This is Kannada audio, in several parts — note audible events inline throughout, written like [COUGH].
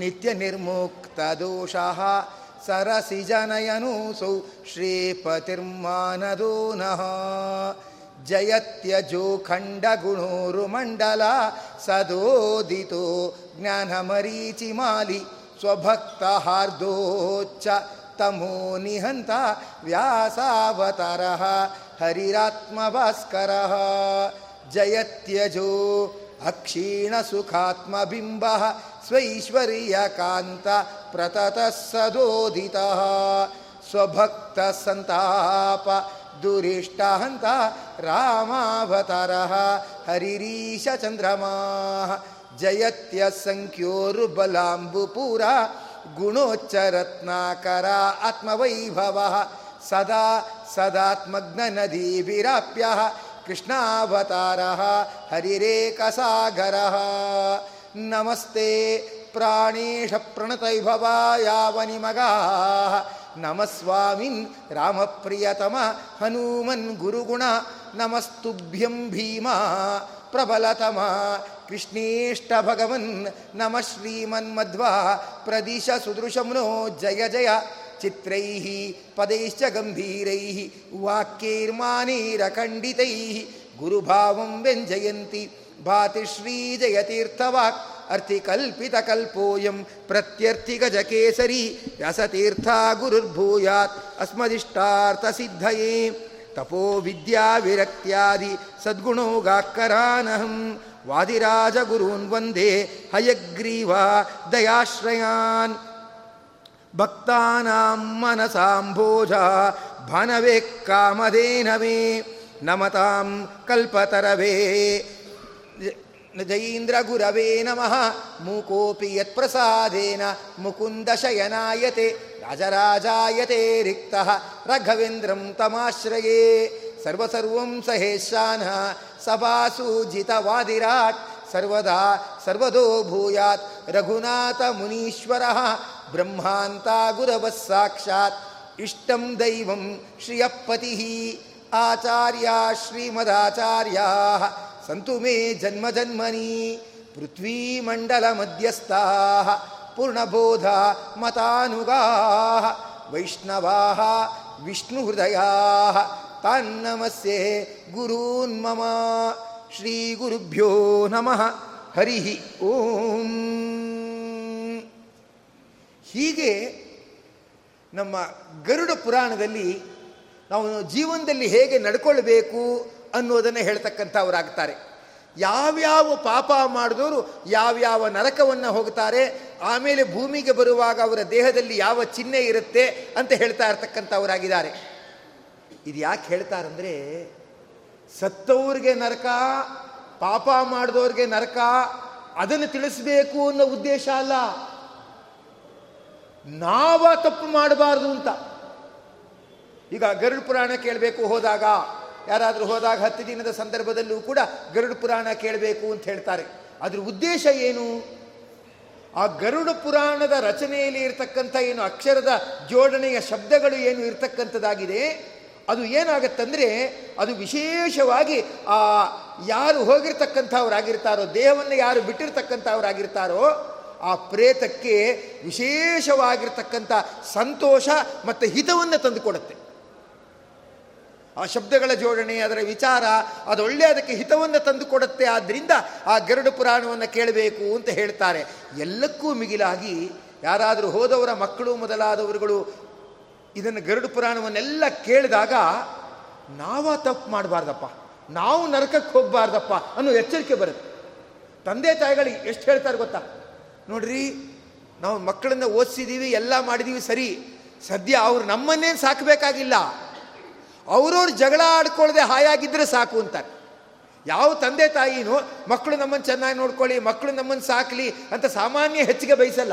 ನಿತ್ಯ ನಿರ್ಮುಕ್ತ ದೋಷಃ ಸರಸಿಜನಯನೂಸೌ ಶ್ರೀಪತಿರ್ಮಾನದೋ ನಃ ಜಯತ್ಯಜೋಖಂಡಗುಣೋರುಮಂಡಲ ಸದೋದಿತೋ ಜ್ಞಾನಮರೀಚಿಮಾಲಿ ಸ್ವಭಕ್ತಹಾರ್ದೋಚ್ಚ ತಮೋ ನಿಹಂತ ವ್ಯಾಸಾವತಾರಃ ಹರಿರಾತ್ಮಭಾಸ್ಕರಃ ಜಯತ್ಯಜೋ ಅಕ್ಷೀಣಸುಖಾತ್ಮಬಿಂಬः स्वैश्वर्यकान्त प्रततः सदोदितः। स्वभक्तसन्ताप चंद्रमा रामावतारः। हरिरीशचन्द्रमाः गुणोच्च गुणोच्चरत्नाकरा आत्मवैभवः। सदा सदात्मग्ननदीभिराप्यः। कृष्णावतारः। हरिरेकसागरः। ನಮಸ್ತೆ ಪ್ರಾಣೇಶ ಪ್ರಣತೈಭವಾಯಾವನಿಮಗಾः ನಮಸ್ವಾಮಿನ್ ರಾಮಪ್ರಿಯತಮ ಹನುಮನ್ ಗುರುಗುಣ ನಮಸ್ತುಭ್ಯಂ ಭೀಮ ಪ್ರಬಲತಮ ಕೃಷ್ಣೇಷ್ಟ ಭಗವನ್ ನಮ ಶ್ರೀಮನ್ಮಧ್ವಾ ಪ್ರದಿಶ ಸುದೃಶಮ್ನೋ ಜಯ ಜಯ ಚಿತ್ರೈ ಪದೈಶ್ಚ ಗಂಭೀರೈ ವಾಕ್ಯೈರ್ಮಾನೈರಖಂಡಿತೈಃ ಗುರುಭಾವಂ ವ್ಯಂಜಯಂತಿ ಭಾತಿ ಶ್ರೀಜಯತೀರ್ಥವಾಕ್ अर्थिकल्पितकल्पोऽयं प्रत्यर्थिगजकेसरी व्यासतीर्था गुरुर्भूयात् अस्मदिष्टार्थसिद्धये। तपो विद्याविरक्त्यादि सद्गुणो गाकरानहं वादिराजगुरून् वंदे हयग्रीवा दयाश्रयान्। भक्तानां मनसाम्भोजा भनवे कामधेनवे। नमतां कल्पतरवे। ಜೈಂದ್ರ ಗುರವೇ ನಮಃ. ಮೂಕೋಪಿ ಯತ್ಪ್ರಸಾದೇನ ಮುಕುಂದ ಶಯನಾಯತೆ. ರಾಜರಾಜಾಯತೆ ರಿಕ್ತಃ. ರಘವೇಂದ್ರಂ ತಮಾಶ್ರಯೇ. ಸರ್ವಸರ್ವಂ ಸಹೇಶಾನ ಸಭಾಸೂಜಿತವಾದಿರಾಟ್. ಸರ್ವದಾ ಸರ್ವದೋ ಭೂಯಾತ್. ರಘುನಾಥ ಮುನೀಶ್ವರಃ. ಬ್ರಹ್ಮಾಂತ ಗುರವಃ ಸಾಕ್ಷಾತ್. ಇಷ್ಟಂ ದೈವಂ ಶ್ರಿಯಪತಿ ಆಚಾರ್ಯ ಶ್ರೀಮದಾಚಾರ್ಯಾ. ಸಂತು ಮೇ ಜನ್ಮ ಜನ್ಮನಿ ಪೃಥ್ವೀಮಂಡಲ ಮಧ್ಯಸ್ಥಾ ಪೂರ್ಣಬೋಧ ಮತಾನುಗಾ ವೈಷ್ಣವಾ ವಿಷ್ಣುಹೃದಯಾ ತಾನ್ನಮಸ್ಯೆ ಗುರೂನ್ ಮಮ ಶ್ರೀ ಗುರುಭ್ಯೋ ನಮಃ ಹರಿ ಓಂ ಹೀಗೆ ನಮ್ಮ ಗರುಡ ಪುರಾಣದಲ್ಲಿ ನಾವು ಜೀವನದಲ್ಲಿ ಹೇಗೆ ನಡ್ಕೊಳ್ಬೇಕು ಅನ್ನೋದನ್ನು ಹೇಳ್ತಕ್ಕಂಥವರಾಗ್ತಾರೆ. ಯಾವ್ಯಾವ ಪಾಪ ಮಾಡಿದವರು ಯಾವ್ಯಾವ ನರಕವನ್ನು ಹೋಗ್ತಾರೆ, ಆಮೇಲೆ ಭೂಮಿಗೆ ಬರುವಾಗ ಅವರ ದೇಹದಲ್ಲಿ ಯಾವ ಚಿಹ್ನೆ ಇರುತ್ತೆ ಅಂತ ಹೇಳ್ತಾ ಇರ್ತಕ್ಕಂಥವರಾಗಿದ್ದಾರೆ. ಇದು ಯಾಕೆ ಹೇಳ್ತಾರಂದರೆ, ಸತ್ತವ್ರಿಗೆ ನರಕ, ಪಾಪ ಮಾಡಿದವ್ರಿಗೆ ನರಕ, ಅದನ್ನು ತಿಳಿಸ್ಬೇಕು ಅನ್ನೋ ಉದ್ದೇಶ ಅಲ್ಲ. ನಾವ ತಪ್ಪು ಮಾಡಬಾರ್ದು ಅಂತ. ಈಗ ಗರುಡ್ ಪುರಾಣ ಕೇಳಬೇಕು ಹೋದಾಗ ಯಾರಾದರೂ ಹೋದಾಗ ಹತ್ತು ದಿನದ ಸಂದರ್ಭದಲ್ಲೂ ಕೂಡ ಗರುಡ ಪುರಾಣ ಕೇಳಬೇಕು ಅಂತ ಹೇಳ್ತಾರೆ. ಅದ್ರ ಉದ್ದೇಶ ಏನು? ಆ ಗರುಡ ಪುರಾಣದ ರಚನೆಯಲ್ಲಿ ಇರತಕ್ಕಂಥ ಏನು ಅಕ್ಷರದ ಜೋಡಣೆಯ ಶಬ್ದಗಳು ಏನು ಇರತಕ್ಕಂಥದ್ದಾಗಿದೆ? ಅದು ಏನಾಗತ್ತಂದರೆ ಅದು ವಿಶೇಷವಾಗಿ ಆ ಯಾರು ಹೋಗಿರ್ತಕ್ಕಂಥವ್ರಾಗಿರ್ತಾರೋ, ದೇಹವನ್ನು ಯಾರು ಬಿಟ್ಟಿರ್ತಕ್ಕಂಥವ್ರಾಗಿರ್ತಾರೋ, ಆ ಪ್ರೇತಕ್ಕೆ ವಿಶೇಷವಾಗಿರ್ತಕ್ಕಂಥ ಸಂತೋಷ ಮತ್ತು ಹಿತವನ್ನು ತಂದುಕೊಡುತ್ತೆ. ಆ ಶಬ್ದಗಳ ಜೋಡಣೆ, ಅದರ ವಿಚಾರ, ಅದು ಒಳ್ಳೆಯ ಅದಕ್ಕೆ ಹಿತವನ್ನು ತಂದುಕೊಡುತ್ತೆ. ಆದ್ದರಿಂದ ಆ ಗರುಡ ಪುರಾಣವನ್ನು ಕೇಳಬೇಕು ಅಂತ ಹೇಳ್ತಾರೆ. ಎಲ್ಲಕ್ಕೂ ಮಿಗಿಲಾಗಿ ಯಾರಾದರೂ ಹೋದವರ ಮಕ್ಕಳು ಮೊದಲಾದವರುಗಳು ಇದನ್ನು ಗರುಡ ಪುರಾಣವನ್ನೆಲ್ಲ ಕೇಳಿದಾಗ, ನಾವ ತಪ್ಪು ಮಾಡಬಾರ್ದಪ್ಪ, ನಾವು ನರಕಕ್ಕೆ ಹೋಗಬಾರ್ದಪ್ಪ ಅನ್ನೋ ಎಚ್ಚರಿಕೆ ಬರುತ್ತೆ. ತಂದೆ ತಾಯಿಗಳಿಗೆ ಎಷ್ಟು ಹೇಳ್ತಾರೆ ಗೊತ್ತಾ? ನೋಡ್ರಿ, ನಾವು ಮಕ್ಕಳನ್ನ ಓದಿಸಿದ್ದೀವಿ ಎಲ್ಲ ಮಾಡಿದ್ದೀವಿ ಸರಿ. ಸದ್ಯ ಅವ್ರು ನಮ್ಮನ್ನೇನು ಸಾಕಬೇಕಾಗಿಲ್ಲ. ಅವ್ರವ್ರು ಜಗಳ ಆಡ್ಕೊಳ್ಳದೆ ಹಾಯಾಗಿದ್ದರೆ ಸಾಕು ಅಂತಾರೆ ಯಾವ ತಂದೆ ತಾಯಿನೂ ಮಕ್ಕಳು ನಮ್ಮನ್ನು ಚೆನ್ನಾಗಿ ನೋಡ್ಕೊಳ್ಳಿ, ಮಕ್ಕಳು ನಮ್ಮನ್ನು ಸಾಕಲಿ ಅಂತ ಸಾಮಾನ್ಯ ಹೆಚ್ಚಿಗೆ ಬಯಸಲ್ಲ.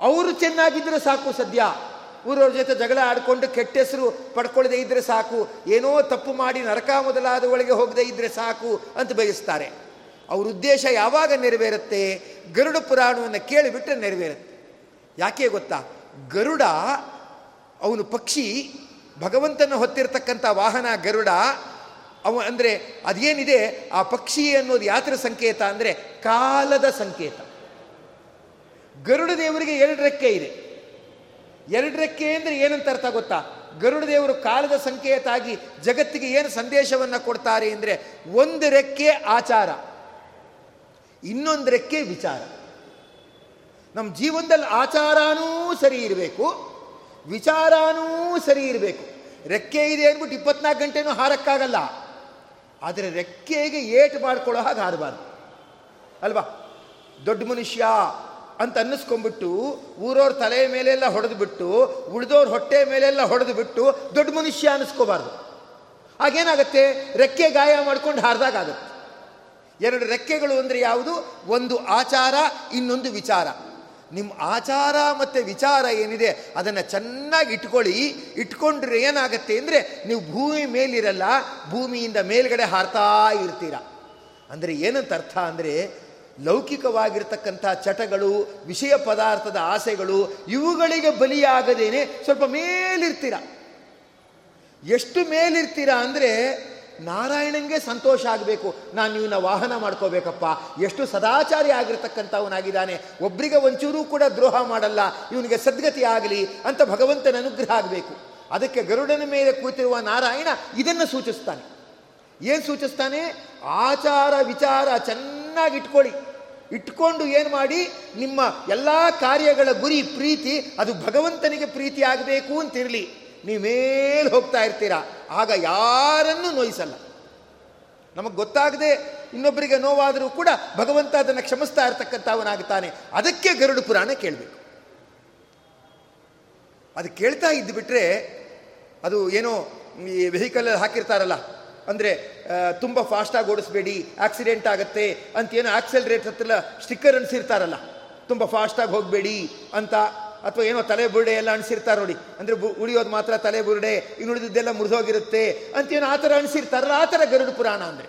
ಅವರು ಚೆನ್ನಾಗಿದ್ದರೆ ಸಾಕು ಸದ್ಯ. ಊರವ್ರ ಜೊತೆ ಜಗಳ ಆಡಿಕೊಂಡು ಕೆಟ್ಟ ಹೆಸರು ಪಡ್ಕೊಳ್ಳದೆ ಇದ್ದರೆ ಸಾಕು. ಏನೋ ತಪ್ಪು ಮಾಡಿ ನರಕ ಮೊದಲಾದ ಒಳಗೆ ಹೋಗದೆ ಇದ್ದರೆ ಸಾಕು ಅಂತ ಬಯಸ್ತಾರೆ. ಅವ್ರ ಉದ್ದೇಶ ಯಾವಾಗ ನೆರವೇರುತ್ತೆ? ಗರುಡ ಪುರಾಣವನ್ನು ಕೇಳಿಬಿಟ್ರೆ ನೆರವೇರುತ್ತೆ. ಯಾಕೆ ಗೊತ್ತಾ? ಗರುಡ ಅವನು ಪಕ್ಷಿ ಭಗವಂತನ ಹೊತ್ತಿರತಕ್ಕಂಥ ವಾಹನ ಗರುಡ, ಅವ ಅಂದರೆ ಅದೇನಿದೆ? ಆ ಪಕ್ಷಿ ಅನ್ನೋದು ಯಾತ್ರ ಸಂಕೇತ ಅಂದರೆ ಕಾಲದ ಸಂಕೇತ. ಗರುಡ ದೇವರಿಗೆ ಎರಡು ರೆಕ್ಕೆ ಇದೆ. ಎರಡು ರೆಕ್ಕೆ ಅಂದರೆ ಏನಂತ ಅರ್ಥ ಗೊತ್ತಾ? ಗರುಡ ದೇವರು ಕಾಲದ ಸಂಕೇತಾಗಿ ಜಗತ್ತಿಗೆ ಏನು ಸಂದೇಶವನ್ನು ಕೊಡ್ತಾರೆ ಅಂದರೆ ಒಂದು ರೆಕ್ಕೆ ಆಚಾರ ಇನ್ನೊಂದು ರೆಕ್ಕೆ ವಿಚಾರ. ನಮ್ಮ ಜೀವನದಲ್ಲಿ ಆಚಾರನೂ ಸರಿ ಇರಬೇಕು. ವಿಚಾರನೂ ಸರಿ ಇರಬೇಕು. ರೆಕ್ಕೆ ಇದೆ ಅಂದ್ಬಿಟ್ಟು ಇಪ್ಪತ್ನಾಲ್ಕು ಗಂಟೆನೂ ಹಾರಕ್ಕಾಗಲ್ಲ. ಆದರೆ ರೆಕ್ಕೆಗೆ ಏಟು ಮಾಡ್ಕೊಳ್ಳೋ ಹಾಗೆ ಹಾರಬಾರ್ದು. ಅಲ್ವಾ? ದೊಡ್ಡ ಮನುಷ್ಯ ಅಂತ ಅನ್ನಿಸ್ಕೊಂಬಿಟ್ಟು ಊರವ್ರ ತಲೆ ಮೇಲೆಲ್ಲ ಹೊಡೆದು ಬಿಟ್ಟು ಉಳಿದವ್ರ ಹೊಟ್ಟೆ ಮೇಲೆಲ್ಲ ಹೊಡೆದು ಬಿಟ್ಟು ದೊಡ್ಡ ಮನುಷ್ಯ ಅನ್ನಿಸ್ಕೋಬಾರ್ದು. ಆಗೇನಾಗತ್ತೆ ರೆಕ್ಕೆ ಗಾಯ ಮಾಡ್ಕೊಂಡು ಹಾರ್ದಾಗತ್ತೆ ಎರಡು ರೆಕ್ಕೆಗಳು ಅಂದರೆ ಯಾವುದು? ಒಂದು ಆಚಾರ, ಇನ್ನೊಂದು ವಿಚಾರ. ನಿಮ್ಮ ಆಚಾರ ಮತ್ತು ವಿಚಾರ ಏನಿದೆ ಅದನ್ನು ಚೆನ್ನಾಗಿ ಇಟ್ಕೊಳ್ಳಿ. ಇಟ್ಕೊಂಡ್ರೆ ಏನಾಗುತ್ತೆ ಅಂದರೆ ನೀವು ಭೂಮಿ ಮೇಲಿರಲ್ಲ, ಭೂಮಿಯಿಂದ ಮೇಲ್ಗಡೆ ಹಾರ್ತಾ ಇರ್ತೀರ. ಅಂದರೆ ಏನಂತ ಅರ್ಥ ಅಂದರೆ ಲೌಕಿಕವಾಗಿರ್ತಕ್ಕಂಥ ಚಟಗಳು, ವಿಷಯ ಪದಾರ್ಥದ ಆಸೆಗಳು ಇವುಗಳಿಗೆ ಬಲಿಯಾಗದೇನೆ ಸ್ವಲ್ಪ ಮೇಲಿರ್ತೀರ. ಎಷ್ಟು ಮೇಲಿರ್ತೀರಾ ಅಂದರೆ ನಾರಾಯಣಂಗೆ ಸಂತೋಷ ಆಗಬೇಕು. ನಾನು ಇವನ ವಾಹನ ಮಾಡ್ಕೋಬೇಕಪ್ಪ. ಎಷ್ಟು ಸದಾಚಾರಿ ಆಗಿರ್ತಕ್ಕಂಥವನಾಗಿದ್ದಾನೆ. ಒಬ್ರಿಗೆ ಒಂಚೂರು ಕೂಡ ದ್ರೋಹ ಮಾಡಲ್ಲ. ಇವನಿಗೆ ಸದ್ಗತಿ ಆಗಲಿ ಅಂತ ಭಗವಂತನ ಅನುಗ್ರಹ ಆಗಬೇಕು. ಅದಕ್ಕೆ ಗರುಡನ ಮೇಲೆ ಕೂತಿರುವ ನಾರಾಯಣ ಇದನ್ನು ಸೂಚಿಸ್ತಾನೆ. ಏನು ಸೂಚಿಸ್ತಾನೆ? ಆಚಾರ ವಿಚಾರ ಚೆನ್ನಾಗಿ ಇಟ್ಕೊಳ್ಳಿ. ಇಟ್ಕೊಂಡು ಏನು ಮಾಡಿ? ನಿಮ್ಮ ಎಲ್ಲ ಕಾರ್ಯಗಳ ಗುರಿ, ಪ್ರೀತಿ, ಅದು ಭಗವಂತನಿಗೆ ಪ್ರೀತಿ ಆಗಬೇಕು ಅಂತಿರಲಿ. ನೀವು ಮೇಲೆ ಹೋಗ್ತಾ ಇರ್ತೀರಾ? ಆಗ ಯಾರನ್ನು ನೋಯಿಸಲ್ಲ. ನಮಗೆ ಗೊತ್ತಾಗದೆ ಇನ್ನೊಬ್ಬರಿಗೆ ನೋವಾದರೂ ಕೂಡ ಭಗವಂತ ಅದನ್ನು ಕ್ಷಮಿಸ್ತಾ ಇರ್ತಕ್ಕಂಥವನಾಗ್ತಾನೆ ಅದಕ್ಕೆ ಗರುಡು ಪುರಾಣ ಕೇಳಬೇಕು. ಅದು ಕೇಳ್ತಾ ಇದ್ದು ಬಿಟ್ರೆ ಅದು ಏನೋ ಈ ವೆಹಿಕಲ್ ಹಾಕಿರ್ತಾರಲ್ಲ, ಅಂದರೆ ತುಂಬ ಫಾಸ್ಟಾಗಿ ಓಡಿಸ್ಬೇಡಿ ಆಕ್ಸಿಡೆಂಟ್ ಆಗುತ್ತೆ ಅಂತ ಏನೋ ಆಕ್ಸೆಲ್ರೇಟ್ ಹತ್ತಿರ ಸ್ಟಿಕ್ಕರ್ ಅನಿಸಿರ್ತಾರಲ್ಲ. ತುಂಬ ಫಾಸ್ಟಾಗಿ ಹೋಗಬೇಡಿ ಅಂತ ಅಥವಾ ಏನೋ ತಲೆ ಬುರುಡೆ ಎಲ್ಲ ಅಣಿಸಿರ್ತಾರೆ ನೋಡಿ. ಅಂದರೆ ಉಳಿಯೋದು ಮಾತ್ರ ತಲೆ ಬುರುಡೆ ಇನ್ನುಳಿದಿದ್ದೆಲ್ಲ ಮುರಿದೋಗಿರುತ್ತೆ ಅಂತೇನು ಆ ಥರ ಅಣಿಸಿರ್ತಾರಲ್ಲ ಆ ಥರ ಗರುಡ ಪುರಾಣ ಅಂದರೆ.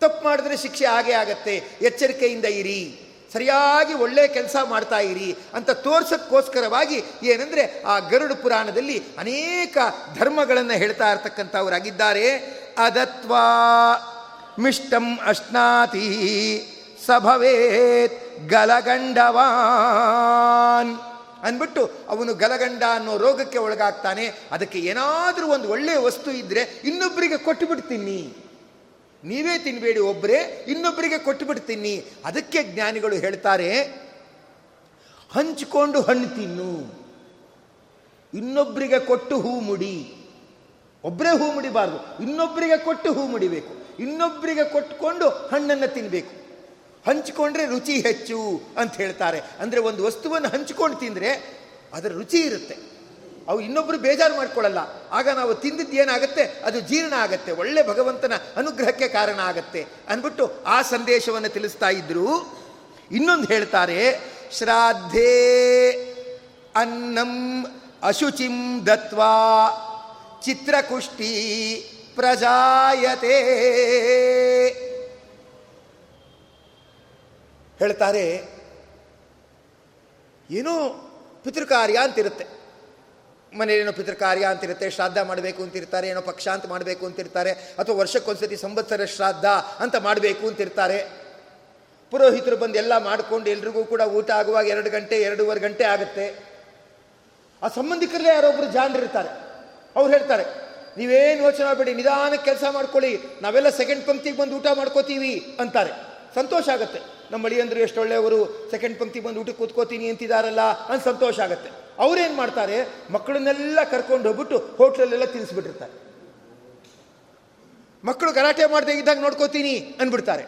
ತಪ್ಪು ಮಾಡಿದ್ರೆ ಶಿಕ್ಷೆ ಹಾಗೆ ಆಗತ್ತೆ, ಎಚ್ಚರಿಕೆಯಿಂದ ಇರಿ, ಸರಿಯಾಗಿ ಒಳ್ಳೆ ಕೆಲಸ ಮಾಡ್ತಾ ಇರಿ ಅಂತ ತೋರ್ಸೋಕ್ಕೋಸ್ಕರವಾಗಿ ಏನಂದರೆ ಆ ಗರುಡ ಪುರಾಣದಲ್ಲಿ ಅನೇಕ ಧರ್ಮಗಳನ್ನು ಹೇಳ್ತಾ ಇರ್ತಕ್ಕಂಥವರಾಗಿದ್ದಾರೆ. ಅದತ್ವಾ ಮಿಷ್ಟಂ ಅಶ್ನಾತಿ ಸಭವೇತ್ ಗಲಗಂಡವಾನ್. ಅಂದ್ಬಿಟ್ಟು ಅವನು ಗಲಗಂಡ ಅನ್ನೋ ರೋಗಕ್ಕೆ ಒಳಗಾಗ್ತಾನೆ. ಅದಕ್ಕೆ ಏನಾದರೂ ಒಂದು ಒಳ್ಳೆಯ ವಸ್ತು ಇದ್ದರೆ ಇನ್ನೊಬ್ಬರಿಗೆ ಕೊಟ್ಟು ಬಿಡ್ತೀನಿ ನೀವೇ ತಿನ್ನಬೇಡಿ ಒಬ್ಬರೇ ಇನ್ನೊಬ್ಬರಿಗೆ ಕೊಟ್ಟು ಬಿಡ್ತೀನಿ ಅದಕ್ಕೆ ಜ್ಞಾನಿಗಳು ಹೇಳ್ತಾರೆ, ಹಂಚಿಕೊಂಡು ಹಣ್ಣು ತಿನ್ನು. ಇನ್ನೊಬ್ಬರಿಗೆ ಕೊಟ್ಟು ಹೂ ಮುಡಿ. ಒಬ್ಬರೇ ಹೂ ಮುಡಿಬಾರ್ದು ಇನ್ನೊಬ್ಬರಿಗೆ ಕೊಟ್ಟು ಹೂ ಮುಡಿಬೇಕು. ಇನ್ನೊಬ್ಬರಿಗೆ ಕೊಟ್ಟುಕೊಂಡು ಹಣ್ಣನ್ನು ತಿನ್ನಬೇಕು ಹಂಚಿಕೊಂಡ್ರೆ ರುಚಿ ಹೆಚ್ಚು ಅಂತ ಹೇಳ್ತಾರೆ. ಅಂದರೆ ಒಂದು ವಸ್ತುವನ್ನು ಹಂಚಿಕೊಂಡು ತಿಂದರೆ ಅದರ ರುಚಿ ಇರುತ್ತೆ. ಅವು ಇನ್ನೊಬ್ಬರು ಬೇಜಾರು ಮಾಡ್ಕೊಳ್ಳಲ್ಲ. ಆಗ ನಾವು ತಿಂದಿದ್ದು ಏನಾಗುತ್ತೆ? ಅದು ಜೀರ್ಣ ಆಗತ್ತೆ. ಒಳ್ಳೆ ಭಗವಂತನ ಅನುಗ್ರಹಕ್ಕೆ ಕಾರಣ ಆಗುತ್ತೆ ಅಂದ್ಬಿಟ್ಟು ಆ ಸಂದೇಶವನ್ನು ತಿಳಿಸ್ತಾ ಇದ್ರು. ಇನ್ನೊಂದು ಹೇಳ್ತಾರೆ, ಶ್ರಾದ್ಧೇ ಅನ್ನಂ ಅಶುಚಿಂ ದತ್ವಾ ಚಿತ್ರಕುಷ್ಟಿ ಪ್ರಜಾಯತೆ. ಹೇಳ್ತಾರೆ, ಏನೋ ಪಿತೃಕಾರ್ಯ ಅಂತಿರುತ್ತೆ. ಮನೇಲೇನೋ ಪಿತೃಕಾರ್ಯ ಅಂತಿರುತ್ತೆ, ಶ್ರಾದ್ದ ಮಾಡಬೇಕು ಅಂತಿರ್ತಾರೆ, ಏನೋ ಪಕ್ಷ ಅಂತ ಮಾಡಬೇಕು ಅಂತಿರ್ತಾರೆ, ಅಥವಾ ವರ್ಷಕ್ಕೊಂದ್ಸತಿ ಸಂವತ್ಸರ ಶ್ರಾದ್ದ ಅಂತ ಮಾಡಬೇಕು ಅಂತಿರ್ತಾರೆ. ಪುರೋಹಿತರು ಬಂದು ಎಲ್ಲ ಮಾಡಿಕೊಂಡು ಎಲ್ರಿಗೂ ಕೂಡ ಊಟ ಆಗುವಾಗ ಎರಡು ಗಂಟೆ, ಎರಡೂವರೆ ಗಂಟೆ ಆಗುತ್ತೆ. ಆ ಸಂಬಂಧಿಕರಲ್ಲೇ ಯಾರೊಬ್ಬರು ಜಾಣರಿರ್ತಾರೆ ಅವ್ರು ಹೇಳ್ತಾರೆ, ನೀವೇನು ಯೋಚನೆ ಮಾಡಬೇಡಿ, ನಿಧಾನಕ್ಕೆ ಕೆಲಸ ಮಾಡ್ಕೊಳ್ಳಿ. ನಾವೆಲ್ಲ ಸೆಕೆಂಡ್ ಪಂಕ್ತಿಗೆ ಬಂದು ಊಟ ಮಾಡ್ಕೋತೀವಿ ಅಂತಾರೆ. ಸಂತೋಷ ಆಗುತ್ತೆ. ನಮ್ಮ ಅಳಿಯಂದ್ರು ಎಷ್ಟು ಒಳ್ಳೆಯವರು? ಸೆಕೆಂಡ್ ಪಂಕ್ತಿ ಬಂದು ಊಟಕ್ಕೆ ಕೂತ್ಕೋತೀನಿ ಅಂತಿದಾರಲ್ಲ ಅಂತ ಸಂತೋಷ ಆಗುತ್ತೆ. ಅವ್ರೇನು ಮಾಡ್ತಾರೆ? ಮಕ್ಕಳನ್ನೆಲ್ಲ ಕರ್ಕೊಂಡು ಹೋಗ್ಬಿಟ್ಟು ಹೋಟ್ಲಲ್ಲೆಲ್ಲ ತಿನ್ನಿಸ್ಬಿಟ್ಟಿರ್ತಾರೆ ಮಕ್ಕಳು ಗಲಾಟೆ ಮಾಡದೆ ಇದ್ದಾಗ ನೋಡ್ಕೋತೀನಿ ಅಂದ್ಬಿಡ್ತಾರೆ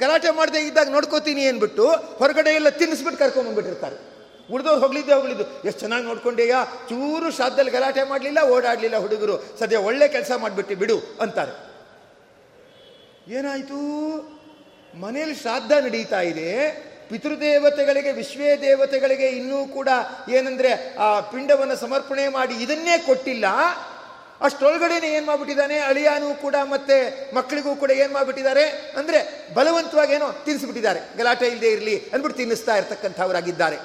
ಗಲಾಟೆ ಮಾಡದೆ ಇದ್ದಾಗ ನೋಡ್ಕೋತೀನಿ ಅಂದ್ಬಿಟ್ಟು ಹೊರಗಡೆ ಎಲ್ಲ ತಿನ್ನಿಸ್ಬಿಟ್ಟು ಕರ್ಕೊಂಬಂದ್ಬಿಟ್ಟಿರ್ತಾರೆ ಉಳಿದವ್ರು ಹೋಗ್ಲಿದ್ದೆ ಹೋಗ್ಲಿದ್ದು. ಎಷ್ಟು ಚೆನ್ನಾಗಿ ನೋಡ್ಕೊಂಡೇಯಾ? ಚೂರು ಶ್ರಾದ್ದದಲ್ಲಿ ಗಲಾಟೆ ಮಾಡಲಿಲ್ಲ, ಓಡಾಡಲಿಲ್ಲ ಹುಡುಗರು. ಸದ್ಯ ಒಳ್ಳೆ ಕೆಲಸ ಮಾಡಿಬಿಟ್ಟು ಬಿಡು ಅಂತಾರೆ. ಏನಾಯಿತು? ಮನೇಲಿ ಶ್ರಾದ್ದ ನಡೀತಾ ಇದೆ. ಪಿತೃದೇವತೆಗಳಿಗೆ ವಿಶ್ವೇ ದೇವತೆಗಳಿಗೆ ಇನ್ನೂ ಕೂಡ ಏನಂದ್ರೆ, ಆ ಪಿಂಡವನ್ನು ಸಮರ್ಪಣೆ ಮಾಡಿ ಇದನ್ನೇ ಕೊಟ್ಟಿಲ್ಲ. ಅಷ್ಟೊಳಗಡೆನೆ ಏನು ಮಾಡ್ಬಿಟ್ಟಿದ್ದಾನೆ? ಅಳಿಯಾನು ಕೂಡ ಮತ್ತೆ ಮಕ್ಕಳಿಗೂ ಕೂಡ ಏನು ಮಾಡಿಬಿಟ್ಟಿದ್ದಾರೆ? ಅಂದ್ರೆ ಬಲವಂತವಾಗಿ ಏನೋ ತಿನ್ನಿಸ್ಬಿಟ್ಟಿದ್ದಾರೆ ಗಲಾಟೆ ಇಲ್ಲದೆ ಇರಲಿ ಅಂದ್ಬಿಟ್ಟು ತಿನ್ನಿಸ್ತಾ ಇರ್ತಕ್ಕಂಥವರಾಗಿದ್ದಾರೆ.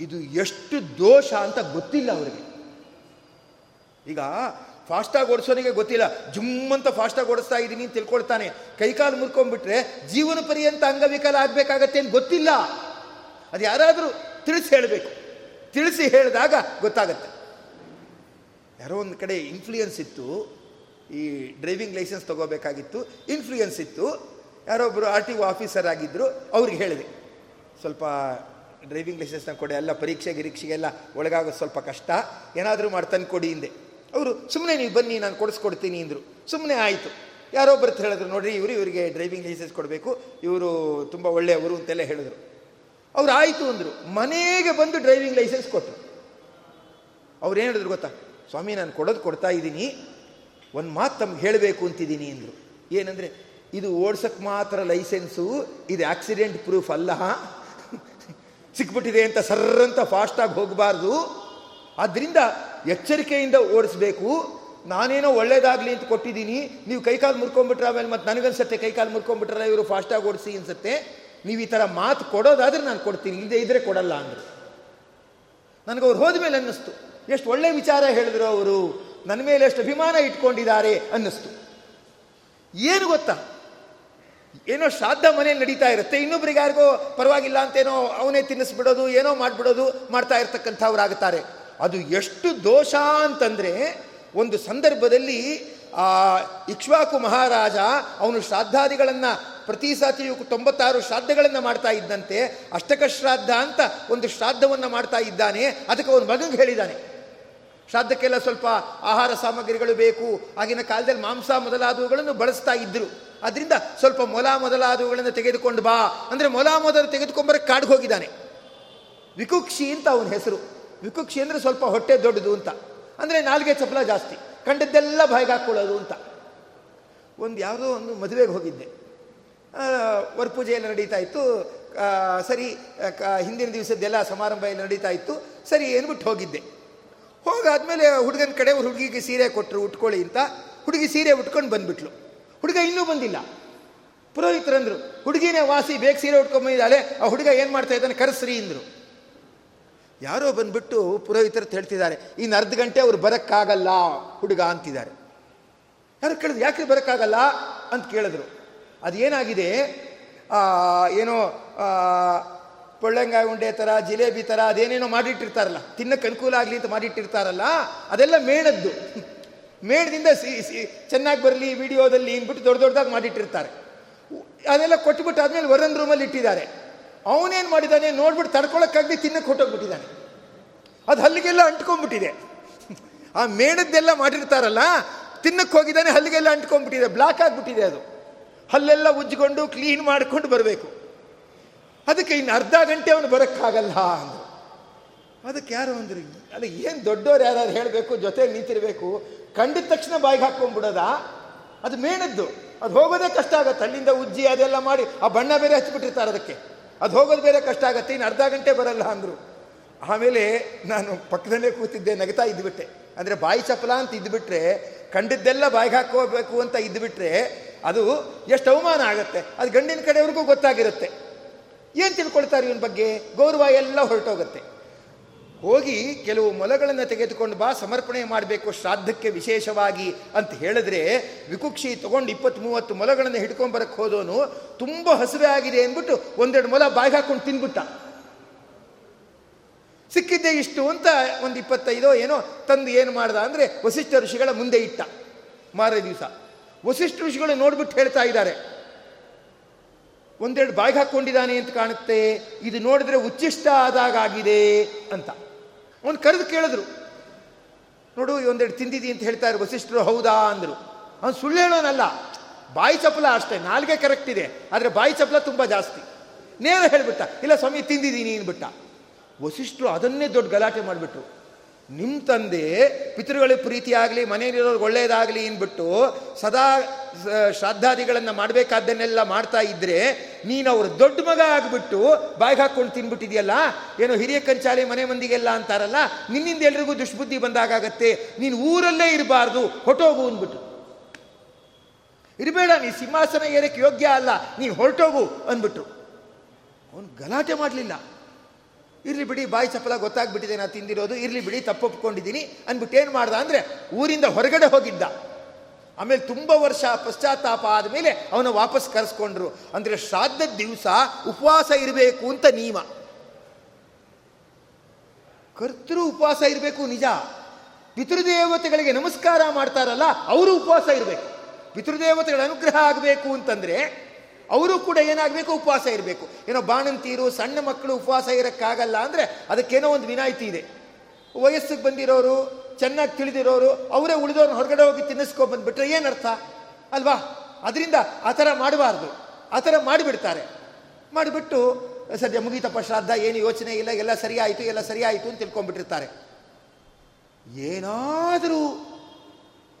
ಇದು ಎಷ್ಟು ದೋಷ ಅಂತ ಗೊತ್ತಿಲ್ಲ ಅವರಿಗೆ. ಈಗ ಫಾಸ್ಟಾಗಿ ಓಡಿಸೋನಿಗೆ ಗೊತ್ತಿಲ್ಲ. ಜುಮ್ಮಂತ ಫಾಸ್ಟಾಗಿ ಓಡಿಸ್ತಾ ಇದ್ದೀನಿ ಅಂತ ತಿಳ್ಕೊಳ್ತಾನೆ. ಕೈಕಾಲು ಮುರ್ಕೊಂಡ್ಬಿಟ್ರೆ ಜೀವನ ಪರ್ಯಂತ ಅಂಗವಿಕಲ ಆಗಬೇಕಾಗತ್ತೆ ಅಂತ ಗೊತ್ತಿಲ್ಲ. ಅದು ಯಾರಾದರೂ ತಿಳಿಸಿ ಹೇಳಬೇಕು. ತಿಳಿಸಿ ಹೇಳಿದಾಗ ಗೊತ್ತಾಗತ್ತೆ. ಯಾರೋ ಒಂದು ಕಡೆ ಇನ್ಫ್ಲೂಯೆನ್ಸ್ ಇತ್ತು. ಈ ಡ್ರೈವಿಂಗ್ ಲೈಸೆನ್ಸ್ ತಗೋಬೇಕಾಗಿತ್ತು. ಇನ್ಫ್ಲೂಯೆನ್ಸ್ ಇತ್ತು. ಯಾರೋ ಒಬ್ಬರು ಆರ್ ಟಿ ಒ ಆಫೀಸರ್ ಆಗಿದ್ದರು ಅವ್ರಿಗೆ ಹೇಳಿದೆ. ಸ್ವಲ್ಪ ಡ್ರೈವಿಂಗ್ ಲೈಸೆನ್ಸ್ನ ಕೊಡಿ, ಎಲ್ಲ ಪರೀಕ್ಷೆ ಗಿರೀಕ್ಷೆಗೆಲ್ಲ ಒಳಗಾಗೋದು ಸ್ವಲ್ಪ ಕಷ್ಟ. ಏನಾದರೂ ಮಾಡಿ ತಂದು ಕೊಡಿ ಹಿಂದೆ. ಅವರು ಸುಮ್ಮನೆ ನೀವು ಬನ್ನಿ, ನಾನು ಕೊಡಿಸ್ಕೊಡ್ತೀನಿ, ಅಂದರು. ಸುಮ್ಮನೆ ಆಯಿತು. ಯಾರೋ ಯಾರೊಬ್ಬರು ಹೇಳಿದ್ರು, ನೋಡ್ರಿ, ಇವರು ಇವರಿಗೆ ಡ್ರೈವಿಂಗ್ ಲೈಸೆನ್ಸ್ ಕೊಡಬೇಕು. ಇವರು ತುಂಬ ಒಳ್ಳೆಯವರು, ಅಂತೆಲ್ಲ ಹೇಳಿದ್ರು. ಅವ್ರು ಆಯಿತು ಅಂದರು. ಮನೆಗೆ ಬಂದು ಡ್ರೈವಿಂಗ್ ಲೈಸೆನ್ಸ್ ಕೊಟ್ಟರು ಅವ್ರು ಏನು ಹೇಳಿದ್ರು ಗೊತ್ತಾ? ಸ್ವಾಮಿ, ನಾನು ಕೊಡೋದು ಕೊಡ್ತಾ ಇದ್ದೀನಿ. ಒಂದು ಮಾತು ತಮ್ಗೆ ಹೇಳಬೇಕು ಅಂತಿದ್ದೀನಿ, ಅಂದರು. ಏನಂದರೆ, ಇದು ಓಡ್ಸಕ್ಕೆ ಮಾತ್ರ ಲೈಸೆನ್ಸು ಇದು ಆಕ್ಸಿಡೆಂಟ್ ಪ್ರೂಫ್ ಅಲ್ಲ. ಸಿಕ್ಬಿಟ್ಟಿದೆ ಅಂತ ಸರ್ರಂತ ಫಾಸ್ಟಾಗಿ ಹೋಗಬಾರ್ದು. ಆದ್ದರಿಂದ ಎಚ್ಚರಿಕೆಯಿಂದ ಓಡಿಸ್ಬೇಕು. ನಾನೇನೋ ಒಳ್ಳೇದಾಗಲಿ ಅಂತ ಕೊಟ್ಟಿದ್ದೀನಿ. ನೀವು ಕೈಕಾಲು ಮುರ್ಕೊಂಡ್ಬಿಟ್ರೆ ಆಮೇಲೆ ಮತ್ತು ನನಗನ್ಸತ್ತೆ, ಕೈಕಾಲು ಮುರ್ಕೊಂಡ್ಬಿಟ್ರೆ ಇವರು ಫಾಸ್ಟಾಗಿ ಓಡಿಸಿ ಅನ್ಸುತ್ತೆ. ನೀವು ಈ ಥರ ಮಾತು ಕೊಡೋದಾದ್ರೆ ನಾನು ಕೊಡ್ತೀನಿ ಇಲ್ಲದೆ ಇದ್ರೆ ಕೊಡಲ್ಲ ಅಂದರು. ನನಗೆ ಅವ್ರು ಹೋದ ಮೇಲೆ ಅನ್ನಿಸ್ತು. ಎಷ್ಟು ಒಳ್ಳೆ ವಿಚಾರ ಹೇಳಿದ್ರು ಅವರು. ನನ್ನ ಮೇಲೆ ಎಷ್ಟು ಅಭಿಮಾನ ಇಟ್ಕೊಂಡಿದ್ದಾರೆ ಅನ್ನಿಸ್ತು. ಏನು ಗೊತ್ತಾ? ಏನೋ ಶ್ರಾದ್ದ ಮನೇಲಿ ನಡೀತಾ ಇರುತ್ತೆ. ಇನ್ನೊಬ್ರಿಗೆ ಯಾರಿಗೋ ಪರವಾಗಿಲ್ಲ ಅಂತೇನೋ ಅವನೇ ತಿನ್ನಿಸ್ಬಿಡೋದು, ಏನೋ ಮಾಡಿಬಿಡೋದು ಮಾಡ್ತಾ ಇರ್ತಕ್ಕಂಥವ್ರಾಗುತ್ತಾರೆ ಅದು ಎಷ್ಟು ದೋಷ ಅಂತಂದರೆ ಒಂದು ಸಂದರ್ಭದಲ್ಲಿ ಆ ಇಕ್ಷ್ವಾಕು ಮಹಾರಾಜ ಅವನು ಶ್ರಾದ್ದಾದಿಗಳನ್ನು ಪ್ರತಿ ಸಾತಿಯೂ ತೊಂಬತ್ತಾರು ಶ್ರಾದ್ದಗಳನ್ನು ಮಾಡ್ತಾ ಇದ್ದಂತೆ ಅಷ್ಟಕ ಶ್ರಾದ್ದ ಅಂತ ಒಂದು ಶ್ರಾದ್ದವನ್ನು ಮಾಡ್ತಾ ಇದ್ದಾನೆ. ಅದಕ್ಕೆ ಅವನು ಮಗಂಗೆ ಹೇಳಿದ್ದಾನೆ ಶ್ರಾದ್ದಕ್ಕೆಲ್ಲ ಸ್ವಲ್ಪ ಆಹಾರ ಸಾಮಗ್ರಿಗಳು ಬೇಕು. ಆಗಿನ ಕಾಲದಲ್ಲಿ ಮಾಂಸ ಮೊದಲಾದವುಗಳನ್ನು ಬಳಸ್ತಾ ಇದ್ದರು ಅದರಿಂದ ಸ್ವಲ್ಪ ಮೊಲ ಮೊದಲಾದವುಗಳನ್ನು ತೆಗೆದುಕೊಂಡು ಬಾ. ಅಂದರೆ ಮೊಲ ಮೊದಲು ತೆಗೆದುಕೊಂಬರಕ್ಕೆ ಕಾಡಿಗೆ ಹೋಗಿದ್ದಾನೆ. ವಿಕುಕ್ಷಿ ಅಂತ ಅವನ ಹೆಸರು. ವಿಕುಕ್ಷಿ ಅಂದರೆ ಸ್ವಲ್ಪ ಹೊಟ್ಟೆ ದೊಡ್ಡದು ಅಂತ. ಅಂದರೆ ನಾಲ್ಗೆ ಚಪಲ ಜಾಸ್ತಿ. ಕಂಡದ್ದೆಲ್ಲ ಬಾಯಿಗೆ ಹಾಕ್ಕೊಳ್ಳೋದು ಅಂತ. ಒಂದು ಯಾವುದೋ ಒಂದು ಮದುವೆಗೆ ಹೋಗಿದ್ದೆ. ವರಪೂಜೆ ಎಲ್ಲ ನಡೀತಾ ಇತ್ತು. ಸರಿ ಹಿಂದಿನ ದಿವಸದ್ದೆಲ್ಲ ಸಮಾರಂಭ ಎಲ್ಲ ನಡೀತಾ ಇತ್ತು. ಸರಿ ಏನ್ಬಿಟ್ಟು ಹೋಗಿದ್ದೆ. ಹೋಗಾದ್ಮೇಲೆ ಹುಡುಗನ ಕಡೆ ಹುಡುಗಿಗೆ ಸೀರೆ ಕೊಟ್ಟರು ಉಟ್ಕೊಳ್ಳಿ ಅಂತ. ಹುಡುಗಿ ಸೀರೆ ಉಟ್ಕೊಂಡು ಬಂದ್ಬಿಟ್ಲು. ಹುಡುಗ ಇನ್ನೂ ಬಂದಿಲ್ಲ. ಪುರೋಹಿತರಂದರು, ಹುಡುಗಿನೇ ವಾಸಿ, ಬೇಗ ಸೀರೆ ಉಟ್ಕೊಂಬಂದಿದ್ದಾಳೆ ಆ ಹುಡುಗ ಏನು ಮಾಡ್ತಾ ಇದ್ದಾನೆ? ಕರೆಸ್ರಿ, ಅಂದರು. ಯಾರೋ ಬಂದ್ಬಿಟ್ಟು ಪುರೋಹಿತರು ಹೇಳ್ತಿದ್ದಾರೆ ಇನ್ನು ಅರ್ಧ ಗಂಟೆ ಅವ್ರು ಬರೋಕ್ಕಾಗಲ್ಲ, ಹುಡುಗ ಅಂತಿದ್ದಾರೆ. ಯಾರು ಕೇಳಿದ್ರು ಯಾಕೆ ಬರೋಕ್ಕಾಗಲ್ಲ? ಅಂತ ಕೇಳಿದ್ರು. ಅದೇನಾಗಿದೆ? ಏನೋ ಪೊಳ್ಳೆಂಗಾಯಿ ಉಂಡೆ ಥರ ಜಿಲೇಬಿ ಥರ ಅದೇನೇನೋ ಮಾಡಿಟ್ಟಿರ್ತಾರಲ್ಲ ತಿನ್ನಕ್ಕೆ ಅನುಕೂಲ ಆಗಲಿ ಅಂತ ಮಾಡಿಟ್ಟಿರ್ತಾರಲ್ಲ, ಅದೆಲ್ಲ ಮೇಣದ್ದು. ಮೇಣದಿಂದ ಸಿ ಸಿ, ಚೆನ್ನಾಗಿ ಬರಲಿ, ವಿಡಿಯೋದಲ್ಲಿ ಇನ್ಬಿಟ್ಟು ದೊಡ್ಡ ದೊಡ್ಡದಾಗಿ ಮಾಡಿಟ್ಟಿರ್ತಾರೆ. ಅದೆಲ್ಲ ಕೊಟ್ಬಿಟ್ಟು ಆದಮೇಲೆ ವರನ್ ರೂಮಲ್ಲಿ ಇಟ್ಟಿದ್ದಾರೆ. ಅವನೇನು ಮಾಡಿದ್ದಾನೆ ನೋಡ್ಬಿಟ್ಟು ತಡ್ಕೊಳಕ್ಕಾಗಲಿ ತಿನ್ನಕ್ಕೆ ಹೊಟ್ಟೋಗ್ಬಿಟ್ಟಿದ್ದಾನೆ ಅದು ಹಲ್ಲಿಗೆಲ್ಲ ಅಂಟ್ಕೊಂಡ್ಬಿಟ್ಟಿದೆ. ಆ ಮೇಣದ್ದೆಲ್ಲ ಮಾಡಿರ್ತಾರಲ್ಲ ತಿನ್ನಕ್ಕೆ ಹೋಗಿದ್ದಾನೆ ಹಲ್ಲಿಗೆಲ್ಲ ಅಂಟ್ಕೊಂಡ್ಬಿಟ್ಟಿದೆ. ಬ್ಲಾಕ್ ಆಗಿಬಿಟ್ಟಿದೆ ಅದು. ಹಲ್ಲೆಲ್ಲ ಉಜ್ಜಿಕೊಂಡು ಕ್ಲೀನ್ ಮಾಡಿಕೊಂಡು ಬರಬೇಕು. ಅದಕ್ಕೆ ಇನ್ನು ಅರ್ಧ ಗಂಟೆ ಅವನು ಬರೋಕ್ಕಾಗಲ್ಲ ಅಂದರು. ಅದಕ್ಕೆ ಯಾರು ಅಂದರು? ಅದು ಏನು ದೊಡ್ಡವ್ರು ಯಾರು ಹೇಳಬೇಕು ಜೊತೆಗೆ ನಿಂತಿರಬೇಕು, ಕಂಡಿದ ತಕ್ಷಣ ಬಾಯಿಗೆ ಹಾಕ್ಕೊಂಡ್ಬಿಡೋದ? ಅದು ಮೇಣದ್ದು. ಅದು ಹೋಗೋದೇ ಕಷ್ಟ ಆಗುತ್ತೆ. ಅಲ್ಲಿಂದ ಉಜ್ಜಿ ಅದೆಲ್ಲ ಮಾಡಿ, ಆ ಬಣ್ಣ ಬೇರೆ ಹಚ್ಬಿಟ್ಟಿರ್ತಾರೆ ಅದಕ್ಕೆ. ಅದು ಹೋಗೋದು ಬೇರೆ ಕಷ್ಟ ಆಗತ್ತೆ ಇನ್ನು ಅರ್ಧ ಗಂಟೆ ಬರಲ್ಲ ಅಂದರು. ಆಮೇಲೆ ನಾನು ಪಕ್ಕದಲ್ಲೇ ಕೂತಿದ್ದೆ, ನಗತಾ ಇದ್ದುಬಿಟ್ಟೆ ಅಂದರೆ ಬಾಯಿ ಚಪಲ ಅಂತ ಇದ್ದುಬಿಟ್ರೆ ಕಂಡಿದ್ದೆಲ್ಲ ಬಾಯಿಗೆ ಹಾಕೋಬೇಕು ಅಂತ ಇದ್ದುಬಿಟ್ರೆ ಅದು ಎಷ್ಟು ಅವಮಾನ ಆಗುತ್ತೆ. ಅದು ಗಂಡಿನ ಕಡೆಯವ್ರಿಗೂ ಗೊತ್ತಾಗಿರುತ್ತೆ. ಏನು ತಿಳ್ಕೊಳ್ತಾರೆ ಇವನ ಬಗ್ಗೆ? ಗೌರವ ಎಲ್ಲ ಹೊರಟೋಗುತ್ತೆ. ಹೋಗಿ ಕೆಲವು ಮೊಲಗಳನ್ನು ತೆಗೆದುಕೊಂಡು ಬಾ, ಸಮರ್ಪಣೆ ಮಾಡಬೇಕು, ಶ್ರಾದ್ದಕ್ಕೆ ವಿಶೇಷವಾಗಿ ಅಂತ ಹೇಳಿದ್ರೆ ವಿಕುಕ್ಷಿ ತಗೊಂಡು ಇಪ್ಪತ್ತು ಮೂವತ್ತು ಮೊಲಗಳನ್ನು ಹಿಡ್ಕೊಂಬರಕ್ಕೆ ಹೋದವನು ತುಂಬ ಹಸುವೆ ಆಗಿದೆ ಅಂದ್ಬಿಟ್ಟು ಒಂದೆರಡು ಮೊಲ ಬಾಯಿಗೆ ಹಾಕೊಂಡು ತಿನ್ಬಿಟ್ಟ. ಸಿಕ್ಕಿದ್ದೆ ಇಷ್ಟು ಅಂತ ಒಂದು ಇಪ್ಪತ್ತೈದೋ ಏನೋ ತಂದು ಏನು ಮಾಡ್ದ ಅಂದರೆ ವಸಿಷ್ಠ ಋಷಿಗಳ ಮುಂದೆ ಇಟ್ಟ. ಮಾರೇ ದಿವಸ. ವಸಿಷ್ಠ ಋಷಿಗಳು ನೋಡ್ಬಿಟ್ಟು ಹೇಳ್ತಾ ಇದ್ದಾರೆ. ಒಂದೆರಡು ಬಾಯಿಗೆ ಹಾಕ್ಕೊಂಡಿದ್ದಾನೆ ಅಂತ ಕಾಣುತ್ತೆ. ಇದು ನೋಡಿದ್ರೆ ಉಚ್ಚಿಷ್ಟ ಆದಾಗ ಆಗಿದೆ ಅಂತ. ಅವನು ಕರೆದು ಕೇಳಿದ್ರು. ನೋಡು ಒಂದೆರಡು ತಿಂದಿದಿ ಅಂತ ಹೇಳ್ತಾರೆ ವಸಿಷ್ಠರು, ಹೌದಾ ಅಂದರು. ಅವನು ಸುಳ್ಳು ಹೇಳೋನಲ್ಲ. ಬಾಯಿ ಚಪ್ಪಲ ಅಷ್ಟೇ, ನಾಲ್ಗೆ ಕರೆಕ್ಟ್ ಇದೆ. ಆದರೆ ಬಾಯಿ ಚಪ್ಪಲ ತುಂಬ ಜಾಸ್ತಿ. ನೇರ ಹೇಳಿಬಿಟ್ಟ, ಇಲ್ಲ ಸ್ವಾಮಿ ತಿಂದಿದ್ದೀನಿ ಅಂದ್ಬಿಟ್ಟ. ವಸಿಷ್ಠರು ಅದನ್ನೇ ದೊಡ್ಡ ಗಲಾಟೆ ಮಾಡಿಬಿಟ್ರು. ನಿಮ್ಮ ತಂದೆ ಪಿತೃಗಳಿಗೆ ಪ್ರೀತಿಯಾಗಲಿ ಮನೆಯಲ್ಲಿರೋದು ಒಳ್ಳೇದಾಗಲಿ ಅಂದ್ಬಿಟ್ಟು ಸದಾ ಶ್ರಾದ್ದಾದಿಗಳನ್ನು ಮಾಡಬೇಕಾದ್ದನ್ನೆಲ್ಲ ಮಾಡ್ತಾ ಇದ್ದರೆ ನೀನು ಅವ್ರ ದೊಡ್ಡ ಮಗ ಆಗಿಬಿಟ್ಟು ಬಾಯಿಗೆ ಹಾಕ್ಕೊಂಡು ತಿನ್ಬಿಟ್ಟಿದೆಯಲ್ಲ? ಏನೋ ಹಿರಿಯ ಕಂಚಾಲೆ ಮನೆ ಮಂದಿಗೆಲ್ಲ ಅಂತಾರಲ್ಲ? ನಿನ್ನಿಂದ ಎಲ್ರಿಗೂ ದುಷ್ಬುದ್ಧಿ ಬಂದಾಗತ್ತೆ ನೀನು ಊರಲ್ಲೇ ಇರಬಾರ್ದು ಹೊಟ್ಟೋಗು ಅಂದ್ಬಿಟ್ಟು. ಇರಬೇಡ, ನೀ ಸಿಂಹಾಸನ ಏರಕ್ಕೆ ಯೋಗ್ಯ ಅಲ್ಲ, ನೀನು ಹೊರಟೋಗು ಅಂದ್ಬಿಟ್ರು ಅವನು ಗಲಾಟೆ ಮಾಡಲಿಲ್ಲ. ಇರ್ಲಿ ಬಿಡಿ, ಬಾಯಿ ಚಪ್ಪಲ ಗೊತ್ತಾಗ್ಬಿಟ್ಟಿದೆ ನಾನು ತಿಂದಿರೋದು, ಇರಲಿ ಬಿಡಿ ತಪ್ಪೊಪ್ಕೊಂಡಿದ್ದೀನಿ ಅಂದ್ಬಿಟ್ಟು ಏನು ಮಾಡ್ದ ಅಂದರೆ ಊರಿಂದ ಹೊರಗಡೆ ಹೋಗಿದ್ದ. ಆಮೇಲೆ ತುಂಬ ವರ್ಷ ಪಶ್ಚಾತ್ತಾಪ ಆದಮೇಲೆ ಅವನ ವಾಪಸ್ ಕರೆಸ್ಕೊಂಡ್ರು. ಅಂದರೆ ಶ್ರಾದ್ದ ದಿವಸ ಉಪವಾಸ ಇರಬೇಕು ಅಂತ ನಿಯಮ ಕರ್ತೃ ಉಪವಾಸ ಇರಬೇಕು ನಿಜ. ಪಿತೃದೇವತೆಗಳಿಗೆ ನಮಸ್ಕಾರ ಮಾಡ್ತಾರಲ್ಲ, ಅವರು ಉಪವಾಸ ಇರಬೇಕು. ಪಿತೃದೇವತೆಗಳ ಅನುಗ್ರಹ ಆಗಬೇಕು ಅಂತಂದರೆ ಅವರು ಕೂಡ ಏನಾಗಬೇಕು? ಉಪವಾಸ ಇರಬೇಕು. ಏನೋ ಬಾಣಂತೀರು, ಸಣ್ಣ ಮಕ್ಕಳು ಉಪವಾಸ ಇರೋಕ್ಕಾಗಲ್ಲ ಅಂದರೆ ಅದಕ್ಕೇನೋ ಒಂದು ವಿನಾಯಿತಿ ಇದೆ. ವಯಸ್ಸಿಗೆ ಬಂದಿರೋರು, ಚೆನ್ನಾಗಿ ತಿಳಿದಿರೋರು, ಅವರೇ ಉಳಿದವ್ರನ್ನ ಹೊರಗಡೆ ಹೋಗಿ ತಿನ್ನಿಸ್ಕೊ ಬಂದುಬಿಟ್ರೆ ಏನರ್ಥ ಅಲ್ವಾ? ಅದರಿಂದ ಆ ಥರ ಮಾಡಬಾರ್ದು. ಆ ಥರ ಮಾಡಿಬಿಡ್ತಾರೆ. ಮಾಡಿಬಿಟ್ಟು, ಸದ್ಯ ಮುಗೀತಪ್ಪ ಶ್ರಾದ್ದ, ಏನು ಯೋಚನೆ ಇಲ್ಲ, ಎಲ್ಲ ಸರಿಯಾಯಿತು ಎಲ್ಲ ಸರಿಯಾಯಿತು ಅಂತ ತಿಳ್ಕೊಂಡ್ಬಿಟ್ಟಿರ್ತಾರೆ. ಏನಾದರೂ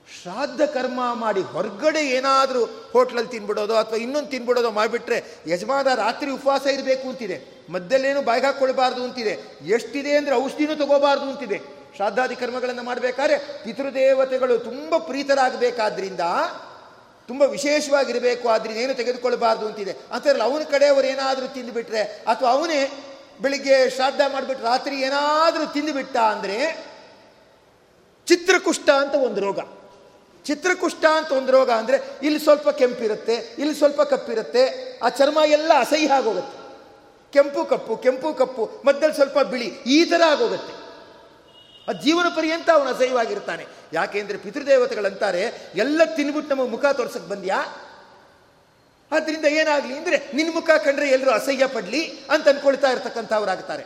ಶ್ರಾದ್ದ ಕರ್ಮ ಮಾಡಿ ಹೊರಗಡೆ ಏನಾದರೂ ಹೋಟ್ಲಲ್ಲಿ ತಿನ್ಬಿಡೋದು ಅಥವಾ ಇನ್ನೊಂದು ತಿನ್ಬಿಡೋದು ಮಾಡಿಬಿಟ್ರೆ ಯಜಮಾನ ರಾತ್ರಿ ಉಪವಾಸ ಇರಬೇಕು ಅಂತಿದೆ. ಮದ್ದಲ್ಲೇನು ಬಾಯಿಗೆ ಹಾಕ್ಕೊಳ್ಬಾರ್ದು ಅಂತಿದೆ. ಎಷ್ಟಿದೆ ಅಂದರೆ ಔಷಧಿನೂ ತಗೋಬಾರ್ದು ಅಂತಿದೆ. ಶ್ರಾದ್ದಾದಿ ಕರ್ಮಗಳನ್ನು ಮಾಡಬೇಕಾದ್ರೆ ಪಿತೃದೇವತೆಗಳು ತುಂಬ ಪ್ರೀತರಾಗಬೇಕಾದ್ರಿಂದ, ತುಂಬ ವಿಶೇಷವಾಗಿರಬೇಕು, ಆದ್ರಿಂದ ಏನು ತೆಗೆದುಕೊಳ್ಬಾರ್ದು ಅಂತಿದೆ. ಅಂತಾರಲ್ಲ ಅವನ ಕಡೆಯವರು ಏನಾದರೂ ತಿಂದುಬಿಟ್ರೆ ಅಥವಾ ಅವನೇ ಬೆಳಿಗ್ಗೆ ಶ್ರಾದ್ದ ಮಾಡಿಬಿಟ್ಟು ರಾತ್ರಿ ಏನಾದರೂ ತಿಂದುಬಿಟ್ಟ ಅಂದರೆ ಚಿತ್ರಕುಷ್ಠ ಅಂತ ಒಂದು ರೋಗ. ಚಿತ್ರಕುಷ್ಠ ಅಂತ ಒಂದು ರೋಗ ಅಂದರೆ ಇಲ್ಲಿ ಸ್ವಲ್ಪ ಕೆಂಪಿರುತ್ತೆ, ಇಲ್ಲಿ ಸ್ವಲ್ಪ ಕಪ್ಪಿರುತ್ತೆ, ಆ ಚರ್ಮ ಎಲ್ಲ ಅಸಹ್ಯ ಆಗೋಗುತ್ತೆ. ಕೆಂಪು ಕಪ್ಪು ಕೆಂಪು ಕಪ್ಪು, ಮಧ್ಯದಲ್ಲಿ ಸ್ವಲ್ಪ ಬಿಳಿ, ಈ ಥರ ಆಗೋಗುತ್ತೆ. ಆ ಜೀವನ ಪರ್ಯಂತ ಅವನು ಅಸಹ್ಯವಾಗಿರ್ತಾನೆ. ಯಾಕೆಂದ್ರೆ ಪಿತೃದೇವತೆಗಳಂತಾರೆ ಎಲ್ಲ ತಿನ್ಬಿಟ್ಟು ನಮಗೆ ಮುಖ ತೋರ್ಸಕ್ಕೆ ಬಂದ್ಯಾ? ಆದ್ದರಿಂದ ಏನಾಗಲಿ ಅಂದರೆ ನಿನ್ನ ಮುಖ ಕಂಡ್ರೆ ಎಲ್ಲರೂ ಅಸಹ್ಯ ಪಡಲಿ ಅಂತ ಅಂದ್ಕೊಳ್ತಾ ಇರ್ತಕ್ಕಂಥವ್ರಾಗ್ತಾರೆ.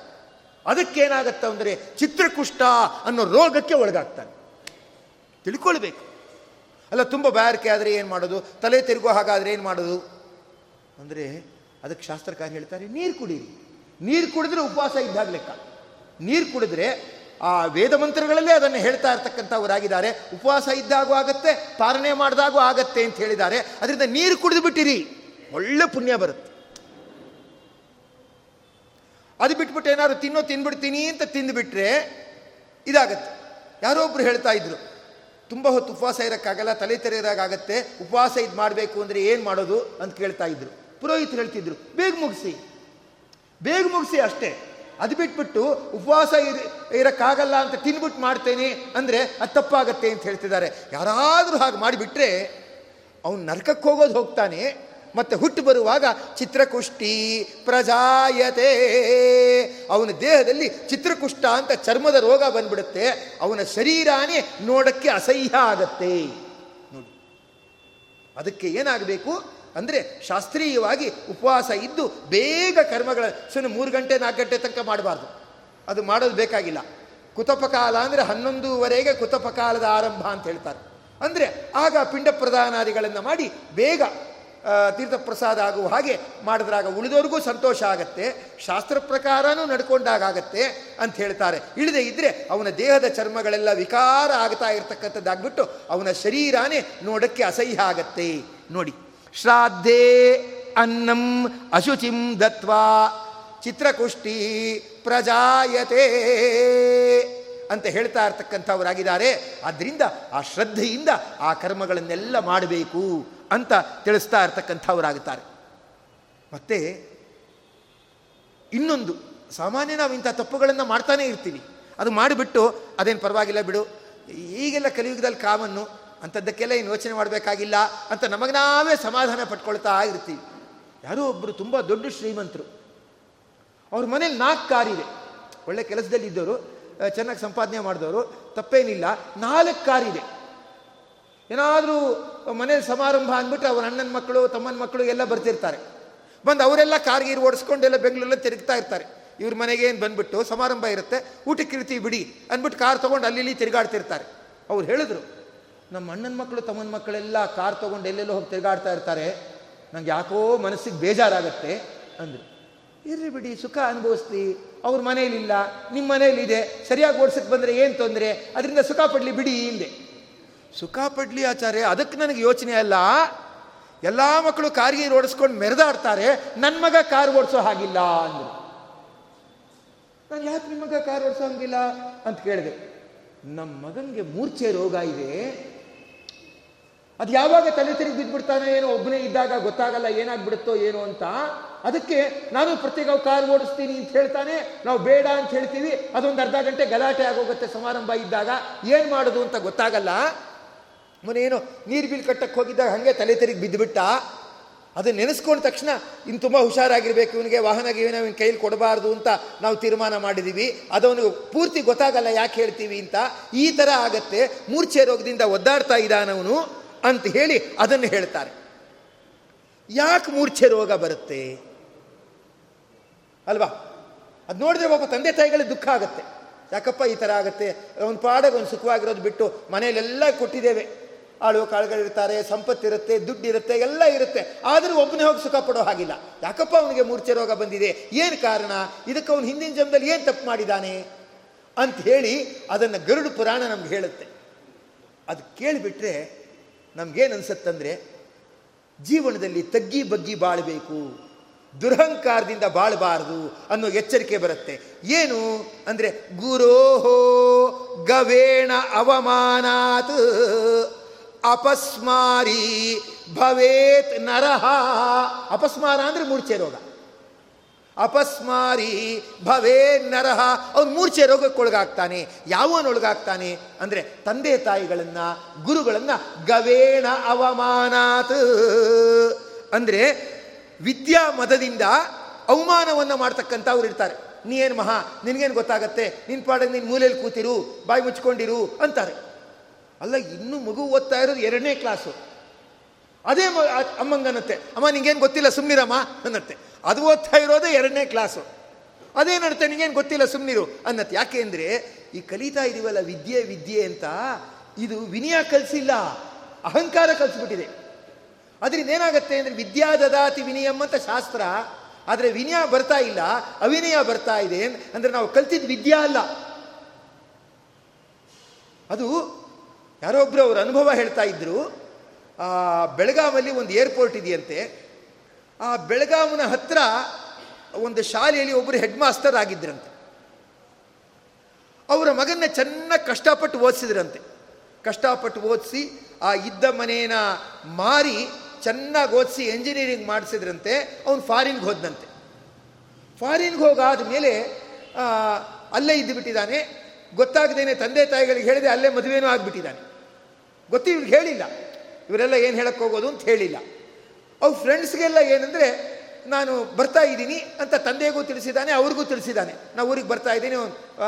ಅದಕ್ಕೇನಾಗತ್ತ ಅಂದರೆ ಚಿತ್ರಕುಷ್ಠ ಅನ್ನೋ ರೋಗಕ್ಕೆ ಒಳಗಾಗ್ತಾನೆ. ತಿಳ್ಕೊಳ್ಬೇಕು. ಅಲ್ಲ, ತುಂಬ ಬ್ಯಾರಿಕೆ ಆದರೆ ಏನು ಮಾಡೋದು? ತಲೆ ತಿರುಗೋ ಹಾಗಾದರೆ ಏನು ಮಾಡೋದು? ಅಂದರೆ ಅದಕ್ಕೆ ಶಾಸ್ತ್ರಕಾರ ಹೇಳ್ತಾರೆ, ನೀರು ಕುಡೀರಿ. ನೀರು ಕುಡಿದ್ರೆ ಉಪವಾಸ ಇದ್ದಾಗ ಲೆಕ್ಕ. ನೀರು ಕುಡಿದ್ರೆ ಆ ವೇದ ಮಂತ್ರಗಳಲ್ಲೇ ಅದನ್ನು ಹೇಳ್ತಾ ಇರ್ತಕ್ಕಂಥವರಾಗಿದ್ದಾರೆ. ಉಪವಾಸ ಇದ್ದಾಗೂ ಆಗುತ್ತೆ, ಪಾಲನೆ ಮಾಡಿದಾಗೂ ಆಗತ್ತೆ ಅಂತ ಹೇಳಿದ್ದಾರೆ. ಅದರಿಂದ ನೀರು ಕುಡಿದು ಬಿಟ್ಟಿರಿ. ಒಳ್ಳೆ ಪುಣ್ಯ ಬರುತ್ತೆ. ಅದು ಬಿಟ್ಬಿಟ್ಟು ಏನಾದ್ರು ತಿನ್ನೋ ತಿನ್ಬಿಡ್ತೀನಿ ಅಂತ ತಿಂದುಬಿಟ್ರೆ ಇದಾಗತ್ತೆ. ಯಾರೋ ಒಬ್ರು ಹೇಳ್ತಾ ಇದ್ರು ತುಂಬ ಹೊತ್ತು ಉಪವಾಸ ಇರೋಕ್ಕಾಗಲ್ಲ, ತಲೆ ತೆರೆಯೋದಾಗತ್ತೆ ಉಪವಾಸ ಇದು ಮಾಡಬೇಕು ಅಂದರೆ ಏನು ಮಾಡೋದು ಅಂತ ಕೇಳ್ತಾ ಇದ್ರು. ಪುರೋಹಿತರು ಹೇಳ್ತಿದ್ರು, ಬೇಗ ಮುಗಿಸಿ. ಬೇಗ ಮುಗಿಸಿ ಅಷ್ಟೇ. ಅದು ಬಿಟ್ಬಿಟ್ಟು ಉಪವಾಸ ಇರ, ಇರೋಕ್ಕಾಗಲ್ಲ ಅಂತ ತಿನ್ಬಿಟ್ಟು ಮಾಡ್ತೇನೆ ಅಂದರೆ ಅದು ತಪ್ಪಾಗತ್ತೆ ಅಂತ ಹೇಳ್ತಿದ್ದಾರೆ. ಯಾರಾದರೂ ಹಾಗೆ ಮಾಡಿಬಿಟ್ರೆ ಅವನು ನರಕಕ್ಕೆ ಹೋಗೋದು ಹೋಗ್ತಾನೆ ಮತ್ತೆ ಹುಟ್ಟು ಬರುವಾಗ ಚಿತ್ರಕುಷ್ಟಿ ಪ್ರಜಾಯತೆ. ಅವನ ದೇಹದಲ್ಲಿ ಚಿತ್ರಕುಷ್ಟ ಅಂತ ಚರ್ಮದ ರೋಗ ಬಂದ್ಬಿಡುತ್ತೆ. ಅವನ ಶರೀರಾನೇ ನೋಡಕ್ಕೆ ಅಸಹ್ಯ ಆಗತ್ತೆ. ನೋಡಿ. ಅದಕ್ಕೆ ಏನಾಗಬೇಕು ಅಂದರೆ ಶಾಸ್ತ್ರೀಯವಾಗಿ ಉಪವಾಸ ಇದ್ದು ಬೇಗ ಕರ್ಮಗಳ ಸುಮ್ಮನೆ ಮೂರು ಗಂಟೆ, ನಾಲ್ಕು ಗಂಟೆ ತನಕ ಮಾಡಬಾರ್ದು. ಅದು ಮಾಡೋದು ಬೇಕಾಗಿಲ್ಲ. ಕುತಪಕಾಲ ಅಂದರೆ ಹನ್ನೊಂದುವರೆಗೆ ಕುತಪಕಾಲದ ಆರಂಭ ಅಂತ ಹೇಳ್ತಾರೆ. ಅಂದರೆ ಆಗ ಪಿಂಡ ಪ್ರದಾನಾದಿಗಳನ್ನು ಮಾಡಿ ಬೇಗ ತೀರ್ಥಪ್ರಸಾದ ಆಗುವ ಹಾಗೆ ಮಾಡಿದ್ರಾಗ ಉಳಿದವ್ರಿಗೂ ಸಂತೋಷ ಆಗತ್ತೆ, ಶಾಸ್ತ್ರ ಪ್ರಕಾರನೂ ನಡ್ಕೊಂಡಾಗತ್ತೆ ಅಂತ ಹೇಳ್ತಾರೆ. ಇಳಿದೇ ಇದ್ದರೆ ಅವನ ದೇಹದ ಚರ್ಮಗಳೆಲ್ಲ ವಿಕಾರ ಆಗ್ತಾ ಇರತಕ್ಕಂಥದ್ದಾಗ್ಬಿಟ್ಟು ಅವನ ಶರೀರಾನೇ ನೋಡಕ್ಕೆ ಅಸಹ್ಯ ಆಗತ್ತೆ. ನೋಡಿ ಶ್ರಾದ್ದೇ ಅನ್ನಂ ಅಶುಚಿಂ ದತ್ವಾ ಚಿತ್ರಕುಷ್ಟಿ ಪ್ರಜಾಯತೆ ಅಂತ ಹೇಳ್ತಾ ಇರ್ತಕ್ಕಂಥವರಾಗಿದ್ದಾರೆ. ಆದ್ದರಿಂದ ಆ ಶ್ರದ್ಧೆಯಿಂದ ಆ ಕರ್ಮಗಳನ್ನೆಲ್ಲ ಮಾಡಬೇಕು. ಅಂತ ತಿಳಿಸ್ತಾ ಇರ್ತಕ್ಕಂಥವರಾಗುತ್ತಾರೆ. ಮತ್ತೆ ಇನ್ನೊಂದು, ಸಾಮಾನ್ಯ ನಾವು ಇಂಥ ತಪ್ಪುಗಳನ್ನು ಮಾಡ್ತಾನೇ ಇರ್ತೀವಿ. ಅದು ಮಾಡಿಬಿಟ್ಟು ಅದೇನು ಪರವಾಗಿಲ್ಲ ಬಿಡು. ಈಗೆಲ್ಲ ಕಲಿಯುಗದಲ್ಲಿ ಕಾಮನ್ನು ಅಂಥದ್ದಕ್ಕೆಲ್ಲ ಏನು ಯೋಚನೆ ಮಾಡಬೇಕಾಗಿಲ್ಲ ಅಂತ ನಮಗೆ ನಾವೇ ಸಮಾಧಾನ ಪಟ್ಕೊಳ್ತಾ ಇರ್ತೀವಿ. ಯಾರೋ ಒಬ್ಬರು ತುಂಬ ದೊಡ್ಡ ಶ್ರೀಮಂತರು. ಅವ್ರ ಮನೇಲಿ ನಾಲ್ಕು ಕಾರಿದೆ ಒಳ್ಳೆ ಕೆಲಸದಲ್ಲಿ ಇದ್ದವರು ಚೆನ್ನಾಗಿ ಸಂಪಾದನೆ ಮಾಡಿದವರು, ತಪ್ಪೇನಿಲ್ಲ, ನಾಲ್ಕು ಕಾರಿದೆ ಏನಾದರೂ ಮನೇಲಿ ಸಮಾರಂಭ ಅಂದ್ಬಿಟ್ಟು ಅವ್ರ ಅಣ್ಣನ ಮಕ್ಕಳು, ತಮ್ಮನ ಮಕ್ಕಳು ಎಲ್ಲ ಬರ್ತಿರ್ತಾರೆ. ಬಂದು ಅವರೆಲ್ಲ ಕಾರ್ಗೀರು ಓಡಿಸ್ಕೊಂಡೆಲ್ಲ ಬೆಂಗಳೂರಲ್ಲಿ ತಿರುಗ್ತಾ ಇರ್ತಾರೆ. ಇವ್ರ ಮನೆಗೆ ಏನು ಬಂದ್ಬಿಟ್ಟು ಸಮಾರಂಭ ಇರುತ್ತೆ, ಊಟಕ್ಕೆ ಇರ್ತೀವಿ ಬಿಡಿ ಅಂದ್ಬಿಟ್ಟು ಕಾರ್ ತೊಗೊಂಡು ಅಲ್ಲಿ ತಿರುಗಾಡ್ತಿರ್ತಾರೆ. ಅವ್ರು ಹೇಳಿದ್ರು, ನಮ್ಮ ಅಣ್ಣನ ಮಕ್ಕಳು, ತಮ್ಮನ ಮಕ್ಕಳೆಲ್ಲ ಕಾರ್ ತೊಗೊಂಡು ಎಲ್ಲೆಲ್ಲೋ ಹೋಗಿ ತಿರುಗಾಡ್ತಾ ಇರ್ತಾರೆ. ನಂಗೆ ಯಾಕೋ ಮನಸ್ಸಿಗೆ ಬೇಜಾರಾಗತ್ತೆ. ಅಂದರು. ಇರ್ರಿ ಬಿಡಿ, ಸುಖ ಅನುಭವಿಸ್ತಿ. ಅವ್ರ ಮನೇಲಿಲ್ಲ ನಿಮ್ಮ ಮನೇಲಿದೆ. ಸರಿಯಾಗಿ ಓಡ್ಸಕ್ಕೆ ಬಂದರೆ ಏನು ತೊಂದರೆ? ಅದರಿಂದ ಸುಖ ಪಡಲಿ ಬಿಡಿ ಹಿಂದೆ ಸುಖ ಪಡ್ಲಿ ಆಚಾರ್ಯ, ಅದಕ್ಕೆ ನನಗೆ ಯೋಚನೆ ಅಲ್ಲ. ಎಲ್ಲ ಮಕ್ಕಳು ಕಾರಿಗೆ ಓಡಿಸ್ಕೊಂಡು ಮೆರೆದಾಡ್ತಾರೆ ನನ್ನ ಮಗ ಕಾರ್ ಓಡಿಸೋ ಹಾಗಿಲ್ಲ ಅಂದರು. ನಾನು ಯಾಕೆ ನಿಮ್ಮ ಮಗ ಕಾರ್ ಓಡಿಸೋ ಹಂಗಿಲ್ಲ ಅಂತ ಕೇಳಿದೆ. ನಮ್ಮ ಮಗನಿಗೆ ಮೂರ್ಛೆ ರೋಗ ಇದೆ. ಅದು ಯಾವಾಗ ತಲೆ ತಿರುಗಿ ಬಿದ್ದುಬಿಡ್ತಾನೆ ಏನೋ ಒಬ್ಬನೇ ಇದ್ದಾಗ ಗೊತ್ತಾಗಲ್ಲ ಏನಾಗ್ಬಿಡುತ್ತೋ ಏನೋ ಅಂತ. ಅದಕ್ಕೆ ನಾನು ಪ್ರತ್ಯೇಕ ಕಾರ್ ಓಡಿಸ್ತೀನಿ ಅಂತ ಹೇಳ್ತಾನೆ, ನಾವು ಬೇಡ ಅಂತ ಹೇಳ್ತೀವಿ, ಅದೊಂದು ಅರ್ಧ ಗಂಟೆ ಗಲಾಟೆ ಆಗೋಗುತ್ತೆ ಸಮಾರಂಭ ಇದ್ದಾಗ, ಏನು ಮಾಡೋದು ಅಂತ ಗೊತ್ತಾಗಲ್ಲ. ಮೊನ್ನೇನು ನೀರು ಬಿಲ್ ಕಟ್ಟಕ್ಕೆ ಹೋಗಿದ್ದಾಗ ಹಾಗೆ ತಲೆ ತೆರಿಗೆ ಬಿದ್ದುಬಿಟ್ಟ. ಅದನ್ನ ನೆನೆಸ್ಕೊಂಡ ತಕ್ಷಣ ಇನ್ನು ತುಂಬ ಹುಷಾರಾಗಿರ್ಬೇಕು, ಇವನಿಗೆ ವಾಹನ ಗೀವನ ಇವನ ಕೈಲಿ ಕೊಡಬಾರ್ದು ಅಂತ ನಾವು ತೀರ್ಮಾನ ಮಾಡಿದ್ದೀವಿ ಅದವನಿಗೆ ಪೂರ್ತಿ ಗೊತ್ತಾಗಲ್ಲ ಯಾಕೆ ಹೇಳ್ತೀವಿ ಅಂತ. ಈ ಥರ ಆಗತ್ತೆ, ಮೂರ್ಛೆ ರೋಗದಿಂದ ಒದ್ದಾಡ್ತಾ ಇದ್ದಾನವನು ಅಂತ ಹೇಳಿ ಅದನ್ನು ಹೇಳ್ತಾರೆ. ಯಾಕೆ ಮೂರ್ಛೆ ರೋಗ ಬರುತ್ತೆ? ಅಲ್ವಾ? ಅದು ನೋಡಿದ್ರೆ ಒಬ್ಬ ತಂದೆ ತಾಯಿಗಳಿಗೆ ದುಃಖ ಆಗುತ್ತೆ. ಯಾಕಪ್ಪ ಈ ಥರ ಆಗುತ್ತೆ? ಒಂದು ಪಾಡಗೆ ಒಂದು ಸುಖವಾಗಿರೋದು ಬಿಟ್ಟು ಮನೆಯಲ್ಲೆಲ್ಲ ಕೊಟ್ಟಿದ್ದೇವೆ. ಆಳು ಕಾಳುಗಳಿರ್ತಾರೆ ಸಂಪತ್ತಿರುತ್ತೆ, ದುಡ್ಡಿರುತ್ತೆ, ಎಲ್ಲ ಇರುತ್ತೆ. ಆದರೂ ಒಬ್ಬನೇ ಹೋಗಿ ಸುಖ ಪಡೋ ಹಾಗಿಲ್ಲ. ಯಾಕಪ್ಪ ಅವನಿಗೆ ಮೂರ್ಛೆ ರೋಗ ಬಂದಿದೆ? ಏನು ಕಾರಣ? ಇದಕ್ಕೆ ಅವನು ಹಿಂದಿನ ಜನ್ಮದಲ್ಲಿ ಏನು ತಪ್ಪು ಮಾಡಿದ್ದಾನೆ? ಅಂತ ಹೇಳಿ ಅದನ್ನು ಗರುಡು ಪುರಾಣ ನಮ್ಗೆ ಹೇಳುತ್ತೆ. ಅದು ಕೇಳಿಬಿಟ್ರೆ ನಮ್ಗೇನು ಅನ್ಸುತ್ತಂದ್ರೆ, ಜೀವನದಲ್ಲಿ ತಗ್ಗಿ ಬಗ್ಗಿ ಬಾಳಬೇಕು. ದುರಹಂಕಾರದಿಂದ ಬಾಳಬಾರದು ಅನ್ನೋ ಎಚ್ಚರಿಕೆ ಬರುತ್ತೆ. ಏನು? ಅಂದರೆ ಗುರೋಹೋ ಗವೇಣ ಅವಮಾನಾತ್ ಅಪಸ್ಮಾರಿ ಭವೇತ್ ನರಹ ಅಪಸ್ಮಾರ ಅಂದ್ರೆ ಮೂರ್ಛೆ ರೋಗ. ಅಪಸ್ಮಾರಿ ಭವೇ ನರಹ ಅವನು ಮೂರ್ಛೆ ರೋಗಕ್ಕೊಳಗಾಗ್ತಾನೆ ಯಾವನೊಳಗಾಗ್ತಾನೆ ಅಂದರೆ ತಂದೆ ತಾಯಿಗಳನ್ನು, ಗುರುಗಳನ್ನು ಗವೇಣ ಅವಮಾನಾತ್. ಅಂದರೆ ವಿದ್ಯಾ ಮದದಿಂದ ಅವಮಾನವನ್ನು ಮಾಡ್ತಕ್ಕಂಥವ್ರು ಇರ್ತಾರೆ. ನೀ ಏನು ಮಹಾ? ನಿನಗೇನು ಗೊತ್ತಾಗತ್ತೆ? ನಿನ್ನ ಪಾಡಿಗೆ ನಿನ್ನ ಮೂಲೆಯಲ್ಲಿ ಕೂತಿರು, ಬಾಯಿ ಮುಚ್ಕೊಂಡಿರು ಅಂತಾರೆ. ಅಲ್ಲ, ಇನ್ನೂ ಮಗು ಓದ್ತಾ ಇರೋದು ಎರಡನೇ ಕ್ಲಾಸು ಅದೇ ಮ ಅಮ್ಮ, ನಿಂಗೇನು ಗೊತ್ತಿಲ್ಲ ಸುಮ್ಮನಿರಮ್ಮ ಅನ್ನತ್ತೆ. ಅದು ಓದ್ತಾ ಇರೋದೇ ಎರಡನೇ ಕ್ಲಾಸು ಅದೇನತ್ತೆ ನಿಂಗೇನು ಗೊತ್ತಿಲ್ಲ ಸುಮ್ಮನಿರು ಅನ್ನತ್ತೆ. ಯಾಕೆ ಅಂದರೆ, ಈ ಕಲಿತಾ ಇದೀವಲ್ಲ, ವಿದ್ಯೆ ವಿದ್ಯೆ ಅಂತ, ಇದು ವಿನಯ ಕಲಿಸಿಲ್ಲ, ಅಹಂಕಾರ ಕಲಿಸ್ಬಿಟ್ಟಿದೆ. ಅದರಿಂದ ಏನಾಗುತ್ತೆ ಅಂದರೆ ವಿದ್ಯಾ ದದಾತಿ ವಿನಯಂ ಅಂತ ಶಾಸ್ತ್ರ, ಆದರೆ ವಿನಯ ಬರ್ತಾ ಇಲ್ಲ, ಅವಿನಯ ಬರ್ತಾ ಇದೆ, ಅಂದರೆ ನಾವು ಕಲ್ತಿದ್ದು ವಿದ್ಯಾ ಅಲ್ಲ. ಅದು ಯಾರೋ ಒಬ್ಬರು ಅವ್ರ ಅನುಭವ ಹೇಳ್ತಾ ಇದ್ದರು ಬೆಳಗಾವಲ್ಲಿ ಒಂದು ಏರ್ಪೋರ್ಟ್ ಇದೆಯಂತೆ. ಆ ಬೆಳಗಾವಿನ ಹತ್ರ ಒಂದು ಶಾಲೆಯಲ್ಲಿ ಒಬ್ಬರು ಹೆಡ್ ಮಾಸ್ಟರ್ ಆಗಿದ್ರಂತೆ. ಅವರ ಮಗನ್ನ ಚೆನ್ನಾಗಿ ಕಷ್ಟಪಟ್ಟು ಓದಿಸಿದ್ರಂತೆ. ಕಷ್ಟಪಟ್ಟು ಓದಿಸಿ, ಆ ಇದ್ದ ಮನೇನ ಮಾರಿ ಚೆನ್ನಾಗಿ ಓದಿಸಿ ಎಂಜಿನಿಯರಿಂಗ್ ಮಾಡಿಸಿದ್ರಂತೆ, ಅವನು ಫಾರಿನ್ಗೆ ಹೋದಂತೆ ಫಾರಿನ್ಗೆ ಹೋಗಾದ ಮೇಲೆ ಅಲ್ಲೇ ಇದ್ದು ಬಿಟ್ಟಿದ್ದಾನೆ ಗೊತ್ತಾಗದೇನೆ ತಂದೆ ತಾಯಿಗಳಿಗೆ ಹೇಳಿದೆ, ಅಲ್ಲೇ ಮದುವೆನೂ ಆಗಿಬಿಟ್ಟಿದ್ದಾನೆ. ಗೊತ್ತಿ ಇವ್ರಿಗೆ ಹೇಳಿಲ್ಲ. ಇವರೆಲ್ಲ ಏನು ಹೇಳಕ್ಕೆ ಹೋಗೋದು ಅಂತ ಹೇಳಿಲ್ಲ. ಅವ್ರ ಫ್ರೆಂಡ್ಸ್ಗೆಲ್ಲ ಏನಂದರೆ, ನಾನು ಬರ್ತಾ ಇದ್ದೀನಿ ಅಂತ ತಂದೆಗೂ ತಿಳಿಸಿದ್ದಾನೆ, ಅವ್ರಿಗೂ ತಿಳಿಸಿದ್ದಾನೆ. ನಾವು ಊರಿಗೆ ಬರ್ತಾ ಇದ್ದೀನಿ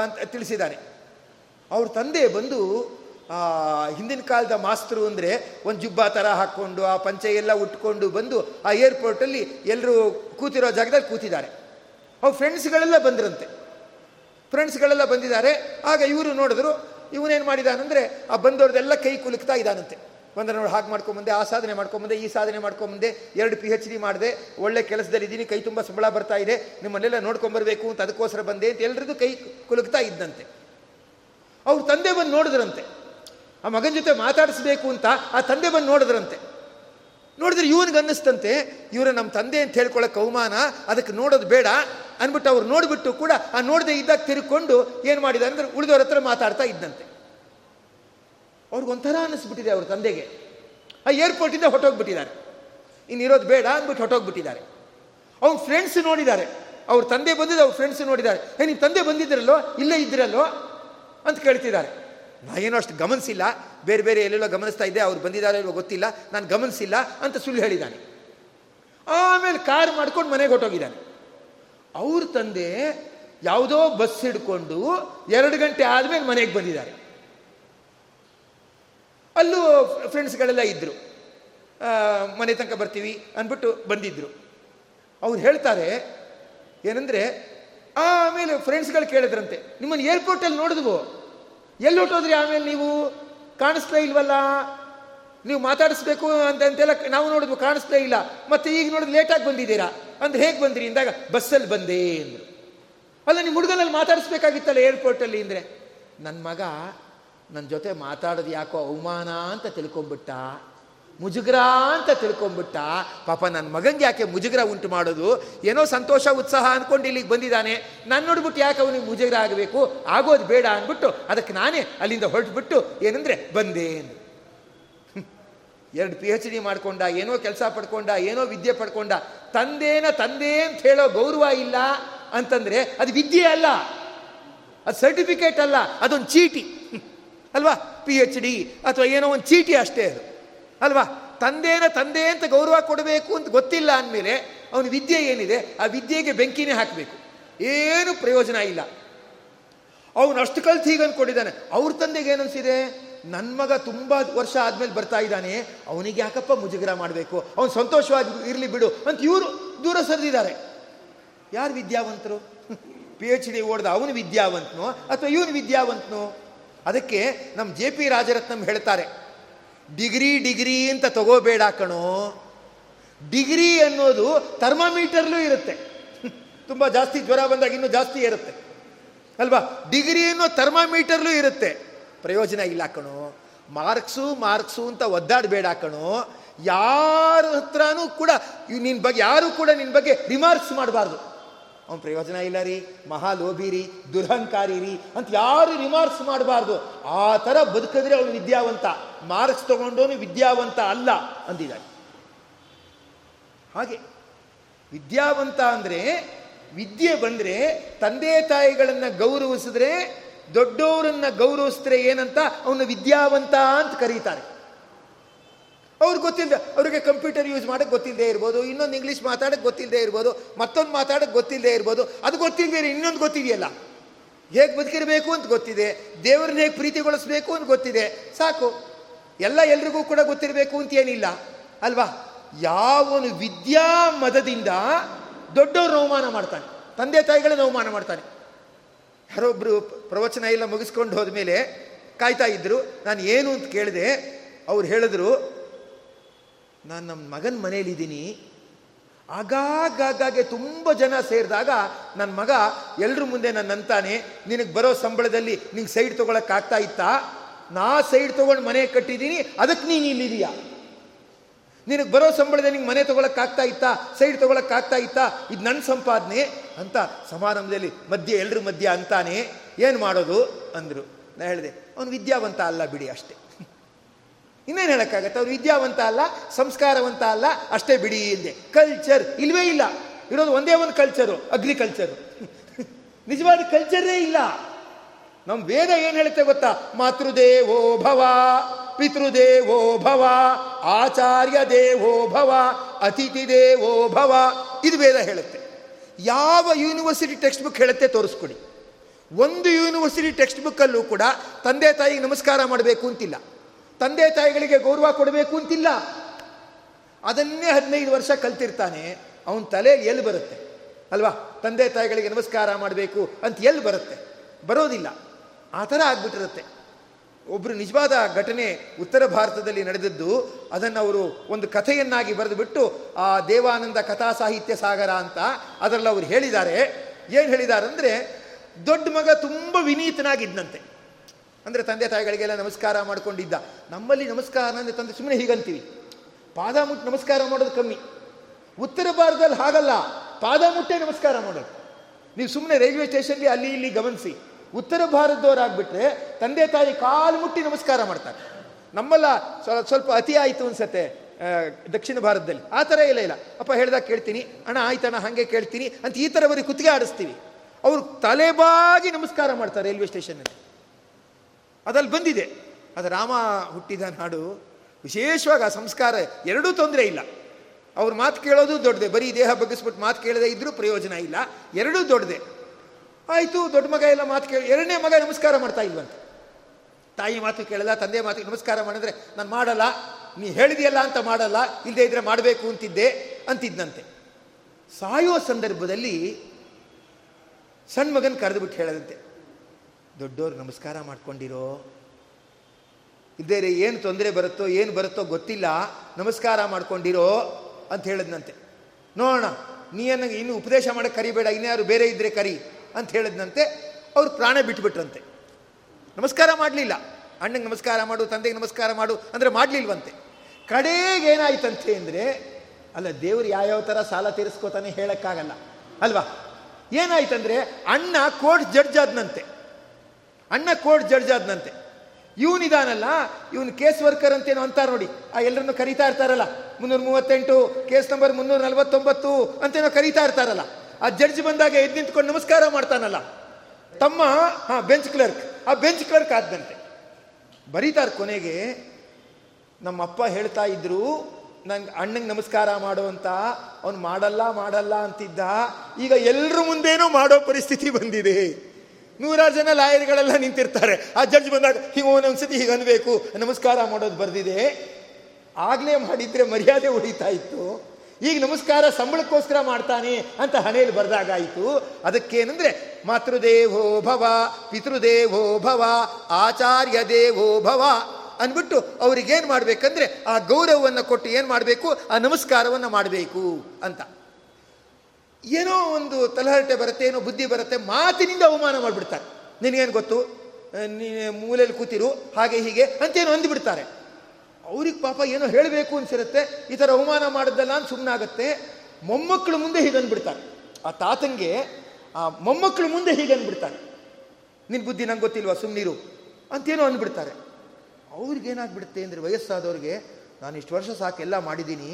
ಅಂತ ತಿಳಿಸಿದ್ದಾನೆ. ಅವ್ರ ತಂದೆ ಬಂದು ಹಿಂದಿನ ಕಾಲದ ಮಾಸ್ತರು ಅಂದರೆ ಒಂದು ಜುಬ್ಬಾ ಥರ ಹಾಕ್ಕೊಂಡು ಆ ಪಂಚೆ ಎಲ್ಲ ಉಟ್ಕೊಂಡು ಬಂದು, ಆ ಏರ್ಪೋರ್ಟಲ್ಲಿ ಎಲ್ಲರೂ ಕೂತಿರೋ ಜಾಗದಲ್ಲಿ ಕೂತಿದ್ದಾರೆ. ಅವ್ರ ಫ್ರೆಂಡ್ಸ್ಗಳೆಲ್ಲ ಬಂದ್ರಂತೆ. ಫ್ರೆಂಡ್ಸ್ಗಳೆಲ್ಲ ಬಂದಿದ್ದಾರೆ. ಆಗ ಇವರು ನೋಡಿದ್ರು ಇವನೇನು ಮಾಡಿದಾನಂದ್ರೆ ಆ ಬಂದವ್ರದೆಲ್ಲ ಕೈ ಕುಲುಕ್ತಾ ಇದ್ದಾನಂತೆ ಒಂದ್ರೆ ನೋಡಿ ಹಾಗೆ ಮಾಡ್ಕೊಂಬಂದೆ, ಆ ಸಾಧನೆ ಮಾಡ್ಕೊಂಬಂದೆ, ಈ ಸಾಧನೆ ಮಾಡ್ಕೊಂಬಂದೆ, ಎರಡು ಪಿ ಎಚ್ ಡಿ ಮಾಡಿದೆ, ಒಳ್ಳೆ ಕೆಲಸದಲ್ಲಿ ಇದ್ದೀನಿ ಕೈ ತುಂಬ ಸಂಬಳ ಬರ್ತಾ ಇದೆ, ನಿಮ್ಮನ್ನೆಲ್ಲ ನೋಡ್ಕೊಂಬರ್ಬೇಕು ಅಂತ ಅದಕ್ಕೋಸ್ಕರ ಬಂದೆ ಅಂತ ಎಲ್ರಿಗೂ ಕೈ ಕುಲುಕ್ತಾ ಇದ್ದಂತೆ. ಅವ್ರ ತಂದೆ ಬಂದು ನೋಡಿದ್ರಂತೆ. ಆ ಮಗನ ಜೊತೆ ಮಾತಾಡಿಸ್ಬೇಕು ಅಂತ ಆ ತಂದೆ ಬಂದು ನೋಡಿದ್ರಂತೆ. ನೋಡಿದ್ರೆ ಇವನಿಗೆ ಅನ್ನಿಸ್ತಂತೆ ಇವರು ನಮ್ಮ ತಂದೆ ಅಂತ ಹೇಳ್ಕೊಳ್ಳೋಕೆ ಅವಮಾನ, ಅದಕ್ಕೆ ನೋಡೋದು ಬೇಡ. ಅಂದ್ಬಿಟ್ಟು ಅವ್ರು ನೋಡಿಬಿಟ್ಟು ಕೂಡ ಆ ನೋಡದೆ ಇದ್ದಾಗ ತಿರುಕೊಂಡು ಏನು ಮಾಡಿದ ಅಂದರೆ ಉಳಿದವ್ರ ಹತ್ರ ಮಾತಾಡ್ತಾ ಇದ್ದಂತೆ. ಅವ್ರಿಗೊಂಥರ ಅನ್ನಿಸ್ಬಿಟ್ಟಿದೆ ಅವ್ರ ತಂದೆಗೆ. ಆ ಏರ್ಪೋರ್ಟಿಂದ ಹೊಟ್ಟೋಗ್ಬಿಟ್ಟಿದ್ದಾರೆ ಇನ್ನಿರೋದು ಬೇಡ ಅಂದ್ಬಿಟ್ಟು ಹೊಟ್ಟೋಗ್ಬಿಟ್ಟಿದ್ದಾರೆ ಅವ್ರ ಫ್ರೆಂಡ್ಸ್ ನೋಡಿದ್ದಾರೆ. ಅವ್ರ ತಂದೆ ಬಂದಿದ್ದು ಅವ್ರ ಫ್ರೆಂಡ್ಸ್ ನೋಡಿದ್ದಾರೆ. ಏ ನಿಮ್ಮ ತಂದೆ ಬಂದಿದ್ರಲ್ಲೋ ಇಲ್ಲೇ ಇದ್ದಿರಲ್ಲೋ? ಅಂತ ಕೇಳ್ತಿದ್ದಾರೆ. ನಾ ಏನೋ ಅಷ್ಟು ಗಮನಿಸಿಲ್ಲ. ಬೇರೆ ಬೇರೆ ಎಲ್ಲೆಲ್ಲೋ ಗಮನಿಸ್ತಾ ಇದ್ದೆ. ಅವ್ರು ಬಂದಿದ್ದಾರೆ ಇಲ್ಲೋ ಗೊತ್ತಿಲ್ಲ. ನಾನು ಗಮನಿಸಿಲ್ಲ ಅಂತ ಸುಳ್ಳು ಹೇಳಿದ್ದಾನೆ. ಆಮೇಲೆ ಕಾರ್ ಮಾಡ್ಕೊಂಡು ಮನೆಗೆ ಹೊಟ್ಟೋಗಿದ್ದಾನೆ ಅವ್ರ ತಂದೆ ಯಾವುದೋ ಬಸ್ ಹಿಡ್ಕೊಂಡು ಎರಡು ಗಂಟೆ ಆದಮೇಲೆ ಮನೆಗೆ ಬಂದಿದ್ದಾರೆ. ಅಲ್ಲೂ ಫ್ರೆಂಡ್ಸ್ಗಳೆಲ್ಲ ಇದ್ದರು ಮನೆ ತನಕ ಬರ್ತೀವಿ ಅಂದ್ಬಿಟ್ಟು ಬಂದಿದ್ದರು ಅವ್ರು ಹೇಳ್ತಾರೆ, ಏನಂದರೆ ಆಮೇಲೆ ಫ್ರೆಂಡ್ಸ್ಗಳು ಕೇಳಿದ್ರಂತೆ, ನಿಮ್ಮನ್ನು ಏರ್ಪೋರ್ಟಲ್ಲಿ ನೋಡಿದ್ವು? ಎಲ್ಲಿ ಹೊಟ್ಟೋದ್ರಿ ಆಮೇಲೆ ನೀವು? ಕಾಣಿಸ್ತಾ ಇಲ್ವಲ್ಲ? ನೀವು ಮಾತಾಡಿಸ್ಬೇಕು ಅಂತ ಅಂತೆಲ್ಲ ನಾವು ನೋಡಿದ್ವು, ಕಾಣಿಸ್ತಾ ಇಲ್ಲ. ಮತ್ತೆ ಈಗ ನೋಡಿದ್ರೆ ಲೇಟಾಗಿ ಬಂದಿದ್ದೀರಾ? ಅಂದ್ರೆ ಹೇಗೆ ಬಂದ್ರಿ ಅಂದಾಗ, ಬಸ್ಸಲ್ಲಿ ಬಂದೆ ಅಂದರು. ಅಲ್ಲ ನಿಮ್ಮ ಹುಡುಗನಲ್ಲಿ ಮಾತಾಡಿಸ್ಬೇಕಾಗಿತ್ತಲ್ಲ ಏರ್ಪೋರ್ಟಲ್ಲಿ ಅಂದರೆ? ನನ್ನ ಮಗ ನನ್ನ ಜೊತೆ ಮಾತಾಡೋದು ಯಾಕೋ ಅವಮಾನ ಅಂತ ತಿಳ್ಕೊಂಬಿಟ್ಟ ಮುಜುಗ್ರ ಅಂತ ತಿಳ್ಕೊಂಬಿಟ್ಟ ಪಾಪ ನನ್ನ ಮಗಂಗೆ ಯಾಕೆ ಮುಜುಗ್ರ ಉಂಟು ಮಾಡೋದು? ಏನೋ ಸಂತೋಷ, ಉತ್ಸಾಹ ಅಂದ್ಕೊಂಡು ಇಲ್ಲಿಗೆ ಬಂದಿದ್ದಾನೆ. ನಾನು ನೋಡ್ಬಿಟ್ಟು ಯಾಕೆ ಅವನಿಗೆ ಮುಜುಗ್ರ ಆಗಬೇಕು? ಆಗೋದು ಬೇಡ ಅಂದ್ಬಿಟ್ಟು ಅದಕ್ಕೆ ನಾನೇ ಅಲ್ಲಿಂದ ಹೊರಟ್ಬಿಟ್ಟು ಏನಂದರೆ ಬಂದೆ ಎರಡು ಪಿ ಎಚ್ ಡಿ ಮಾಡ್ಕೊಂಡ, ಏನೋ ಕೆಲಸ ಪಡ್ಕೊಂಡ, ಏನೋ ವಿದ್ಯೆ ಪಡ್ಕೊಂಡ, ತಂದೇನ ತಂದೆ ಅಂತ ಹೇಳೋ ಗೌರವ ಇಲ್ಲ ಅಂತಂದರೆ ಅದು ವಿದ್ಯೆ ಅಲ್ಲ. ಅದು ಸರ್ಟಿಫಿಕೇಟ್ ಅಲ್ಲ, ಅದೊಂದು ಚೀಟಿ. ಅಲ್ವಾ? ಪಿ ಎಚ್ ಡಿ ಅಥವಾ ಏನೋ ಒಂದು ಚೀಟಿ ಅಷ್ಟೇ ಅದು. ಅಲ್ವಾ? ತಂದೇನ ತಂದೆ ಅಂತ ಗೌರವ ಕೊಡಬೇಕು ಅಂತ ಗೊತ್ತಿಲ್ಲ ಅಂದಮೇಲೆ ಅವನ ವಿದ್ಯೆ ಏನಿದೆ, ಆ ವಿದ್ಯೆಗೆ ಬೆಂಕಿನೇ ಹಾಕಬೇಕು. ಏನು ಪ್ರಯೋಜನ ಇಲ್ಲ. ಅವನು ಅಷ್ಟು ಕಲ್ತು ಹೀಗೆ ಅಂದ್ಕೊಂಡಿದ್ದಾನೆ ಅವ್ರ ತಂದೆಗೆ ಏನನ್ಸಿದೆ ನನ್ನ ಮಗ ತುಂಬ ವರ್ಷ ಆದಮೇಲೆ ಬರ್ತಾ ಇದ್ದಾನೆ, ಅವನಿಗೆ ಯಾಕಪ್ಪ ಮುಜುಗರ ಮಾಡಬೇಕು? ಅವನು ಸಂತೋಷವಾಗಿ ಇರಲಿ ಬಿಡು ಅಂತ ಇವರು ದೂರ ಸರಿದಿದ್ದಾರೆ. ಯಾರು ವಿದ್ಯಾವಂತರು? ಪಿ [LAUGHS] ಎಚ್ ಡಿ ಓಡ್ದ ಅವನು ವಿದ್ಯಾವಂತನು ಅಥವಾ ಇವನು ವಿದ್ಯಾವಂತನು? ಅದಕ್ಕೆ ನಮ್ಮ ಜೆ ಪಿ ರಾಜರತ್ನಂ ಹೇಳ್ತಾರೆ, ಡಿಗ್ರಿ ಡಿಗ್ರಿ ಅಂತ ತಗೋಬೇಡ ಕಣೋ. ಡಿಗ್ರಿ ಅನ್ನೋದು ಥರ್ಮಾಮೀಟರ್ಲೂ ಇರುತ್ತೆ. [LAUGHS] ತುಂಬ ಜಾಸ್ತಿ ಜ್ವರ ಬಂದಾಗ ಇನ್ನೂ ಜಾಸ್ತಿ ಇರುತ್ತೆ. ಅಲ್ವಾ? ಡಿಗ್ರಿ ಅನ್ನೋ ಥರ್ಮಾಮೀಟರ್ಲೂ ಇರುತ್ತೆ. ಪ್ರಯೋಜನ ಇಲ್ಲ ಕಣೋ. ಮಾರ್ಕ್ಸು ಮಾರ್ಕ್ಸು ಅಂತ ಒದ್ದಾಡಬೇಡ ಕಣೋ. ಯಾರ ಹತ್ರನೂ ಕೂಡ ನಿನ್ನ ಬಗ್ಗೆ ಯಾರು ಕೂಡ ನಿನ್ನ ಬಗ್ಗೆ ರಿಮಾರ್ಕ್ಸ್ ಮಾಡಬಾರ್ದು. ಅವ್ನು ಪ್ರಯೋಜನ ಇಲ್ಲ ರೀ, ಮಹಾಲೋಭಿ ರೀ, ದುರಹಂಕಾರಿ ರೀ ಅಂತ ಯಾರು ರಿಮಾರ್ಕ್ಸ್ ಮಾಡಬಾರ್ದು. ಆ ಥರ ಬದುಕಿದ್ರೆ ಅವನು ವಿದ್ಯಾವಂತ. ಮಾರ್ಕ್ಸ್ ತಗೊಂಡವನು ವಿದ್ಯಾವಂತ ಅಲ್ಲ ಅಂದಿದ್ದಾರೆ ಹಾಗೆ ವಿದ್ಯಾವಂತ ಅಂದರೆ ವಿದ್ಯೆ ಬಂದರೆ ತಂದೆ ತಾಯಿಗಳನ್ನು ಗೌರವಿಸಿದ್ರೆ ದೊಡ್ಡವರನ್ನ ಗೌರವಿಸಿದ್ರೆ ಏನಂತ? ಅವನು ವಿದ್ಯಾವಂತ ಅಂತ ಕರೀತಾರೆ. ಅವ್ರಿಗೆ ಗೊತ್ತಿಲ್ಲದೆ ಅವರಿಗೆ ಕಂಪ್ಯೂಟರ್ ಯೂಸ್ ಮಾಡೋಕ್ಕೆ ಗೊತ್ತಿಲ್ಲದೆ ಇರ್ಬೋದು, ಇನ್ನೊಂದು ಇಂಗ್ಲೀಷ್ ಮಾತಾಡೋಕ್ಕೆ ಗೊತ್ತಿಲ್ಲದೆ ಇರ್ಬೋದು, ಮತ್ತೊಂದು ಮಾತಾಡೋಕ್ಕೆ ಗೊತ್ತಿಲ್ಲದೆ ಇರ್ಬೋದು, ಅದು ಗೊತ್ತಿಲ್ಲದೆ ಇನ್ನೊಂದು ಗೊತ್ತಿದೆಯಲ್ಲ? ಹೇಗೆ ಬದುಕಿರಬೇಕು ಅಂತ ಗೊತ್ತಿದೆ, ದೇವರನ್ನ ಹೇಗೆ ಪ್ರೀತಿಗೊಳಿಸ್ಬೇಕು ಅಂತ ಗೊತ್ತಿದೆ. ಸಾಕು. ಎಲ್ಲ ಎಲ್ರಿಗೂ ಕೂಡ ಗೊತ್ತಿರಬೇಕು ಅಂತ ಏನಿಲ್ಲ, ಅಲ್ವಾ? ಯಾವನು ವಿದ್ಯಾ ಮದದಿಂದ ದೊಡ್ಡವರು ಅವಮಾನ ಮಾಡ್ತಾನೆ. ತಂದೆ ತಾಯಿಗಳನ್ನ ಅವಮಾನ ಮಾಡ್ತಾನೆ. ಯಾರೊಬ್ಬರು ಪ್ರವಚನ ಎಲ್ಲ ಮುಗಿಸ್ಕೊಂಡು ಹೋದ್ಮೇಲೆ ಕಾಯ್ತಾ ಇದ್ದರು ನಾನು ಏನು ಅಂತ ಕೇಳಿದೆ. ಅವ್ರು ಹೇಳಿದ್ರು, ನಾನು ನಮ್ಮ ಮಗನ ಮನೇಲಿದ್ದೀನಿ. ಆಗಾಗಾಗೆ ತುಂಬ ಜನ ಸೇರಿದಾಗ ನನ್ನ ಮಗ ಎಲ್ಲರ ಮುಂದೆ ನನ್ನ ಅಂತಾನೆ, ನಿನಗೆ ಬರೋ ಸಂಬಳದಲ್ಲಿ ನಿಂಗೆ ಸೈಡ್ ತೊಗೊಳಕ್ಕಾಗ್ತಾ ಇತ್ತಾ? ನಾ ಸೈಡ್ ತೊಗೊಂಡು ಮನೆ ಕಟ್ಟಿದ್ದೀನಿ ಅದಕ್ಕೆ ನೀನು ಇಲ್ಲಿದೆಯಾ? ನಿನಗೆ ಬರೋ ಸಂಬಳದಲ್ಲಿ ನಿಂಗೆ ಮನೆ ತೊಗೊಳಕ್ಕಾಗ್ತಾ ಇತ್ತಾ? ಸೈಡ್ ತೊಗೊಳಕ್ಕಾಗ್ತಾ ಇತ್ತಾ? ಇದು ನನ್ನ ಸಂಪಾದನೆ. ಅಂತ ಸಮಾರಂಭದಲ್ಲಿ ಮಧ್ಯೆ ಎಲ್ಲರ ಮಧ್ಯೆ ಅಂತಾನೆ ಏನು ಮಾಡೋದು? ಅಂದರು. ನಾನು ಹೇಳಿದೆ, ಅವನು ವಿದ್ಯಾವಂತ ಅಲ್ಲ ಬಿಡಿ ಅಷ್ಟೇ. ಇನ್ನೇನು ಹೇಳೋಕ್ಕಾಗತ್ತೆ? ಅವ್ರು ವಿದ್ಯಾವಂತ ಅಲ್ಲ, ಸಂಸ್ಕಾರವಂತ ಅಲ್ಲ, ಅಷ್ಟೇ ಬಿಡಿ ಇಲ್ಲದೆ ಕಲ್ಚರ್ ಇಲ್ಲವೇ ಇಲ್ಲ. ಇರೋದು ಒಂದೇ ಒಂದು ಕಲ್ಚರು ಅಗ್ರಿಕಲ್ಚರು ನಿಜವಾದ ಕಲ್ಚರೇ ಇಲ್ಲ. ನಮ್ಮ ವೇದ ಏನು ಹೇಳುತ್ತೆ ಗೊತ್ತಾ? ಮಾತೃದೇವೋ ಭವ, ಪಿತೃದೇವೋ ಭವ ಆಚಾರ್ಯ ದೇವೋ ಭವ ಅತಿಥಿ ದೇವೋ ಭವ. ಇದು ವೇದ ಹೇಳುತ್ತೆ. ಯಾವ ಯೂನಿವರ್ಸಿಟಿ ಟೆಕ್ಸ್ಟ್ ಬುಕ್ ಹೇಳುತ್ತೆ ತೋರಿಸ್ಕೊಡಿ. ಒಂದು ಯೂನಿವರ್ಸಿಟಿ ಟೆಕ್ಸ್ಟ್ ಬುಕ್ಕಲ್ಲೂ ಕೂಡ ತಂದೆ ತಾಯಿಗೆ ನಮಸ್ಕಾರ ಮಾಡಬೇಕು ಅಂತಿಲ್ಲ. ತಂದೆ ತಾಯಿಗಳಿಗೆ ಗೌರವ ಕೊಡಬೇಕು ಅಂತಿಲ್ಲ. ಅದನ್ನೇ ಹದಿನೈದು ವರ್ಷ ಕಲ್ತಿರ್ತಾನೆ, ಅವನ ತಲೆಯಲ್ಲಿ ಎಲ್ಲಿ ಬರುತ್ತೆ? ಅಲ್ವಾ? ತಂದೆ ತಾಯಿಗಳಿಗೆ ನಮಸ್ಕಾರ ಮಾಡಬೇಕು ಅಂತ ಎಲ್ಲಿ ಬರುತ್ತೆ? ಬರೋದಿಲ್ಲ. ಆ ಥರ ಆಗ್ಬಿಟ್ಟಿರುತ್ತೆ. ಒಬ್ಬರು ನಿಜವಾದ ಘಟನೆ ಉತ್ತರ ಭಾರತದಲ್ಲಿ ನಡೆದದ್ದು, ಅದನ್ನು ಅವರು ಒಂದು ಕಥೆಯನ್ನಾಗಿ ಬರೆದುಬಿಟ್ಟು, ಆ ದೇವಾನಂದ ಕಥಾ ಸಾಹಿತ್ಯ ಸಾಗರ ಅಂತ ಅದರಲ್ಲಿ ಅವರು ಹೇಳಿದ್ದಾರೆ. ಏನು ಹೇಳಿದ್ದಾರೆ ಅಂದರೆ, ದೊಡ್ಡ ಮಗ ತುಂಬ ವಿನೀತನಾಗಿದ್ದಂತೆ ಅಂದರೆ ತಂದೆ ತಾಯಿಗಳಿಗೆಲ್ಲ ನಮಸ್ಕಾರ ಮಾಡ್ಕೊಂಡಿದ್ದ. ನಮ್ಮಲ್ಲಿ ನಮಸ್ಕಾರ ಅಂದರೆ ತಂದೆ ಸುಮ್ಮನೆ ಹೀಗಂತೀವಿ. ಪಾದ ಮುಟ್ಟು ನಮಸ್ಕಾರ ಮಾಡೋದು ಕಮ್ಮಿ. ಉತ್ತರ ಭಾರತದಲ್ಲಿ ಹಾಗಲ್ಲ. ಪಾದ ಮುಟ್ಟೆ ನಮಸ್ಕಾರ ಮಾಡೋದು. ನೀವು ಸುಮ್ಮನೆ ರೈಲ್ವೆ ಸ್ಟೇಷನ್ಗೆ ಅಲ್ಲಿ ಇಲ್ಲಿ ಗಮನಿಸಿ. ಉತ್ತರ ಭಾರತದವರಾಗ್ಬಿಟ್ರೆ ತಂದೆ ತಾಯಿ ಕಾಲು ಮುಟ್ಟಿ ನಮಸ್ಕಾರ ಮಾಡ್ತಾರೆ. ನಮ್ಮಲ್ಲ ಸ್ವಲ್ಪ ಸ್ವಲ್ಪ ಅತಿ ಆಯಿತು ಅನ್ಸತ್ತೆ ದಕ್ಷಿಣ ಭಾರತದಲ್ಲಿ. ಆ ಥರ ಇಲ್ಲ ಇಲ್ಲ. ಅಪ್ಪ ಹೇಳ್ದಾಗ ಕೇಳ್ತೀನಿ, ಅಣ್ಣ ಆಯ್ತಣ್ಣ ಹಾಗೆ ಕೇಳ್ತೀನಿ ಅಂತ ಈ ಥರ ಕುತ್ತಿಗೆ ಆಡಿಸ್ತೀವಿ. ಅವರು ತಲೆಬಾಗಿ ನಮಸ್ಕಾರ ಮಾಡ್ತಾರೆ ರೈಲ್ವೆ ಸ್ಟೇಷನ್ನಲ್ಲಿ. ಅದಲ್ಲಿ ಬಂದಿದೆ. ಅದು ರಾಮ ಹುಟ್ಟಿದ ನಾಡು ವಿಶೇಷವಾಗಿ ಆ ಸಂಸ್ಕಾರ ಎರಡೂ ತೊಂದರೆ ಇಲ್ಲ. ಅವ್ರ ಮಾತು ಕೇಳೋದು ದೊಡ್ಡದೆ. ಬರೀ ದೇಹ ಬಗ್ಗಿಸ್ಬಿಟ್ಟು ಮಾತು ಕೇಳದೆ ಇದ್ರೂ ಪ್ರಯೋಜನ ಇಲ್ಲ. ಎರಡೂ ದೊಡ್ಡದೆ. ಆಯಿತು, ದೊಡ್ಡ ಮಗ ಎಲ್ಲ ಮಾತು ಕೇಳಿ, ಎರಡನೇ ಮಗ ನಮಸ್ಕಾರ ಮಾಡ್ತಾ ಇಲ್ವಂತೆ. ತಾಯಿ ಮಾತು ಕೇಳಲ್ಲ, ತಂದೆ ಮಾತು ನಮಸ್ಕಾರ ಮಾಡಿದ್ರೆ, ನಾನು ಮಾಡಲ್ಲ, ನೀ ಹೇಳಿದೆಯಲ್ಲ ಅಂತ ಮಾಡಲ್ಲ ಇಲ್ಲದೇ ಇದ್ರೆ ಮಾಡಬೇಕು ಅಂತಿದ್ದೆ ಅಂತಿದ್ದಂತೆ ಸಾಯೋ ಸಂದರ್ಭದಲ್ಲಿ ಸಣ್ಣ ಮಗನ ಕರೆದುಬಿಟ್ಟು ಹೇಳದಂತೆ ದೊಡ್ಡವ್ರು ನಮಸ್ಕಾರ ಮಾಡ್ಕೊಂಡಿರೋ, ಇದ್ದೇರಿ ಏನು ತೊಂದರೆ ಬರುತ್ತೋ, ಏನು ಬರುತ್ತೋ ಗೊತ್ತಿಲ್ಲ, ನಮಸ್ಕಾರ ಮಾಡ್ಕೊಂಡಿರೋ, ಅಂತ ಹೇಳಿದ್ನಂತೆ. ನೋಡೋಣ, ನೀ ನನಗೆ ಇನ್ನು ಉಪದೇಶ ಮಾಡಕ್ಕೆ ಕರಿಬೇಡ, ಇನ್ಯಾರು ಬೇರೆ ಇದ್ದರೆ ಕರಿ ಅಂತ ಹೇಳಿದ್ನಂತೆ, ಅವರು ಪ್ರಾಣ ಬಿಟ್ಬಿಟ್ರಂತೆ. ನಮಸ್ಕಾರ ಮಾಡಲಿಲ್ಲ. ಅಣ್ಣಗೆ ನಮಸ್ಕಾರ ಮಾಡು, ತಂದೆಗೆ ನಮಸ್ಕಾರ ಮಾಡು ಅಂದರೆ ಮಾಡಲಿಲ್ವಂತೆ. ಕಡೆಗೆ ಏನಾಯ್ತಂತೆ ಅಂದರೆ, ಅಲ್ಲ, ದೇವರು ಯಾವ್ಯಾವ ಥರ ಸಾಲ ತೀರಿಸ್ಕೋತಾನೆ ಹೇಳೋಕ್ಕಾಗಲ್ಲ. ಅಲ್ವಾ? ಏನಾಯ್ತಂದ್ರೆ, ಅಣ್ಣ ಕೋರ್ಟ್ ಜಡ್ಜ್ ಆದ್ನಂತೆ. ಅಣ್ಣ ಕೋರ್ಟ್ ಜಡ್ಜ್ ಆದ್ನಂತೆ. ಇವನಿದಾನಲ್ಲ ಇವನು ಕೇಸ್ ವರ್ಕರ್ ಅಂತೇನೋ ಅಂತಾರೆ ನೋಡಿ. ಆ ಎಲ್ಲರನ್ನು ಕರೀತಾ ಇರ್ತಾರಲ್ಲ. ಮುನ್ನೂರ ಮೂವತ್ತೆಂಟು, ಕೇಸ್ ನಂಬರ್ ಮುನ್ನೂರ ನಲವತ್ತೊಂಬತ್ತು ಅಂತೇನೋ ಕರೀತಾ ಇರ್ತಾರಲ್ಲ. ಆ ಜಡ್ಜ್ ಬಂದಾಗ ಎದ್ದು ನಿಂತ್ಕೊಂಡು ನಮಸ್ಕಾರ ಮಾಡ್ತಾನಲ್ಲ. ತಮ್ಮ, ಹಾ ಬೆಂಚ್ ಕ್ಲರ್ಕ್ ಆ ಬೆಂಚ್ ಕ್ಲರ್ಕ್ ಆದಂತೆ ಬರೀತಾರೆ ಕೊನೆಗೆ, ನಮ್ಮ ಅಪ್ಪ ಹೇಳ್ತಾ ಇದ್ರು, ನಂಗೆ, ಅಣ್ಣಂಗೆ ನಮಸ್ಕಾರ ಮಾಡುವಂತ ಅವನು ಮಾಡಲ್ಲ ಮಾಡಲ್ಲ ಅಂತಿದ್ದ. ಈಗ ಎಲ್ಲರ ಮುಂದೇನೂ ಮಾಡೋ ಪರಿಸ್ಥಿತಿ ಬಂದಿದೆ. ನೂರಾರು ಜನ ಲಾಯರ್ಗಳೆಲ್ಲ ನಿಂತಿರ್ತಾರೆ. ಆ ಜಡ್ಜ್ ಬಂದಾಗ, ಹೀಗೆ ಒಂದೊಂದ್ಸತಿ ಹೀಗೆ ಅನ್ಬೇಕು. ನಮಸ್ಕಾರ ಮಾಡೋದು ಬರೆದಿದೆ. ಆಗ್ಲೇ ಮಾಡಿದ್ರೆ ಮರ್ಯಾದೆ ಉಳಿತಾ ಈಗ ನಮಸ್ಕಾರ ಸಂಬಳಕ್ಕೋಸ್ಕರ ಮಾಡ್ತಾನೆ ಅಂತ ಹಣೆಯಲ್ಲಿ ಬರೆದಾಗಾಯಿತು. ಅದಕ್ಕೇನಂದ್ರೆ, ಮಾತೃದೇವೋ ಭವ, ಪಿತೃದೇವೋ ಭವ ಆಚಾರ್ಯ ದೇವೋ ಭವ ಅಂದ್ಬಿಟ್ಟು ಅವ್ರಿಗೇನು ಮಾಡಬೇಕಂದ್ರೆ, ಆ ಗೌರವವನ್ನು ಕೊಟ್ಟು ಏನು ಮಾಡಬೇಕು? ಆ ನಮಸ್ಕಾರವನ್ನು ಮಾಡಬೇಕು ಅಂತ. ಏನೋ ಒಂದು ತಲಹರಟೆ ಬರುತ್ತೆ, ಏನೋ ಬುದ್ಧಿ ಬರುತ್ತೆ, ಮಾತಿನಿಂದ ಅವಮಾನ ಮಾಡಿಬಿಡ್ತಾರೆ. ನಿನಗೇನು ಗೊತ್ತು? ನೀ ಮೂಲೆಯಲ್ಲಿ ಕೂತಿರು, ಹಾಗೆ ಹೀಗೆ ಅಂತೇನು ಅಂದ್ಬಿಡ್ತಾರೆ. ಅವ್ರಿಗೆ ಪಾಪ ಏನೋ ಹೇಳಬೇಕು ಅನ್ಸಿರುತ್ತೆ, ಈ ಥರ ಅವಮಾನ ಮಾಡಿದ್ದಲ್ಲ ಅಂತ ಸುಮ್ಮನಾಗತ್ತೆ ಮೊಮ್ಮಕ್ಕಳು ಮುಂದೆ ಹೀಗೆ ಅಂದ್ಬಿಡ್ತಾರೆ ಆ ತಾತಂಗೆ, ಆ ಮೊಮ್ಮಕ್ಕಳು ಮುಂದೆ ಹೀಗೆ ಅಂದ್ಬಿಡ್ತಾರೆ ನಿನ್ನ ಬುದ್ಧಿ ನಂಗೆ ಗೊತ್ತಿಲ್ವಾ ಸುಮ್ಮನಿರು ಅಂತೇನೋ ಅಂದ್ಬಿಡ್ತಾರೆ ಅವ್ರಿಗೇನಾಗ್ಬಿಡುತ್ತೆ ಅಂದರೆ ವಯಸ್ಸಾದವ್ರಿಗೆ, ನಾನು ಇಷ್ಟು ವರ್ಷ ಸಾಕು ಎಲ್ಲ ಮಾಡಿದ್ದೀನಿ,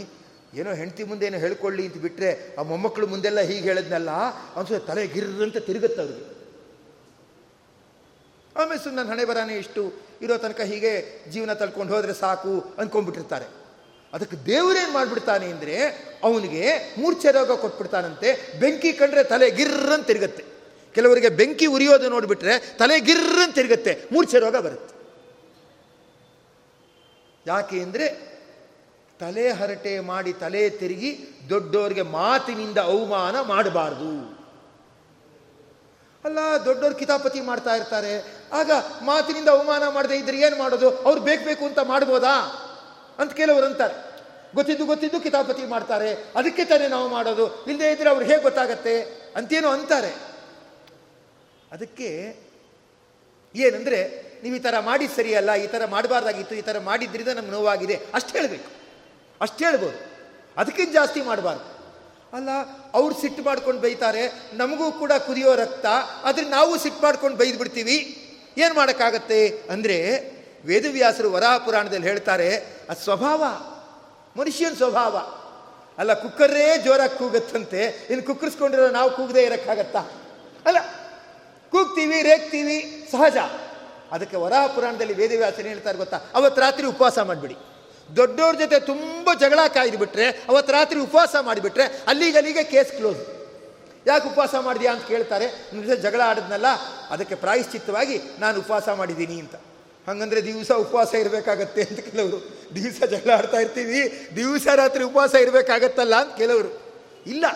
ಏನೋ ಹೆಂಡತಿ ಮುಂದೆ ಏನೋ ಹೇಳ್ಕೊಳ್ಳಿ ಅಂತ ಬಿಟ್ಟರೆ ಆ ಮೊಮ್ಮಕ್ಕಳು ಮುಂದೆಲ್ಲ ಹೀಗೆ ಹೇಳಿದ್ನಲ್ಲ ಅನ್ಸೋ ತಲೆ ಗಿರ್ರಂತ ತಿರುಗುತ್ತೆ ಅವ್ರಿಗೆ. ಆಮೇಲೆ ಸುಮ್ಮನೆ ಹಣೆ ಬರಾನೇ ಇಷ್ಟು? ಇರೋ ತನಕ ಹೀಗೆ ಜೀವನ ತಳ್ಕೊಂಡು ಹೋದರೆ ಸಾಕು ಅಂದ್ಕೊಂಡ್ಬಿಟ್ಟಿರ್ತಾರೆ ಅದಕ್ಕೆ ದೇವರೇನು ಮಾಡಿಬಿಡ್ತಾನೆ ಅಂದರೆ ಅವನಿಗೆ ಮೂರ್ಛೆ ರೋಗ ಕೊಟ್ಬಿಡ್ತಾನಂತೆ, ಬೆಂಕಿ ಕಂಡ್ರೆ ತಲೆ ಗಿರ್ರಂತ ತಿರುಗತ್ತೆ. ಕೆಲವರಿಗೆ ಬೆಂಕಿ ಉರಿಯೋದು ನೋಡಿಬಿಟ್ರೆ ತಲೆ ಗಿರ್ರಂತ ತಿರುಗತ್ತೆ, ಮೂರ್ಛೆ ರೋಗ ಬರುತ್ತೆ. ಯಾಕೆ ಅಂದರೆ ತಲೆ ಹರಟೆ ಮಾಡಿ ತಲೆ ತಿರುಗಿ ದೊಡ್ಡೋರಿಗೆ ಮಾತಿನಿಂದ ಅವಮಾನ ಮಾಡಬಾರ್ದು. ಅಲ್ಲ, ದೊಡ್ಡವ್ರು ಕಿತಾಪತಿ ಮಾಡ್ತಾ ಇರ್ತಾರೆ. ಆಗ ಮಾತಿನಿಂದ ಅವಮಾನ ಮಾಡದೆ ಇದ್ರೆ ಏನು ಮಾಡೋದು? ಅವ್ರು ಬೇಕು ಬೇಕು ಅಂತ ಮಾಡ್ಬೋದಾ? ಅಂತ ಕೆಲವರು ಅಂತಾರೆ. ಗೊತ್ತಿದ್ದು ಗೊತ್ತಿದ್ದು ಕಿತಾಪತಿ ಮಾಡ್ತಾರೆ. ಅದಕ್ಕೆ ತಾನೇ ನಾವು ಮಾಡೋದು. ಇಲ್ಲದೆ ಇದ್ರೆ ಅವ್ರು ಹೇಗೆ ಗೊತ್ತಾಗತ್ತೆ? ಅಂತೇನೋ ಅಂತಾರೆ. ಅದಕ್ಕೆ ಏನಂದರೆ, ನೀವು ಈ ಥರ ಮಾಡಿ ಸರಿಯಲ್ಲ, ಈ ಥರ ಮಾಡಬಾರ್ದಾಗಿತ್ತು, ಈ ಥರ ಮಾಡಿದ್ರಿಂದ ನಮ್ಗೆ ನೋವಾಗಿದೆ. ಅಷ್ಟು ಹೇಳಬೇಕು. ಅಷ್ಟು ಹೇಳ್ಬೋದು. ಅದಕ್ಕಿಂತ ಜಾಸ್ತಿ ಮಾಡಬಾರ್ದು. ಅಲ್ಲ, ಅವ್ರು ಸಿಟ್ಟು ಮಾಡ್ಕೊಂಡು ಬೈತಾರೆ, ನಮಗೂ ಕೂಡ ಕುದಿಯೋ ರಕ್ತ, ಆದರೆ ನಾವು ಸಿಟ್ಟು ಮಾಡ್ಕೊಂಡು ಬೈದು ಬಿಡ್ತೀವಿ. ಏನು ಮಾಡೋಕ್ಕಾಗತ್ತೆ ಅಂದರೆ, ವೇದವ್ಯಾಸರು ವರಾಹ ಪುರಾಣದಲ್ಲಿ ಹೇಳ್ತಾರೆ ಅದು ಸ್ವಭಾವ, ಮನುಷ್ಯನ ಸ್ವಭಾವ. ಅಲ್ಲ ಕುಕ್ಕರೇ ಜೋರಾಗಿ ಕೂಗತ್ತಂತೆ, ಇನ್ನು ಕುಕ್ಕರಿಸ್ಕೊಂಡಿರೋ ನಾವು ಕೂಗದೆ ಇರೋಕ್ಕಾಗತ್ತಾ? ಅಲ್ಲ, ಕೂಗ್ತೀವಿ, ರೇಗ್ತೀವಿ, ಸಹಜ. ಅದಕ್ಕೆ ವರಾಹ ಪುರಾಣದಲ್ಲಿ ವೇದವ್ಯಾಸರು ಹೇಳ್ತಾರೆ ಗೊತ್ತಾ? ಅವತ್ತು ರಾತ್ರಿ ಉಪವಾಸ ಮಾಡಿಬಿಡಿ. ದೊಡ್ಡವ್ರ ಜೊತೆ ತುಂಬ ಜಗಳ ಕಾಯ್ದುಬಿಟ್ರೆ, ಅವತ್ತು ರಾತ್ರಿ ಉಪವಾಸ ಮಾಡಿಬಿಟ್ರೆ ಅಲ್ಲಿಗಲ್ಲಿಗೆ ಕೇಸ್ ಕ್ಲೋಸ್ ಯಾಕೆ ಉಪವಾಸ ಮಾಡಿದ್ಯಾ ಅಂತ ಕೇಳ್ತಾರೆ. ನಿಮ್ಮ ಜೊತೆ ಜಗಳ ಆಡಿದ್ನಲ್ಲ, ಅದಕ್ಕೆ ಪ್ರಾಯಶ್ಚಿತ್ತವಾಗಿ ನಾನು ಉಪವಾಸ ಮಾಡಿದ್ದೀನಿ ಅಂತ. ಹಂಗಂದ್ರೆ ದಿವಸ ಉಪವಾಸ ಇರಬೇಕಾಗತ್ತೆ ಅಂತ ಕೆಲವರು. ದಿವಸ ಜಗಳ ಆಡ್ತಾ ಇರ್ತೀವಿ, ದಿವಸ ರಾತ್ರಿ ಉಪವಾಸ ಇರಬೇಕಾಗತ್ತಲ್ಲ ಅಂತ ಕೆಲವರು. ಇಲ್ಲ,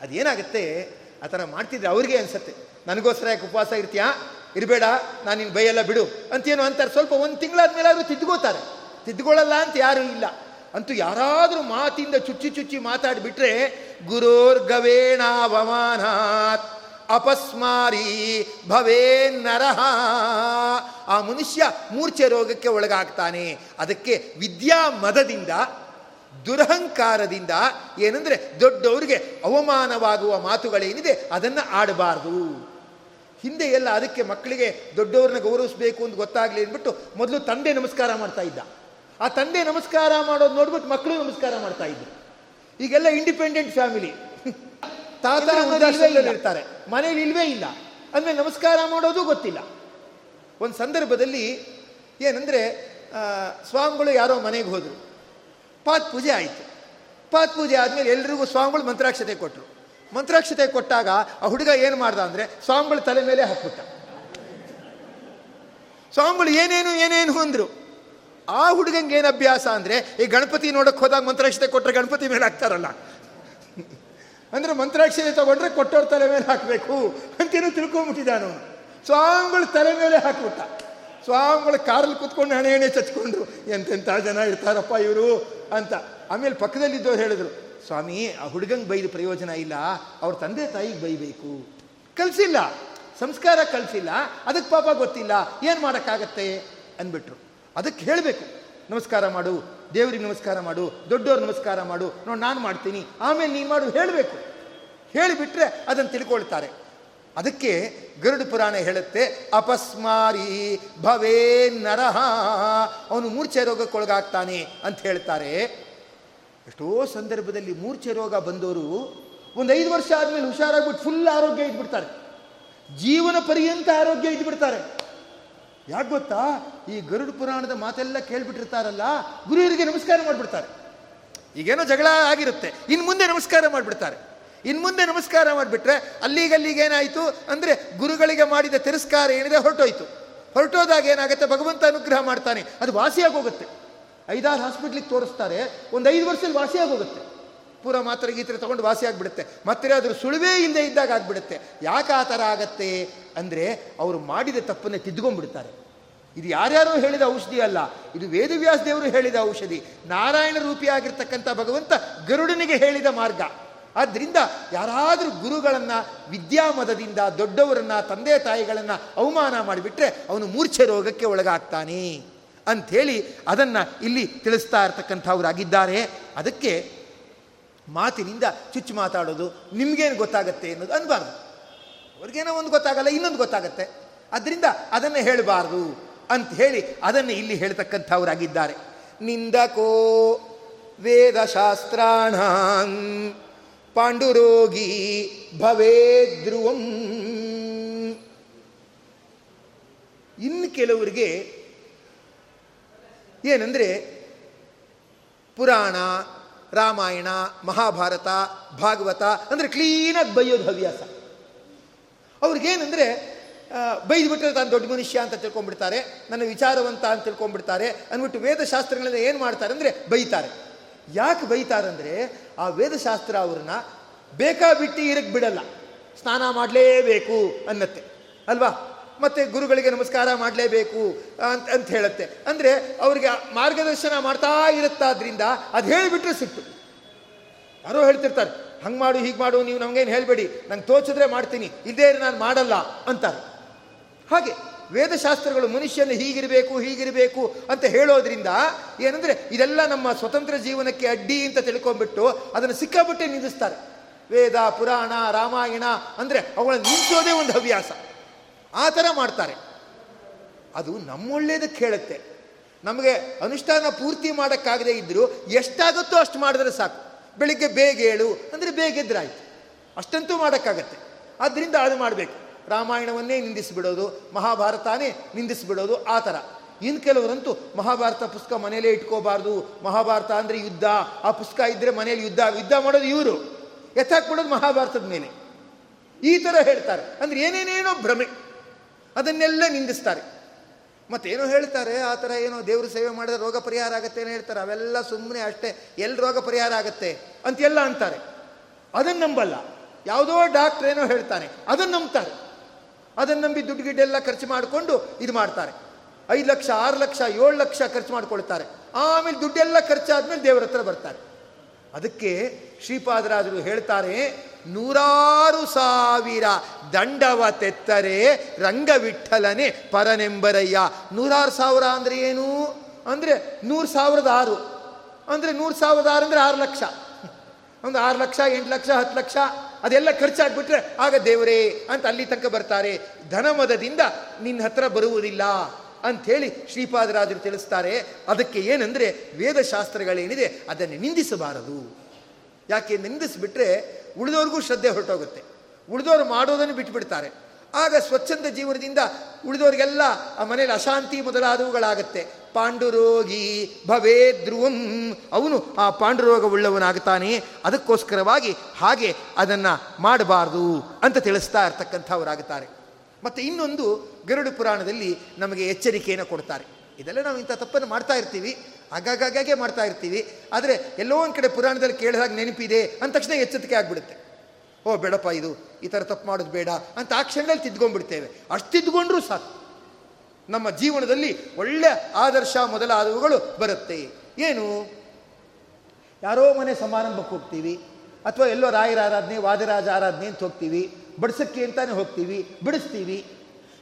ಅದೇನಾಗುತ್ತೆ? ಆ ಥರ ಮಾಡ್ತಿದ್ರೆ ಅವ್ರಿಗೆ ಅನಿಸುತ್ತೆ. ನನಗೋಸ್ಕರ ಯಾಕೆ ಉಪವಾಸ ಇರ್ತೀಯಾ? ಇರಬೇಡ, ನಾನು ನಿನ್ನ ಬೈಯೆಲ್ಲ ಬಿಡು. ಅಂತೇನು ಅಂತಾರೆ. ಸ್ವಲ್ಪ ಒಂದು ತಿಂಗಳಾದ್ಮೇಲೆ ಅವರು ತಿದ್ದುಕೋತಾರೆ ತಿದ್ದುಕೊಳ್ಳಲ್ಲ ಅಂತ ಯಾರೂ ಇಲ್ಲ. ಅಂತೂ ಯಾರಾದರೂ ಮಾತಿಂದ ಚುಚ್ಚಿ ಚುಚ್ಚಿ ಮಾತಾಡಿಬಿಟ್ರೆ ಗುರೋರ್ಗವೇಣಾವಮಾನಾತ್ ಅಪಸ್ಮಾರಿ ಭವೇ ನರಹ ಆ ಮನುಷ್ಯ ಮೂರ್ಛೆ ರೋಗಕ್ಕೆ ಒಳಗಾಗ್ತಾನೆ. ಅದಕ್ಕೆ ವಿದ್ಯಾ ಮದದಿಂದ, ದುರಹಂಕಾರದಿಂದ, ಏನಂದರೆ ದೊಡ್ಡವರಿಗೆ ಅವಮಾನವಾಗುವ ಮಾತುಗಳೇನಿದೆ ಅದನ್ನು ಆಡಬಾರ್ದು. ಹಿಂದೆ ಎಲ್ಲ ಅದಕ್ಕೆ ಮಕ್ಕಳಿಗೆ ದೊಡ್ಡವ್ರನ್ನ ಗೌರವಿಸಬೇಕು ಅಂತ ಗೊತ್ತಾಗಲಿ ಅಂದ್ಬಿಟ್ಟು ಮೊದಲು ತಂದೆ ನಮಸ್ಕಾರ ಮಾಡ್ತಾ ಆ ತಂದೆ ನಮಸ್ಕಾರ ಮಾಡೋದು ನೋಡ್ಬಿಟ್ಟು ಮಕ್ಕಳು ನಮಸ್ಕಾರ ಮಾಡ್ತಾ ಇದ್ರು. ಈಗೆಲ್ಲ ಇಂಡಿಪೆಂಡೆಂಟ್ ಫ್ಯಾಮಿಲಿ ತಾತ ಇರ್ತಾರೆ ಮನೇಲಿ ಇಲ್ವೇ ಇಲ್ಲ. ಅಂದ್ರೆ ನಮಸ್ಕಾರ ಮಾಡೋದು ಗೊತ್ತಿಲ್ಲ. ಒಂದು ಸಂದರ್ಭದಲ್ಲಿ ಏನಂದ್ರೆ ಸ್ವಾಮಿಗಳು ಯಾರೋ ಮನೆಗೆ ಹೋದರು. ಪಾತ್ ಪೂಜೆ ಆಯಿತು. ಪಾತ್ ಪೂಜೆ ಆದಮೇಲೆ ಎಲ್ರಿಗೂ ಸ್ವಾಮಿಗಳು ಮಂತ್ರಾಕ್ಷತೆ ಕೊಟ್ಟರು ಮಂತ್ರಾಕ್ಷತೆ ಕೊಟ್ಟಾಗ ಆ ಹುಡುಗ ಏನು ಮಾಡ್ದ ಅಂದರೆ ಸ್ವಾಮಿಗಳು ತಲೆ ಮೇಲೆ ಹಾಕ್ಬಿಟ್ಟ. ಸ್ವಾಮಿಗಳು ಏನೇನು ಏನೇನು ಅಂದರು. ಆ ಹುಡುಗಂಗೆ ಏನು ಅಭ್ಯಾಸ ಅಂದರೆ, ಈ ಗಣಪತಿ ನೋಡಕ್ಕೆ ಹೋದಾಗ ಮಂತ್ರಾಕ್ಷತೆ ಕೊಟ್ಟರೆ ಗಣಪತಿ ಮೇಲೆ ಹಾಕ್ತಾರಲ್ಲ. ಅಂದರೆ ಮಂತ್ರಾಕ್ಷತೆ ತಗೊಂಡ್ರೆ ಕೊಟ್ಟವ್ರ ತಲೆ ಮೇಲೆ ಹಾಕಬೇಕು ಅಂತೇನು ತಿಳ್ಕೊಂಬಿಟ್ಟಿದ್ದಾನು. ಸ್ವಾಮಿಗಳು ತಲೆ ಮೇಲೆ ಹಾಕಿಬಿಟ್ಟ. ಸ್ವಾಮಿಗಳು ಕಾರಲ್ಲಿ ಕುತ್ಕೊಂಡು ಹಣೆ ಹಣೆ ಚಚ್ಕೊಂಡು ಎಂತೆಂಥ ಜನ ಇರ್ತಾರಪ್ಪ ಇವರು ಅಂತ. ಆಮೇಲೆ ಪಕ್ಕದಲ್ಲಿದ್ದವ್ರು ಹೇಳಿದ್ರು, ಸ್ವಾಮಿ, ಆ ಹುಡುಗಂಗೆ ಬೈದ ಪ್ರಯೋಜನ ಇಲ್ಲ, ಅವ್ರ ತಂದೆ ತಾಯಿಗೆ ಬೈಬೇಕು. ಕಲಿಸಿಲ್ಲ, ಸಂಸ್ಕಾರ ಕಲಿಸಿಲ್ಲ ಅದಕ್ಕೆ ಪಾಪ ಗೊತ್ತಿಲ್ಲ, ಏನು ಮಾಡೋಕ್ಕಾಗತ್ತೆ? ಅಂದ್ಬಿಟ್ರು. ಅದಕ್ಕೆ ಹೇಳಬೇಕು. ನಮಸ್ಕಾರ ಮಾಡು, ದೇವರಿಗೆ ನಮಸ್ಕಾರ ಮಾಡು ದೊಡ್ಡವ್ರು ನಮಸ್ಕಾರ ಮಾಡು, ನೋಡಿ ನಾನು ಮಾಡ್ತೀನಿ, ಆಮೇಲೆ ನೀನು ಮಾಡು ಹೇಳಬೇಕು. ಹೇಳಿಬಿಟ್ರೆ ಅದನ್ನು ತಿಳ್ಕೊಳ್ತಾರೆ. ಅದಕ್ಕೆ ಗರುಡ ಪುರಾಣ ಹೇಳುತ್ತೆ, ಅಪಸ್ಮಾರಿ ಭವೇ ನರಹ ಅವನು ಮೂರ್ಛೆ ರೋಗಕ್ಕೊಳಗಾಗ್ತಾನೆ ಅಂತ ಹೇಳ್ತಾರೆ. ಎಷ್ಟೋ ಸಂದರ್ಭದಲ್ಲಿ ಮೂರ್ಛೆ ರೋಗ ಬಂದವರು ಒಂದು ಐದು ವರ್ಷ ಆದಮೇಲೆ ಹುಷಾರಾಗ್ಬಿಟ್ಟು ಫುಲ್ ಆರೋಗ್ಯ ಇದ್ಬಿಡ್ತಾರೆ. ಜೀವನ ಪರ್ಯಂತ ಆರೋಗ್ಯ ಇದ್ಬಿಡ್ತಾರೆ. ಯಾಕೆ ಗೊತ್ತಾ? ಈ ಗರುಡ ಪುರಾಣದ ಮಾತೆಲ್ಲ ಕೇಳ್ಬಿಟ್ಟಿರ್ತಾರಲ್ಲ, ಗುರುವರಿಗೆ ನಮಸ್ಕಾರ ಮಾಡಿಬಿಡ್ತಾರೆ. ಈಗೇನೋ ಜಗಳ ಆಗಿರುತ್ತೆ ಇನ್ನು ಮುಂದೆ ನಮಸ್ಕಾರ ಮಾಡಿಬಿಡ್ತಾರೆ. ಇನ್ನು ಮುಂದೆ ನಮಸ್ಕಾರ ಮಾಡಿಬಿಟ್ರೆ ಅಲ್ಲಿಗಲ್ಲಿಗೇನಾಯಿತು ಅಂದರೆ ಗುರುಗಳಿಗೆ ಮಾಡಿದ ತಿರಸ್ಕಾರ ಏನಿದೆ ಹೊರಟೋಯ್ತು. ಹೊರಟೋದಾಗ ಏನಾಗುತ್ತೆ? ಭಗವಂತ ಅನುಗ್ರಹ ಮಾಡ್ತಾನೆ. ಅದು ವಾಸಿಯಾಗಿ ಹೋಗುತ್ತೆ ಐದಾರು ಹಾಸ್ಪಿಟ್ಲಿಗೆ ತೋರಿಸ್ತಾರೆ, ಒಂದು ಐದು ವರ್ಷದಲ್ಲಿ ವಾಸಿಯಾಗಿ ಹೋಗುತ್ತೆ ಪೂರ ಮಾತ್ರೆ ಗೀತ್ರೆ ತೊಗೊಂಡು ವಾಸಿ ಆಗಿಬಿಡುತ್ತೆ. ಮತ್ತೆ ಅದ್ರ ಸುಳಿವೇ ಇಲ್ಲದೆ ಇದ್ದಾಗ ಆಗ್ಬಿಡುತ್ತೆ. ಯಾಕೆ ಆ ಥರ ಆಗತ್ತೆ? ಅಂದರೆ ಅವರು ಮಾಡಿದ ತಪ್ಪನ್ನು ತಿದ್ದುಕೊಂಡ್ಬಿಡ್ತಾರೆ. ಇದು ಯಾರ್ಯಾರೋ ಹೇಳಿದ ಔಷಧಿ ಅಲ್ಲ, ಇದು ವೇದವ್ಯಾಸ ದೇವರು ಹೇಳಿದ ಔಷಧಿ. ನಾರಾಯಣ ರೂಪಿಯಾಗಿರ್ತಕ್ಕಂಥ ಭಗವಂತ ಗರುಡನಿಗೆ ಹೇಳಿದ ಮಾರ್ಗ. ಆದ್ದರಿಂದ ಯಾರಾದರೂ ಗುರುಗಳನ್ನು ವಿದ್ಯಾಮದದಿಂದ ದೊಡ್ಡವರನ್ನ, ತಂದೆ ತಾಯಿಗಳನ್ನು ಅವಮಾನ ಮಾಡಿಬಿಟ್ರೆ ಅವನು ಮೂರ್ಛೆ ರೋಗಕ್ಕೆ ಒಳಗಾಗ್ತಾನೆ ಅಂಥೇಳಿ ಅದನ್ನು ಇಲ್ಲಿ ತಿಳಿಸ್ತಾ ಇರ್ತಕ್ಕಂಥವ್ರಾಗಿದ್ದಾರೆ ಅದಕ್ಕೆ ಮಾತಿನಿಂದ ಚುಚ್ಚು ಮಾತಾಡೋದು ನಿಮಗೇನು ಗೊತ್ತಾಗತ್ತೆ ಅನ್ನೋದು ಅನ್ಬಾರ್ದು. ಅವ್ರಿಗೇನೋ ಒಂದು ಗೊತ್ತಾಗಲ್ಲ, ಇನ್ನೊಂದು ಗೊತ್ತಾಗತ್ತೆ. ಅದರಿಂದ ಅದನ್ನು ಹೇಳಬಾರ್ದು. ಅಂತ ಹೇಳಿ ಅದನ್ನು ಇಲ್ಲಿ ಹೇಳ್ತಕ್ಕಂಥವರಾಗಿದ್ದಾರೆ. ನಿಂದಕೋ ವೇದಶಾಸ್ತ್ರಾಣ ಪಾಂಡುರೋಗಿ ಭವೇದ್ರುವಂ. ಇನ್ನು ಕೆಲವರಿಗೆ ಏನಂದರೆ ಪುರಾಣ, ರಾಮಾಯಣ, ಮಹಾಭಾರತ, ಭಾಗವತ, ಅಂದರೆ ಕ್ಲೀನಾಗಿ ಬೈಯೋದು ಹವ್ಯಾಸ. ಅವ್ರಿಗೇನೆಂದರೆ ಬೈದ್ಬಿಟ್ರೆ ತಾನು ದೊಡ್ಡ ಮನುಷ್ಯ ಅಂತ ತಿಳ್ಕೊಂಡ್ಬಿಡ್ತಾರೆ, ನನ್ನ ವಿಚಾರವಂತ ಅಂತ ತಿಳ್ಕೊಂಡ್ಬಿಡ್ತಾರೆ ಅಂದ್ಬಿಟ್ಟು ವೇದಶಾಸ್ತ್ರಗಳನ್ನ ಏನು ಮಾಡ್ತಾರೆ ಅಂದರೆ ಬೈತಾರೆ. ಯಾಕೆ ಬೈತಾರೆ ಅಂದರೆ ಆ ವೇದಶಾಸ್ತ್ರ ಅವ್ರನ್ನ ಬೇಕಾಬಿಟ್ಟು ಇರಕ್ಕೆ ಬಿಡಲ್ಲ. ಸ್ನಾನ ಮಾಡಲೇಬೇಕು ಅನ್ನತ್ತೆ. ಅಲ್ವಾ? ಮತ್ತು ಗುರುಗಳಿಗೆ ನಮಸ್ಕಾರ ಮಾಡಲೇಬೇಕು ಅಂತ ಅಂತ ಹೇಳುತ್ತೆ. ಅಂದರೆ ಅವರಿಗೆ ಮಾರ್ಗದರ್ಶನ ಮಾಡ್ತಾ ಇರುತ್ತಾದ್ರಿಂದ ಅದು ಹೇಳಿಬಿಟ್ರೆ ಸಿಕ್ತು ಯಾರೋ ಹೇಳ್ತಿರ್ತಾರೆ, ಹಂಗೆ ಮಾಡು, ಹೀಗೆ ಮಾಡು, ನೀವು ನಮಗೇನು ಹೇಳಬೇಡಿ, ನಂಗೆ ತೋಚಿದ್ರೆ ಮಾಡ್ತೀನಿ ಇದೇ ನಾನು ಮಾಡಲ್ಲ ಅಂತಾರೆ. ಹಾಗೆ ವೇದಶಾಸ್ತ್ರಗಳು ಮನುಷ್ಯನ ಹೀಗಿರಬೇಕು ಹೀಗಿರಬೇಕು ಅಂತ ಹೇಳೋದ್ರಿಂದ ಏನಂದರೆ ಇದೆಲ್ಲ ನಮ್ಮ ಸ್ವತಂತ್ರ ಜೀವನಕ್ಕೆ ಅಡ್ಡಿ ಅಂತ ತಿಳ್ಕೊಂಡ್ಬಿಟ್ಟು ಅದನ್ನು ಸಿಕ್ಕಾಬಿಟ್ಟೆ ನಿಂದಿಸ್ತಾರೆ. ವೇದ, ಪುರಾಣ, ರಾಮಾಯಣ ಅಂದರೆ ಅವುಗಳನ್ನು ನಿಲ್ಲಿಸೋದೇ ಒಂದು ಹವ್ಯಾಸ. ಆ ಥರ ಮಾಡ್ತಾರೆ. ಅದು ನಮ್ಮೊಳ್ಳೇದಕ್ಕೆ ಹೇಳುತ್ತೆ ನಮಗೆ ಅನುಷ್ಠಾನ ಪೂರ್ತಿ ಮಾಡೋಕ್ಕಾಗದೇ ಇದ್ದರೂ ಎಷ್ಟಾಗುತ್ತೋ ಅಷ್ಟು ಮಾಡಿದ್ರೆ ಸಾಕು. ಬೆಳಿಗ್ಗೆ ಬೇಗ ಹೇಳು ಅಂದರೆ ಬೇಗ ಎದ್ರಾಯ್ತು. ಅಷ್ಟಂತೂ ಮಾಡೋಕ್ಕಾಗತ್ತೆ. ಆದ್ದರಿಂದ ಅದು ಮಾಡಬೇಕು. ರಾಮಾಯಣವನ್ನೇ ನಿಂದಿಸಿಬಿಡೋದು, ಮಹಾಭಾರತಾನೇ ನಿಂದಿಸಿಬಿಡೋದು ಆ ಥರ. ಇನ್ನು ಕೆಲವರಂತೂ ಮಹಾಭಾರತ ಪುಸ್ತಕ ಮನೇಲೇ ಇಟ್ಕೋಬಾರ್ದು. ಮಹಾಭಾರತ ಅಂದರೆ ಯುದ್ಧ. ಆ ಪುಸ್ತಕ ಇದ್ದರೆ ಮನೇಲಿ ಯುದ್ಧ. ಯುದ್ಧ ಮಾಡೋದು ಇವರು. ಎತ್ತಾಕ್ಬಿಡೋದು ಮಹಾಭಾರತದ ಮೇಲೆ. ಈ ಥರ ಹೇಳ್ತಾರೆ. ಅಂದರೆ ಏನೇನೇನೋ ಭ್ರಮೆ. ಅದನ್ನೆಲ್ಲ ನಿಂದಿಸ್ತಾರೆ. ಮತ್ತೇನೋ ಹೇಳ್ತಾರೆ, ಆ ಥರ ಏನೋ ದೇವ್ರ ಸೇವೆ ಮಾಡಿದ್ರೆ ರೋಗ ಪರಿಹಾರ ಆಗುತ್ತೆ ಏನೋ ಹೇಳ್ತಾರೆ. ಅವೆಲ್ಲ ಸುಮ್ಮನೆ ಅಷ್ಟೇ ಎಲ್ಲಿ ರೋಗ ಪರಿಹಾರ ಆಗುತ್ತೆ ಅಂತೆಲ್ಲ ಅಂತಾರೆ. ಅದನ್ನು ನಂಬಲ್ಲ. ಯಾವುದೋ ಡಾಕ್ಟ್ರ್ ಏನೋ ಹೇಳ್ತಾನೆ. ಅದನ್ನು ನಂಬ್ತಾರೆ. ಅದನ್ನು ನಂಬಿ ದುಡ್ಡು ಗಿಡ್ಡೆಲ್ಲ ಖರ್ಚು ಮಾಡಿಕೊಂಡು ಇದು ಮಾಡ್ತಾರೆ. ಐದು ಲಕ್ಷ, ಆರು ಲಕ್ಷ, ಏಳು ಲಕ್ಷ ಖರ್ಚು ಮಾಡ್ಕೊಳ್ತಾರೆ. ಆಮೇಲೆ ದುಡ್ಡೆಲ್ಲ ಖರ್ಚಾದ್ಮೇಲೆ ದೇವರ ಹತ್ರ ಬರ್ತಾರೆ. ಅದಕ್ಕೆ ಶ್ರೀಪಾದರಾಜರು ಹೇಳ್ತಾರೆ, ನೂರಾರು ಸಾವಿರ ದಂಡವ ತೆತ್ತರೆ ರಂಗವಿಠಲನೆ ಪರನೆಂಬರಯ್ಯ. ನೂರಾರು ಸಾವಿರ ಅಂದರೆ ಏನು? ಅಂದರೆ ನೂರು ಸಾವಿರದ ಆರು. ಅಂದರೆ ನೂರು ಸಾವಿರದ ಆರು ಅಂದರೆ ಆರು ಲಕ್ಷ. ಒಂದು ಆರು ಲಕ್ಷ, ಎಂಟು ಲಕ್ಷ, ಹತ್ತು ಲಕ್ಷ. ಅದೆಲ್ಲ ಖರ್ಚಾಗ್ಬಿಟ್ರೆ, ಆಗ ದೇವರೇ, ಅಂತ ಅಲ್ಲಿ ತನಕ ಬರ್ತಾರೆ. ಧನಮದದಿಂದ ನಿನ್ನ ಹತ್ರ ಬರುವುದಿಲ್ಲ. ಅಂಥೇಳಿ ಶ್ರೀಪಾದರಾಜರು ತಿಳಿಸ್ತಾರೆ. ಅದಕ್ಕೆ ಏನಂದರೆ, ವೇದಶಾಸ್ತ್ರಗಳೇನಿದೆ, ಅದನ್ನು ನಿಂದಿಸಬಾರದು. ಯಾಕೆ, ನಿಂದಿಸಿಬಿಟ್ರೆ ಉಳಿದವ್ರಿಗೂ ಶ್ರದ್ಧೆ ಹೊರಟೋಗುತ್ತೆ. ಉಳಿದವರು ಮಾಡೋದನ್ನು ಬಿಟ್ಬಿಡ್ತಾರೆ. ಆಗ ಸ್ವಚ್ಛಂದ ಜೀವನದಿಂದ ಉಳಿದವರಿಗೆಲ್ಲ ಆ ಮನೇಲಿ ಅಶಾಂತಿ ಮೊದಲಾದವುಗಳಾಗತ್ತೆ. ಪಾಂಡುರೋಗಿ ಭವೇ ಧ್ರುವಂ ಅವನು ಆ ಪಾಂಡುರೋಗವುಳ್ಳವನಾಗ್ತಾನೆ ಅದಕ್ಕೋಸ್ಕರವಾಗಿ ಹಾಗೆ ಅದನ್ನು ಮಾಡಬಾರ್ದು ಅಂತ ತಿಳಿಸ್ತಾ ಇರ್ತಕ್ಕಂಥವರಾಗುತ್ತಾರೆ. ಮತ್ತು ಇನ್ನೊಂದು ಗರುಡು ಪುರಾಣದಲ್ಲಿ ನಮಗೆ ಎಚ್ಚರಿಕೆಯನ್ನು ಕೊಡ್ತಾರೆ. ಇದೆಲ್ಲ ನಾವು ಇಂಥ ತಪ್ಪನ್ನು ಮಾಡ್ತಾ ಇರ್ತೀವಿ. ಆಗಾಗಾಗೆ ಮಾಡ್ತಾ ಇರ್ತೀವಿ. ಆದರೆ ಎಲ್ಲೋ ಒಂದು ಕಡೆ ಪುರಾಣದಲ್ಲಿ ಕೇಳಿದಾಗ ನೆನಪಿದೆ ಅಂದ ತಕ್ಷಣ ಎಚ್ಚರಿಕೆ ಆಗಿಬಿಡುತ್ತೆ. ಓ, ಬೇಡಪ್ಪ ಇದು, ಈ ಥರ ತಪ್ಪು ಮಾಡೋದು ಬೇಡ ಅಂತ ಆ ಕ್ಷಣದಲ್ಲಿ ತಿದ್ಕೊಂಡ್ಬಿಡ್ತೇವೆ. ಅಷ್ಟು ತಿದ್ಕೊಂಡ್ರೂ ಸಾಕು. ನಮ್ಮ ಜೀವನದಲ್ಲಿ ಒಳ್ಳೆ ಆದರ್ಶ ಮೊದಲಾದವುಗಳು ಬರುತ್ತೆ. ಏನು? ಯಾರೋ ಮನೆ ಸಮಾರಂಭಕ್ಕೆ ಹೋಗ್ತೀವಿ, ಅಥವಾ ಎಲ್ಲೋ ರಾಯರ ಆರಾಧನೆ, ವಾದಿರಾಜ ಆರಾಧನೆ ಅಂತ ಹೋಗ್ತೀವಿ, ಬಡಿಸಕ್ಕೆ ಅಂತಾನೆ ಹೋಗ್ತೀವಿ, ಬಿಡಿಸ್ತೀವಿ.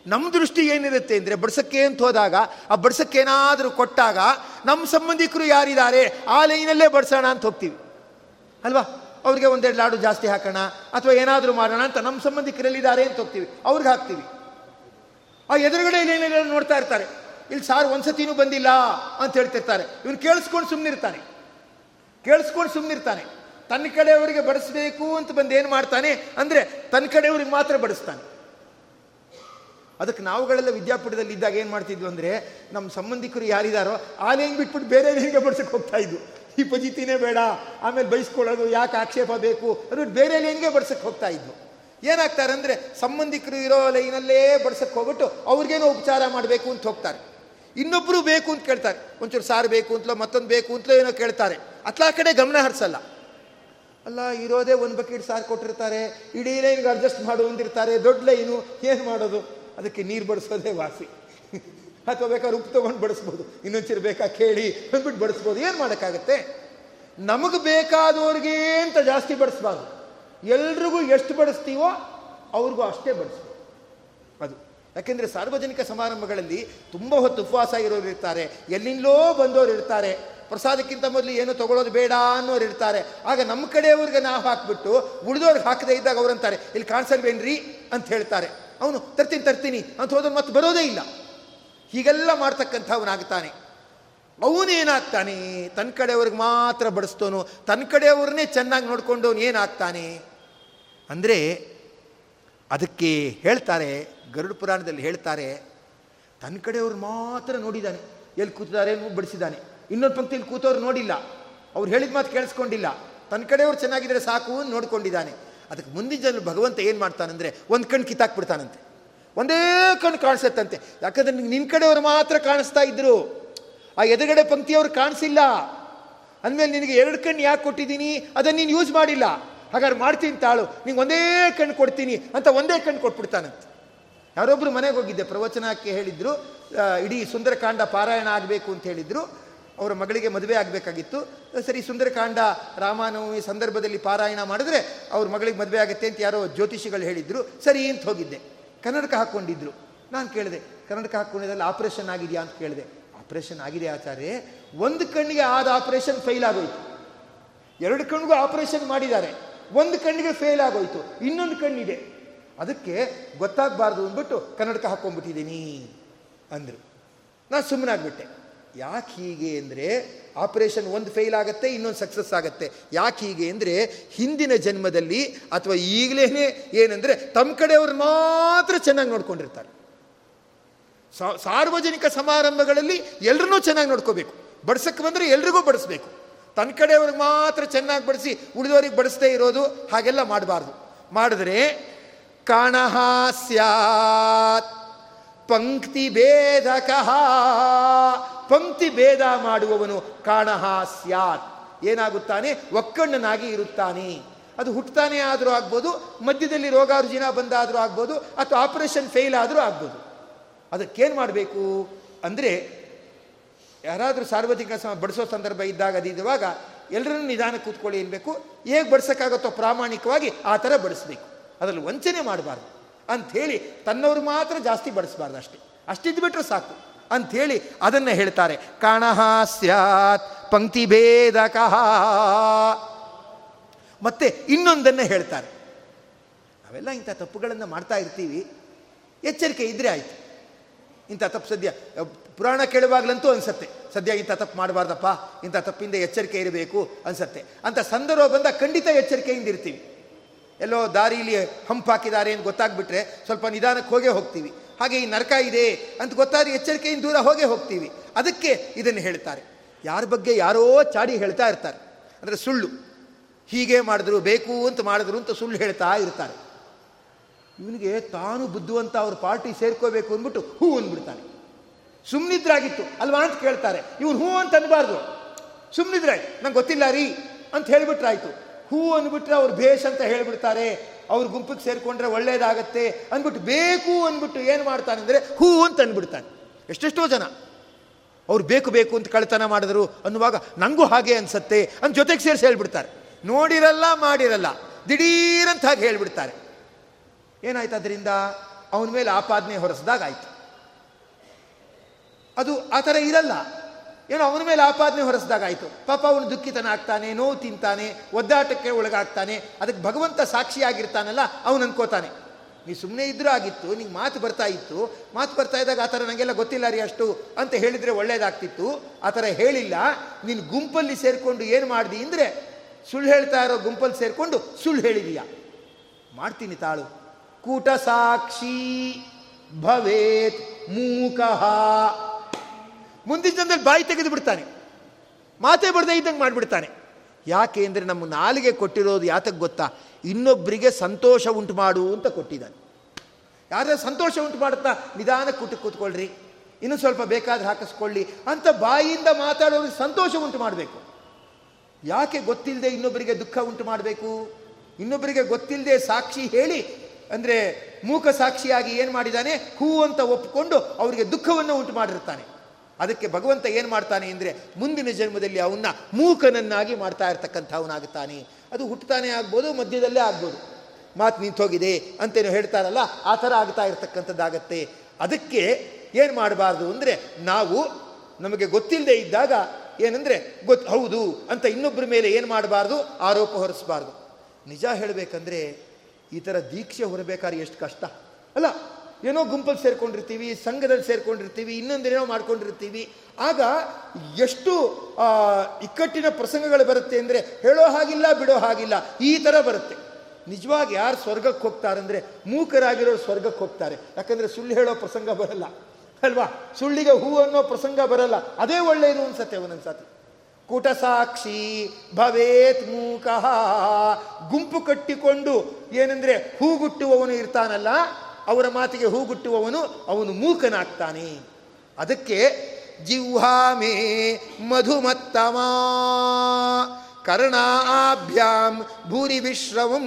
ನಮ್ಮ ದೃಷ್ಟಿ ಏನಿರುತ್ತೆ ಅಂದರೆ ಬಡಿಸಕ್ಕೆ ಅಂತ ಹೋದಾಗ, ಆ ಬಡ್ಸಕ್ಕೆ ಏನಾದರೂ ಕೊಟ್ಟಾಗ ನಮ್ಮ ಸಂಬಂಧಿಕರು ಯಾರಿದ್ದಾರೆ, ಆ ಲೈನಲ್ಲೇ ಬಡಿಸೋಣ ಅಂತ ಹೋಗ್ತೀವಿ. ಅಲ್ವಾ? ಅವ್ರಿಗೆ ಒಂದೆರಡು ಲಾಡು ಜಾಸ್ತಿ ಹಾಕೋಣ, ಅಥವಾ ಏನಾದರೂ ಮಾಡೋಣ ಅಂತ ನಮ್ಮ ಸಂಬಂಧಿಕರಲ್ಲಿದ್ದಾರೆ ಅಂತ ಹೋಗ್ತೀವಿ. ಅವ್ರಿಗೆ ಹಾಕ್ತೀವಿ. ಆ ಎದುರುಗಡೆ ಏನೇನೆಲ್ಲ ನೋಡ್ತಾ ಇರ್ತಾರೆ. ಇಲ್ಲಿ ಸಾರ್ ಒಂದ್ಸತಿನೂ ಬಂದಿಲ್ಲ ಅಂತ ಹೇಳ್ತಿರ್ತಾರೆ. ಇವನು ಕೇಳಿಸ್ಕೊಂಡು ಸುಮ್ಮನಿರ್ತಾನೆ ಕೇಳಿಸ್ಕೊಂಡು ಸುಮ್ಮನಿರ್ತಾನೆ ತನ್ನ ಕಡೆಯವರಿಗೆ ಬಡಿಸ್ಬೇಕು ಅಂತ ಬಂದು ಏನು ಮಾಡ್ತಾನೆ? ಅಂದರೆ ತನ್ನ ಕಡೆಯವ್ರಿಗೆ ಮಾತ್ರ ಬಡಿಸ್ತಾನೆ. ಅದಕ್ಕೆ ನಾವುಗಳೆಲ್ಲ ವಿದ್ಯಾಪೀಠದಲ್ಲಿ ಇದ್ದಾಗ ಏನು ಮಾಡ್ತಿದ್ವು ಅಂದರೆ ನಮ್ಮ ಸಂಬಂಧಿಕರು ಯಾರಿದಾರೋ ಆ ಹೆಂಗೆ ಬಿಟ್ಬಿಟ್ಟು ಬೇರೆ ಹೆಂಗೆ ಬಡ್ಸಕ್ಕೆ ಹೋಗ್ತಾ ಇದ್ವು. ಈ ಪಜಿತಿನೇ ಬೇಡ. ಆಮೇಲೆ ಬೈಸ್ಕೊಳ್ಳೋದು ಯಾಕೆ ಆಕ್ಷೇಪ ಬೇಕು ಅದು ಬೇರೆ ಹೆಂಗೆ ಬಡ್ಸಕ್ಕೆ ಹೋಗ್ತಾ ಇದ್ವು. ಏನಾಗ್ತಾರೆ ಅಂದರೆ ಸಂಬಂಧಿಕರು ಇರೋ ಲೈನಲ್ಲೇ ಬಡ್ಸಕ್ಕೆ ಹೋಗ್ಬಿಟ್ಟು ಅವ್ರಿಗೇನೋ ಉಪಚಾರ ಮಾಡಬೇಕು ಅಂತ ಹೋಗ್ತಾರೆ. ಇನ್ನೊಬ್ಬರು ಬೇಕು ಅಂತ ಕೇಳ್ತಾರೆ. ಒಂಚೂರು ಸಾರು ಬೇಕು ಅಂತಲೋ ಮತ್ತೊಂದು ಬೇಕು ಅಂತಲೋ ಏನೋ ಕೇಳ್ತಾರೆ. ಅತ್ಲಾ ಕಡೆ ಗಮನ ಹರಿಸಲ್ಲ. ಅಲ್ಲ, ಇರೋದೇ ಒಂದು ಬಕೆಟ್ ಸಾರು ಕೊಟ್ಟಿರ್ತಾರೆ. ಇಡೀ ಲೈನ್ಗೆ ಅಡ್ಜಸ್ಟ್ ಮಾಡು ಅಂದಿರ್ತಾರೆ. ದೊಡ್ಡ ಲೈನು, ಏನು ಮಾಡೋದು? ಅದಕ್ಕೆ ನೀರು ಬಡಿಸೋದೇ ವಾಸಿ. ಅಥವಾ ಬೇಕಾದ್ರೆ ಉಪ್ಪು ತೊಗೊಂಡು ಬಡಿಸ್ಬೋದು. ಇನ್ನೊಂಚೂರು ಬೇಕಾ ಕೇಳಿ ಅಂದ್ಬಿಟ್ಟು ಬಡಿಸ್ಬೋದು. ಏನು ಮಾಡೋಕ್ಕಾಗತ್ತೆ? ನಮಗೆ ಬೇಕಾದವ್ರಿಗೆ ಅಂತ ಜಾಸ್ತಿ ಬಡಿಸ್ಬಾರ್ದು. ಎಲ್ರಿಗೂ ಎಷ್ಟು ಬಡಿಸ್ತೀವೋ ಅವ್ರಿಗೂ ಅಷ್ಟೇ ಬಡಿಸ್ಬೋದು ಅದು. ಯಾಕೆಂದರೆ ಸಾರ್ವಜನಿಕ ಸಮಾರಂಭಗಳಲ್ಲಿ ತುಂಬ ಹೊತ್ತು ಉಪವಾಸ ಇರೋರು ಇರ್ತಾರೆ, ಎಲ್ಲಿಂದಲೋ ಬಂದವರು ಇರ್ತಾರೆ, ಪ್ರಸಾದಕ್ಕಿಂತ ಮೊದಲು ಏನು ತಗೊಳ್ಳೋದು ಬೇಡ ಅನ್ನೋರು ಇರ್ತಾರೆ. ಆಗ ನಮ್ಮ ಕಡೆಯವ್ರಿಗೆ ನಾವು ಹಾಕಿಬಿಟ್ಟು ಉಳಿದವ್ರಿಗೆ ಹಾಕದೇ ಇದ್ದಾಗ ಅವ್ರಂತಾರೆ ಇಲ್ಲಿ ಕಾಣಿಸಲ್ವೇನ್ರಿ? ಅಂತ ಹೇಳ್ತಾರೆ. ಅವನು, ತರ್ತೀನಿ ತರ್ತೀನಿ. ಅಂತ ಹೋದ್ರೆ ಮತ್ತೆ ಬರೋದೇ ಇಲ್ಲ. ಹೀಗೆಲ್ಲ ಮಾಡ್ತಕ್ಕಂಥವನಾಗ್ತಾನೆ. ಅವನೇನಾಗ್ತಾನೆ? ತನ್ನ ಕಡೆಯವ್ರಿಗೆ ಮಾತ್ರ ಬಡಿಸ್ತೋನು ತನ್ನ ಕಡೆಯವ್ರನ್ನೇ ಚೆನ್ನಾಗಿ ನೋಡ್ಕೊಂಡವನು ಏನಾಗ್ತಾನೆ? ಅಂದರೆ ಅದಕ್ಕೆ ಹೇಳ್ತಾರೆ, ಗರುಡ ಪುರಾಣದಲ್ಲಿ ಹೇಳ್ತಾರೆ ತನ್ನ ಕಡೆಯವ್ರು ಮಾತ್ರ ನೋಡಿದ್ದಾನೆ ಎಲ್ಲಿ ಕೂತಿದ್ದಾರೆ ಬಡಿಸಿದ್ದಾನೆ ಇನ್ನೊಂದು ಪಂಕ್ತಿಯಲ್ಲಿ ಕೂತವ್ರು ನೋಡಿಲ್ಲ. ಅವ್ರು ಹೇಳಿದ ಮಾತು ಕೇಳಿಸ್ಕೊಂಡಿಲ್ಲ. ತನ್ನ ಕಡೆಯವ್ರು ಚೆನ್ನಾಗಿದ್ದರೆ ಸಾಕು ಅಂತ ನೋಡ್ಕೊಂಡಿದ್ದಾನೆ. ಅದಕ್ಕೆ ಮುಂದಿನ ಜನರು ಭಗವಂತ ಏನು ಮಾಡ್ತಾನಂದರೆ ಒಂದು ಕಣ್ಣು ಕಿತ್ತಾಕ್ಬಿಡ್ತಾನಂತೆ. ಒಂದೇ ಕಣ್ಣು ಕಾಣಿಸುತ್ತಂತೆ. ಯಾಕಂದ್ರೆ ನಿನ್ನ ಕಡೆಯವರು ಮಾತ್ರ ಕಾಣಿಸ್ತಾ ಇದ್ದರು ಆ ಎದುರುಗಡೆ ಪಂಕ್ತಿಯವರು ಕಾಣಿಸಿಲ್ಲ. ಅಂದಮೇಲೆ ನಿನಗೆ ಎರಡು ಕಣ್ಣು ಯಾಕೆ ಕೊಟ್ಟಿದ್ದೀನಿ? ಅದನ್ನು ನೀನು ಯೂಸ್ ಮಾಡಿಲ್ಲ. ಹಾಗಾದ್ರೆ ಮಾಡ್ತೀನಿ ತಾಳು ನಿಂಗೆ ಒಂದೇ ಕಣ್ಣು ಕೊಡ್ತೀನಿ ಅಂತ ಒಂದೇ ಕಣ್ಣು ಕೊಟ್ಬಿಡ್ತಾನಂತೆ ಯಾರೊಬ್ಬರು ಮನೆಗೆ ಹೋಗಿದ್ದೆ, ಪ್ರವಚನಕ್ಕೆ ಹೇಳಿದ್ರು ಇಡೀ ಸುಂದರಕಾಂಡ ಪಾರಾಯಣ ಆಗಬೇಕು ಅಂತ ಹೇಳಿದ್ರು. ಅವರ ಮಗಳಿಗೆ ಮದುವೆ ಆಗಬೇಕಾಗಿತ್ತು. ಸರಿ, ಸುಂದರಕಾಂಡ ರಾಮಾನವಮಿ ಸಂದರ್ಭದಲ್ಲಿ ಪಾರಾಯಣ ಮಾಡಿದ್ರೆ ಅವ್ರ ಮಗಳಿಗೆ ಮದುವೆ ಆಗುತ್ತೆ ಅಂತ ಯಾರೋ ಜ್ಯೋತಿಷಿಗಳು ಹೇಳಿದ್ರು. ಸರಿ ಅಂತ ಹೋಗಿದ್ದೆ. ಕನ್ನಡಕ ಹಾಕ್ಕೊಂಡಿದ್ರು. ನಾನು ಕೇಳಿದೆ, ಕನ್ನಡಕ ಹಾಕ್ಕೊಂಡಿದ್ದಲ್ಲಿ ಆಪರೇಷನ್ ಆಗಿದೆಯಾ ಅಂತ ಕೇಳಿದೆ. ಆಪರೇಷನ್ ಆಗಿದೆ ಆಚಾರ್ಯ. ಒಂದು ಕಣ್ಣಿಗೆ ಆದ ಆಪರೇಷನ್ ಫೈಲ್ ಆಗೋಯ್ತು. ಎರಡು ಕಣ್ಣಿಗೂ ಆಪರೇಷನ್ ಮಾಡಿದ್ದಾರೆ. ಒಂದು ಕಣ್ಣಿಗೆ ಫೇಲ್ ಆಗೋಯ್ತು, ಇನ್ನೊಂದು ಕಣ್ಣಿದೆ. ಅದಕ್ಕೆ ಗೊತ್ತಾಗಬಾರ್ದು ಅಂದ್ಬಿಟ್ಟು ಕನ್ನಡಕ ಹಾಕ್ಕೊಂಡ್ಬಿಟ್ಟಿದ್ದೀನಿ ಅಂದರು. ನಾನು ಸುಮ್ಮನಾಗ್ಬಿಟ್ಟೆ ಯಾಕೆ ಹೀಗೆ ಅಂದರೆ ಆಪರೇಷನ್ ಒಂದು ಫೇಲ್ ಆಗುತ್ತೆ, ಇನ್ನೊಂದು ಸಕ್ಸಸ್ ಆಗುತ್ತೆ. ಯಾಕೆ ಹೀಗೆ ಅಂದರೆ ಹಿಂದಿನ ಜನ್ಮದಲ್ಲಿ ಅಥವಾ ಈಗಲೇ ಏನಂದರೆ ತಮ್ಮ ಕಡೆಯವ್ರು ಮಾತ್ರ ಚೆನ್ನಾಗಿ ನೋಡ್ಕೊಂಡಿರ್ತಾರೆ. ಸಾರ್ವಜನಿಕ ಸಮಾರಂಭಗಳಲ್ಲಿ ಎಲ್ಲರನ್ನೂ ಚೆನ್ನಾಗಿ ನೋಡ್ಕೋಬೇಕು. ಬಡ್ಸಕ್ಕೆ ಬಂದರೆ ಎಲ್ರಿಗೂ ಬಡಿಸ್ಬೇಕು. ತನ್ನ ಕಡೆಯವ್ರಿಗೆ ಮಾತ್ರ ಚೆನ್ನಾಗಿ ಬಡಿಸಿ, ಉಳಿದವ್ರಿಗೆ ಬಡಿಸದೇ ಇರೋದು ಹಾಗೆಲ್ಲ ಮಾಡಬಾರ್ದು. ಮಾಡಿದ್ರೆ ಕಣಹ ಪಂಕ್ತಿ ಭೇದಕಃ. ಪಂಕ್ತಿ ಭೇದ ಮಾಡುವವನು ಕಾಣಹ ಸ್ಯಾತ್. ಏನಾಗುತ್ತಾನೆ? ಒಕ್ಕಣ್ಣನಾಗಿ ಇರುತ್ತಾನೆ. ಅದು ಹುಟ್ಟುತ್ತಾನೆ ಆದರೂ ಆಗ್ಬೋದು, ಮಧ್ಯದಲ್ಲಿ ರೋಗಾರ್ಜಿನ ಬಂದಾದರೂ ಆಗ್ಬೋದು, ಅಥವಾ ಆಪರೇಷನ್ ಫೇಲ್ ಆದರೂ ಆಗ್ಬೋದು. ಅದಕ್ಕೇನು ಮಾಡಬೇಕು? ಅಂದರೆ ಯಾರಾದರೂ ಸಾರ್ವಜನಿಕ ಸಮ, ಬಡಿಸೋ ಸಂದರ್ಭ ಇದ್ದಾಗ ಅದಿರುವಾಗ ಎಲ್ಲರನ್ನೂ ನಿಧಾನ ಕೂತ್ಕೊಳ್ಳಿ ಅನ್ಬೇಕು ಹೇಗೆ ಬಡಿಸೋಕ್ಕಾಗುತ್ತೋ ಪ್ರಾಮಾಣಿಕವಾಗಿ ಆ ಥರ ಬಡಿಸ್ಬೇಕು. ಅದರಲ್ಲಿ ವಂಚನೆ ಮಾಡಬಾರ್ದು. ಅಂಥೇಳಿ ತನ್ನವರು ಮಾತ್ರ ಜಾಸ್ತಿ ಬಡಿಸಬಾರ್ದು ಅಷ್ಟೇ. ಅಷ್ಟಿದ್ದು ಬಿಟ್ಟರೆ ಸಾಕು. ಅಂಥೇಳಿ ಅದನ್ನು ಹೇಳ್ತಾರೆ. ಕಣಹ ಸ್ಯಾತ್ ಪಂಕ್ತಿ ಭೇದಕ. ಮತ್ತೆ ಇನ್ನೊಂದನ್ನು ಹೇಳ್ತಾರೆ. ನಾವೆಲ್ಲ ಇಂಥ ತಪ್ಪುಗಳನ್ನು ಮಾಡ್ತಾ ಇರ್ತೀವಿ. ಎಚ್ಚರಿಕೆ ಇದ್ರೆ ಆಯ್ತು. ಇಂಥ ತಪ್ಪು ಸದ್ಯ ಪುರಾಣ ಕೇಳುವಾಗಲಂತೂ ಅನ್ಸುತ್ತೆ. ಸದ್ಯ ಇಂಥ ತಪ್ಪು ಮಾಡಬಾರ್ದಪ್ಪ, ಇಂಥ ತಪ್ಪಿಂದ ಎಚ್ಚರಿಕೆ ಇರಬೇಕು ಅನ್ಸತ್ತೆ. ಅಂತ ಸಂದರ್ಭ ಬಂದ ಖಂಡಿತ ಎಚ್ಚರಿಕೆಯಿಂದ ಇರ್ತೀವಿ. ಎಲ್ಲೋ ದಾರಿಲಿ ಹಂಪ್ ಹಾಕಿದ್ದಾರೆ ಅಂತ ಗೊತ್ತಾಗ್ಬಿಟ್ರೆ ಸ್ವಲ್ಪ ನಿಧಾನಕ್ಕೆ ಹೋಗೇ ಹೋಗ್ತೀವಿ. ಹಾಗೆ ಈ ನರಕ ಇದೆ ಅಂತ ಗೊತ್ತಾದ್ರೆ ಎಚ್ಚರಿಕೆಯಿಂದ ದೂರ ಹೋಗೇ ಹೋಗ್ತೀವಿ. ಅದಕ್ಕೆ ಇದನ್ನು ಹೇಳ್ತಾರೆ. ಯಾರ ಬಗ್ಗೆ ಯಾರೋ ಚಾಡಿ ಹೇಳ್ತಾ ಇರ್ತಾರೆ. ಅಂದರೆ ಸುಳ್ಳು. ಹೀಗೆ ಮಾಡಿದ್ರು, ಬೇಕು ಅಂತ ಮಾಡಿದ್ರು ಅಂತ ಸುಳ್ಳು ಹೇಳ್ತಾ ಇರ್ತಾರೆ. ಇವನಿಗೆ ತಾನು ಬುದ್ಧಿವಂತ ಅವ್ರ ಪಾರ್ಟಿ ಸೇರ್ಕೋಬೇಕು ಅಂದ್ಬಿಟ್ಟು ಹೂ ಅಂದ್ಬಿಡ್ತಾನೆ. ಸುಮ್ಮನಿದ್ರಾಗಿತ್ತು ಅಲ್ವಾ ಅಂತ ಕೇಳ್ತಾರೆ. ಇವನು ಹೂ ಅಂತ ಅನ್ಬಾರ್ದು. ಸುಮ್ಮನಿದ್ರೆ ನಂಗೆ ಗೊತ್ತಿಲ್ಲ ರೀ ಅಂತ ಹೇಳಿಬಿಟ್ರಾಯ್ತು. ಹೂ ಅಂದ್ಬಿಟ್ರೆ ಅವ್ರು ಭೇಷ್ ಅಂತ ಹೇಳಿಬಿಡ್ತಾರೆ. ಅವ್ರ ಗುಂಪಿಗೆ ಸೇರಿಕೊಂಡ್ರೆ ಒಳ್ಳೇದಾಗತ್ತೆ ಅಂದ್ಬಿಟ್ಟು ಬೇಕು ಅಂದ್ಬಿಟ್ಟು ಏನು ಮಾಡ್ತಾನೆ ಅಂದರೆ ಹೂ ಅಂತ ಅಂದ್ಬಿಡ್ತಾನೆ ಎಷ್ಟೆಷ್ಟೋ ಜನ. ಅವ್ರು ಬೇಕು ಬೇಕು ಅಂತ ಕಳ್ತನ ಮಾಡಿದ್ರು ಅನ್ನುವಾಗ ನನಗೂ ಹಾಗೆ ಅನಿಸತ್ತೆ ಅಂತ ಜೊತೆಗೆ ಸೇರಿಸಿ ಹೇಳ್ಬಿಡ್ತಾರೆ. ನೋಡಿರಲ್ಲ, ಮಾಡಿರಲ್ಲ. ದಿಢೀರಂತ ಹಾಗೆ ಹೇಳ್ಬಿಡ್ತಾರೆ. ಏನಾಯ್ತು ಅದರಿಂದ? ಅವನ ಮೇಲೆ ಆಪಾದನೆ ಹೊರಸಿದಾಗ ಆಯ್ತು. ಅದು ಆ ಥರ ಇರಲ್ಲ. ಏನೋ ಅವನ ಮೇಲೆ ಆಪಾದನೆ ಹೊರಿಸಿದಾಗಾಯಿತು. ಪಾಪ ಅವನು ದುಃಖಿತನಾಗ್ತಾನೆ ನೋವು ತಿಂತಾನೆ, ಒದ್ದಾಟಕ್ಕೆ ಒಳಗಾಗ್ತಾನೆ, ಅದಕ್ಕೆ ಭಗವಂತ ಸಾಕ್ಷಿಯಾಗಿರ್ತಾನಲ್ಲ, ಅವನು ಅನ್ಕೋತಾನೆ. ನೀ ಸುಮ್ಮನೆ ಇದ್ರೂ ಆಗಿತ್ತು, ನಿಂಗೆ ಮಾತು ಬರ್ತಾ ಇತ್ತು, ಮಾತು ಬರ್ತಾ ಇದ್ದಾಗ ಆ ಥರ ನನಗೆಲ್ಲ ಗೊತ್ತಿಲ್ಲ ರೀ ಅಷ್ಟು ಅಂತ ಹೇಳಿದರೆ ಒಳ್ಳೇದಾಗ್ತಿತ್ತು. ಆ ಥರ ಹೇಳಿಲ್ಲ. ನೀನು ಗುಂಪಲ್ಲಿ ಸೇರಿಕೊಂಡು ಏನು ಮಾಡಿದಿ ಅಂದರೆ, ಸುಳ್ಳು ಹೇಳ್ತಾ ಇರೋ ಗುಂಪಲ್ಲಿ ಸೇರಿಕೊಂಡು ಸುಳ್ಳು ಹೇಳಿದೀಯ. ಮಾಡ್ತೀನಿ ತಾಳು. ಕೂಟ ಸಾಕ್ಷಿ ಭವೇತ್ ಮೂಕಃ. ಮುಂದಿನ ಜನದಲ್ಲಿ ಬಾಯಿ ತೆಗೆದು ಬಿಡ್ತಾನೆ. ಮಾತೇ ಬಡದೆ ಇದ್ದಂಗೆ ಮಾಡಿಬಿಡ್ತಾನೆ. ಯಾಕೆ ಅಂದರೆ ನಮ್ಮ ನಾಲಿಗೆ ಕೊಟ್ಟಿರೋದು ಯಾತಕ್ಕೆ ಗೊತ್ತಾ? ಇನ್ನೊಬ್ಬರಿಗೆ ಸಂತೋಷ ಉಂಟು ಮಾಡು ಅಂತ ಕೊಟ್ಟಿದ್ದಾನೆ. ಯಾರ ಸಂತೋಷ ಉಂಟು ಮಾಡುತ್ತಾ? ನಿಧಾನ ಕೂತು ಕೂತ್ಕೊಳ್ಳ್ರಿ ಇನ್ನು ಸ್ವಲ್ಪ ಬೇಕಾದ್ರೆ ಹಾಕಿಸ್ಕೊಳ್ಳಿ ಅಂತ ಬಾಯಿಯಿಂದ ಮಾತಾಡೋರಿಗೆ ಸಂತೋಷ ಉಂಟು ಮಾಡಬೇಕು. ಯಾಕೆ ಗೊತ್ತಿಲ್ಲದೆ ಇನ್ನೊಬ್ಬರಿಗೆ ದುಃಖ ಉಂಟು ಮಾಡಬೇಕು? ಇನ್ನೊಬ್ಬರಿಗೆ ಗೊತ್ತಿಲ್ಲದೆ ಸಾಕ್ಷಿ ಹೇಳಿ, ಅಂದರೆ ಮೂಕ ಸಾಕ್ಷಿಯಾಗಿ ಏನು ಮಾಡಿದ್ದಾನೆ? ಹೂ ಅಂತ ಒಪ್ಪಿಕೊಂಡು ಅವರಿಗೆ ದುಃಖವನ್ನು ಉಂಟು ಮಾಡಿರ್ತಾನೆ. ಅದಕ್ಕೆ ಭಗವಂತ ಏನು ಮಾಡ್ತಾನೆ ಅಂದರೆ ಮುಂದಿನ ಜನ್ಮದಲ್ಲಿ ಅವನ್ನ ಮೂಕನನ್ನಾಗಿ ಮಾಡ್ತಾ ಇರ್ತಕ್ಕಂಥವನಾಗುತ್ತಾನೆ. ಅದು ಹುಟ್ಟುತ್ತಾನೆ ಆಗ್ಬೋದು, ಮಧ್ಯದಲ್ಲೇ ಆಗ್ಬೋದು. ಮಾತು ನಿಂತೋಗಿದೆ ಅಂತೇನು ಹೇಳ್ತಾರಲ್ಲ, ಆ ಥರ ಆಗ್ತಾ ಇರ್ತಕ್ಕಂಥದ್ದಾಗತ್ತೆ. ಅದಕ್ಕೆ ಏನು ಮಾಡಬಾರ್ದು ಅಂದರೆ ನಾವು ನಮಗೆ ಗೊತ್ತಿಲ್ಲದೆ ಇದ್ದಾಗ ಏನಂದರೆ ಗೊತ್ತು ಹೌದು ಅಂತ ಇನ್ನೊಬ್ಬರ ಮೇಲೆ ಏನು ಮಾಡಬಾರ್ದು? ಆರೋಪ ಹೊರಿಸಬಾರ್ದು. ನಿಜ ಹೇಳಬೇಕಂದ್ರೆ ಈ ಥರ ದೀಕ್ಷೆ ಹೊರಬೇಕಾದ್ರೆ ಎಷ್ಟು ಕಷ್ಟ. ಅಲ್ಲ ಏನೋ ಗುಂಪಲ್ಲಿ ಸೇರ್ಕೊಂಡಿರ್ತೀವಿ, ಸಂಘದಲ್ಲಿ ಸೇರ್ಕೊಂಡಿರ್ತೀವಿ, ಇನ್ನೊಂದೇನೋ ಮಾಡ್ಕೊಂಡಿರ್ತೀವಿ. ಆಗ ಎಷ್ಟು ಇಕ್ಕಟ್ಟಿನ ಪ್ರಸಂಗಗಳು ಬರುತ್ತೆ ಅಂದರೆ ಹೇಳೋ ಹಾಗಿಲ್ಲ, ಬಿಡೋ ಹಾಗಿಲ್ಲ, ಈ ಥರ ಬರುತ್ತೆ. ನಿಜವಾಗಿ ಯಾರು ಸ್ವರ್ಗಕ್ಕೆ ಹೋಗ್ತಾರೆ ಅಂದರೆ ಮೂಕರಾಗಿರೋರು ಸ್ವರ್ಗಕ್ಕೆ ಹೋಗ್ತಾರೆ. ಯಾಕಂದರೆ ಸುಳ್ಳು ಹೇಳೋ ಪ್ರಸಂಗ ಬರಲ್ಲ. ಅಲ್ವಾ? ಸುಳ್ಳಿಗೆ ಹೂ ಅನ್ನೋ ಪ್ರಸಂಗ ಬರಲ್ಲ. ಅದೇ ಒಳ್ಳೆಯದು ಅನ್ಸತ್ತೆ ಒಂದೊಂದ್ಸತಿ. ಕೂಟಸಾಕ್ಷಿ ಭವೇತ್ ಮೂಕಃ. ಗುಂಪು ಕಟ್ಟಿಕೊಂಡು ಏನಂದರೆ ಹೂಗುಟ್ಟುವವನು ಇರ್ತಾನಲ್ಲ ಅವರ ಮಾತಿಗೆ ಹೂಗುಟ್ಟುವವನು ಅವನು ಮೂಕನಾಗ್ತಾನೆ. ಅದಕ್ಕೆ ಜಿಹ್ವಾಮೇ ಮಧುಮತ್ತಮ ಕರ್ಣಾಭ್ಯಾಂ ಭೂರಿ ವಿಶ್ರವಂ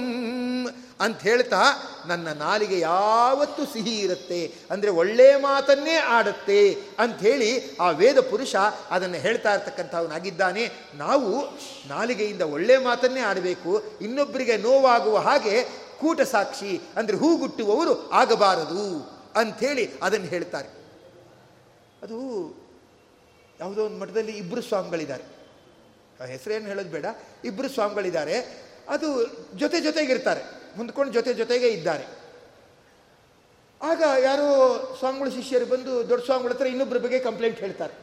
ಅಂತ ಹೇಳ್ತಾ ನನ್ನ ನಾಲಿಗೆ ಯಾವತ್ತೂ ಸಿಹಿ ಇರುತ್ತೆ, ಅಂದರೆ ಒಳ್ಳೆಯ ಮಾತನ್ನೇ ಆಡುತ್ತೆ ಅಂಥೇಳಿ ಆ ವೇದ ಪುರುಷ ಅದನ್ನು ಹೇಳ್ತಾ ಇರ್ತಕ್ಕಂಥವನಾಗಿದ್ದಾನೆ. ನಾವು ನಾಲಿಗೆಯಿಂದ ಒಳ್ಳೆಯ ಮಾತನ್ನೇ ಆಡಬೇಕು ಇನ್ನೊಬ್ಬರಿಗೆ ನೋವಾಗುವ ಹಾಗೆ ಕೂಟ ಸಾಕ್ಷಿ ಅಂದರೆ ಹೂಗುಟ್ಟುವವರು ಆಗಬಾರದು ಅಂಥೇಳಿ ಅದನ್ನು ಹೇಳ್ತಾರೆ. ಅದು ಯಾವುದೋ ಒಂದು ಮಠದಲ್ಲಿ ಇಬ್ಬರು ಸ್ವಾಮಿಗಳಿದ್ದಾರೆ. ಹೆಸರೇನು ಹೇಳೋದು ಬೇಡ. ಇಬ್ಬರು ಸ್ವಾಮಿಗಳಿದ್ದಾರೆ. ಅದು ಜೊತೆ ಜೊತೆಗಿರ್ತಾರೆ. ಹೊಂದ್ಕೊಂಡು ಜೊತೆ ಜೊತೆಗೆ ಇದ್ದಾರೆ. ಆಗ ಯಾರೋ ಸ್ವಾಮಿಗಳು ಶಿಷ್ಯರು ಬಂದು ದೊಡ್ಡ ಸ್ವಾಮಿಗಳ ಹತ್ರ ಇನ್ನೊಬ್ಬರ ಬಗ್ಗೆ ಕಂಪ್ಲೇಂಟ್ ಹೇಳ್ತಾರೆ.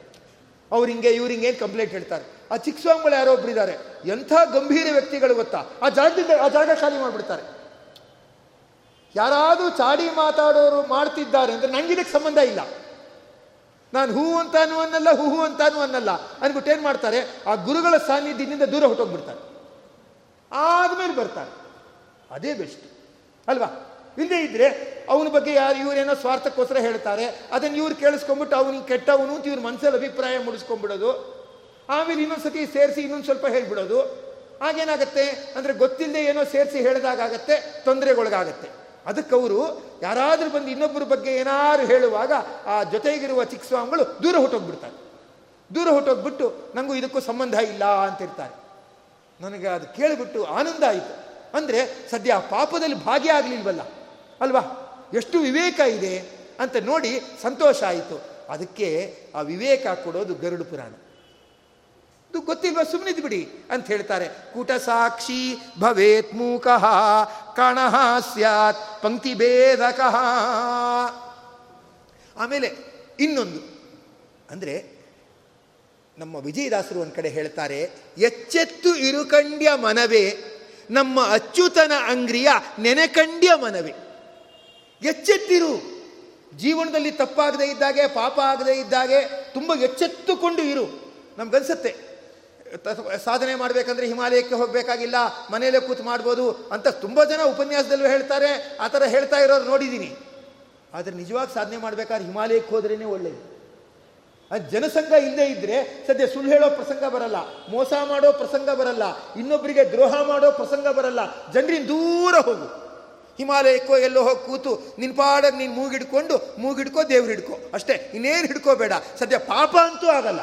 ಅವ್ರು ಹಿಂಗೆ, ಇವ್ರು ಹಿಂಗೆ ಏನು ಕಂಪ್ಲೇಂಟ್ ಹೇಳ್ತಾರೆ. ಆ ಚಿಕ್ಕ ಸ್ವಾಮಿಗಳು ಯಾರೋ ಒಬ್ಬರಿದ್ದಾರೆ ಎಂಥ ಗಂಭೀರ ವ್ಯಕ್ತಿಗಳು ಗೊತ್ತಾ? ಆ ಜಾಗದಿಂದ, ಆ ಜಾಗ ಖಾಲಿ ಮಾಡಿಬಿಡ್ತಾರೆ. ಯಾರಾದರೂ ಚಾಡಿ ಮಾತಾಡೋರು ಮಾಡ್ತಿದ್ದಾರೆ ಅಂದರೆ ನಂಗಿದಕ್ಕೆ ಸಂಬಂಧ ಇಲ್ಲ. ನಾನು ಹೂ ಅಂತಾನು ಅನ್ನಲ್ಲ ಹೂ ಹೂ ಅಂತಾನು ಅನ್ನಲ್ಲ ಅಂದ್ಬಿಟ್ಟು ಏನು ಮಾಡ್ತಾರೆ? ಆ ಗುರುಗಳ ಸಾನ್ನಿಧ್ಯದಿಂದ ದೂರ ಹೊಟ್ಟೋಗ್ಬಿಡ್ತಾರೆ ಆದಮೇಲೆ ಬರ್ತಾರೆ. ಅದೇ ಬೆಸ್ಟ್ ಅಲ್ವಾ? ಇಲ್ಲದೇ ಇದ್ದರೆ ಅವನ ಬಗ್ಗೆ ಯಾರು ಇವರೇನೋ ಸ್ವಾರ್ಥಕ್ಕೋಸ್ಕರ ಹೇಳ್ತಾರೆ. ಅದನ್ನು ಇವ್ರು ಕೇಳಿಸ್ಕೊಂಡ್ಬಿಟ್ಟು ಅವನಿಗೆ ಕೆಟ್ಟವನು ಅಂತ ಇವ್ರ ಮನಸ್ಸಲ್ಲಿ ಅಭಿಪ್ರಾಯ ಮೂಡಿಸ್ಕೊಂಡ್ಬಿಡೋದು. ಆಮೇಲೆ ಇನ್ನೊಂದ್ಸತಿ ಸೇರಿಸಿ ಇನ್ನೊಂದು ಸ್ವಲ್ಪ ಹೇಳ್ಬಿಡೋದು. ಆಗೇನಾಗತ್ತೆ ಅಂದರೆ ಗೊತ್ತಿಲ್ಲದೆ ಏನೋ ಸೇರಿಸಿ ಹೇಳಿದಾಗತ್ತೆ ತೊಂದರೆಗೊಳಗಾಗತ್ತೆ. ಅದಕ್ಕೆ ಅವರು ಯಾರಾದರೂ ಬಂದು ಇನ್ನೊಬ್ಬರ ಬಗ್ಗೆ ಏನಾದ್ರು ಹೇಳುವಾಗ ಆ ಜೊತೆಗಿರುವ ಚಿಕ್ಕ ಸ್ವಾಮಿಗಳು ದೂರ ಹೊಟ್ಟೋಗ್ಬಿಡ್ತಾರೆ. ದೂರ ಹೊಟ್ಟೋಗ್ಬಿಟ್ಟು ನನಗೂ ಇದಕ್ಕೂ ಸಂಬಂಧ ಇಲ್ಲ ಅಂತಿರ್ತಾರೆ. ನನಗೆ ಅದು ಕೇಳಿಬಿಟ್ಟು ಆನಂದ ಆಯಿತು. ಅಂದರೆ ಸದ್ಯ ಪಾಪದಲ್ಲಿ ಭಾಗಿಯಾಗಲಿಲ್ವಲ್ಲ ಅಲ್ವಾ? ಎಷ್ಟು ವಿವೇಕ ಇದೆ ಅಂತ ನೋಡಿ ಸಂತೋಷ ಆಯಿತು. ಅದಕ್ಕೆ ಆ ವಿವೇಕ ಕೊಡೋದು ಗರುಡು ಪುರಾಣ. ಇದು ಗೊತ್ತಿಲ್ವಾ? ಸುಮ್ಮನಿದ್ಬಿಡಿ ಅಂತ ಹೇಳ್ತಾರೆ. ಕೂಟ ಸಾಕ್ಷಿ ಭವೇತ್ ಮೂಕಃ ಕಣಃ ಸ್ಯಾತ್ ಪಂಕ್ತಿ ಭೇದಕಃ ಆಮೇಲೆ ಇನ್ನೊಂದು. ಅಂದರೆ ನಮ್ಮ ವಿಜಯದಾಸರು ಒಂದು ಕಡೆ ಹೇಳ್ತಾರೆ, ಎಚ್ಚೆತ್ತು ಇರುಕಂಡ್ಯ ಮನವೇ, ನಮ್ಮ ಅಚ್ಯುತನ ಅಂಗ್ರಿಯ ನೆನೆಕಂಡ್ಯ ಮನವೇ. ಎಚ್ಚೆತ್ತಿರು. ಜೀವನದಲ್ಲಿ ತಪ್ಪಾಗದೇ ಇದ್ದಾಗೆ, ಪಾಪ ಆಗದೇ ಇದ್ದಾಗೆ, ತುಂಬ ಎಚ್ಚೆತ್ತುಕೊಂಡು ಇರು. ನಮ್ಗನ್ಸುತ್ತೆ ಸಾಧನೆ ಮಾಡಬೇಕಂದ್ರೆ ಹಿಮಾಲಯಕ್ಕೆ ಹೋಗಬೇಕಾಗಿಲ್ಲ, ಮನೆಯಲ್ಲೇ ಕೂತು ಮಾಡ್ಬೋದು ಅಂತ ತುಂಬ ಜನ ಉಪನ್ಯಾಸದಲ್ಲೂ ಹೇಳ್ತಾರೆ, ಆ ಥರ ಹೇಳ್ತಾ ಇರೋರು ನೋಡಿದ್ದೀನಿ. ಆದರೆ ನಿಜವಾಗಿ ಸಾಧನೆ ಮಾಡಬೇಕಾದ್ರೆ ಹಿಮಾಲಯಕ್ಕೆ ಹೋದ್ರೇ ಒಳ್ಳೆಯದು ಆ ಜನಸಂಘ ಇಲ್ಲದೆ ಇದ್ದರೆ ಸದ್ಯ ಸುಳ್ಳು ಹೇಳೋ ಪ್ರಸಂಗ ಬರಲ್ಲ, ಮೋಸ ಮಾಡೋ ಪ್ರಸಂಗ ಬರಲ್ಲ ಇನ್ನೊಬ್ಬರಿಗೆ ದ್ರೋಹ ಮಾಡೋ ಪ್ರಸಂಗ ಬರಲ್ಲ ಜನರಿಂದ ದೂರ ಹೋಗು. ಹಿಮಾಲಯಕ್ಕೋ ಎಲ್ಲೋ ಹೋಗಿ ಕೂತು ನಿನ್ನ ಪಾಡಾಗಿ ನೀನು ಮೂಗಿಡ್ಕೊಂಡು, ಮೂಗಿಡ್ಕೋ ದೇವ್ರು ಹಿಡ್ಕೋ. ಅಷ್ಟೇ, ಇನ್ನೇನು ಹಿಡ್ಕೋಬೇಡ. ಸದ್ಯ ಪಾಪ ಅಂತೂ ಆಗಲ್ಲ.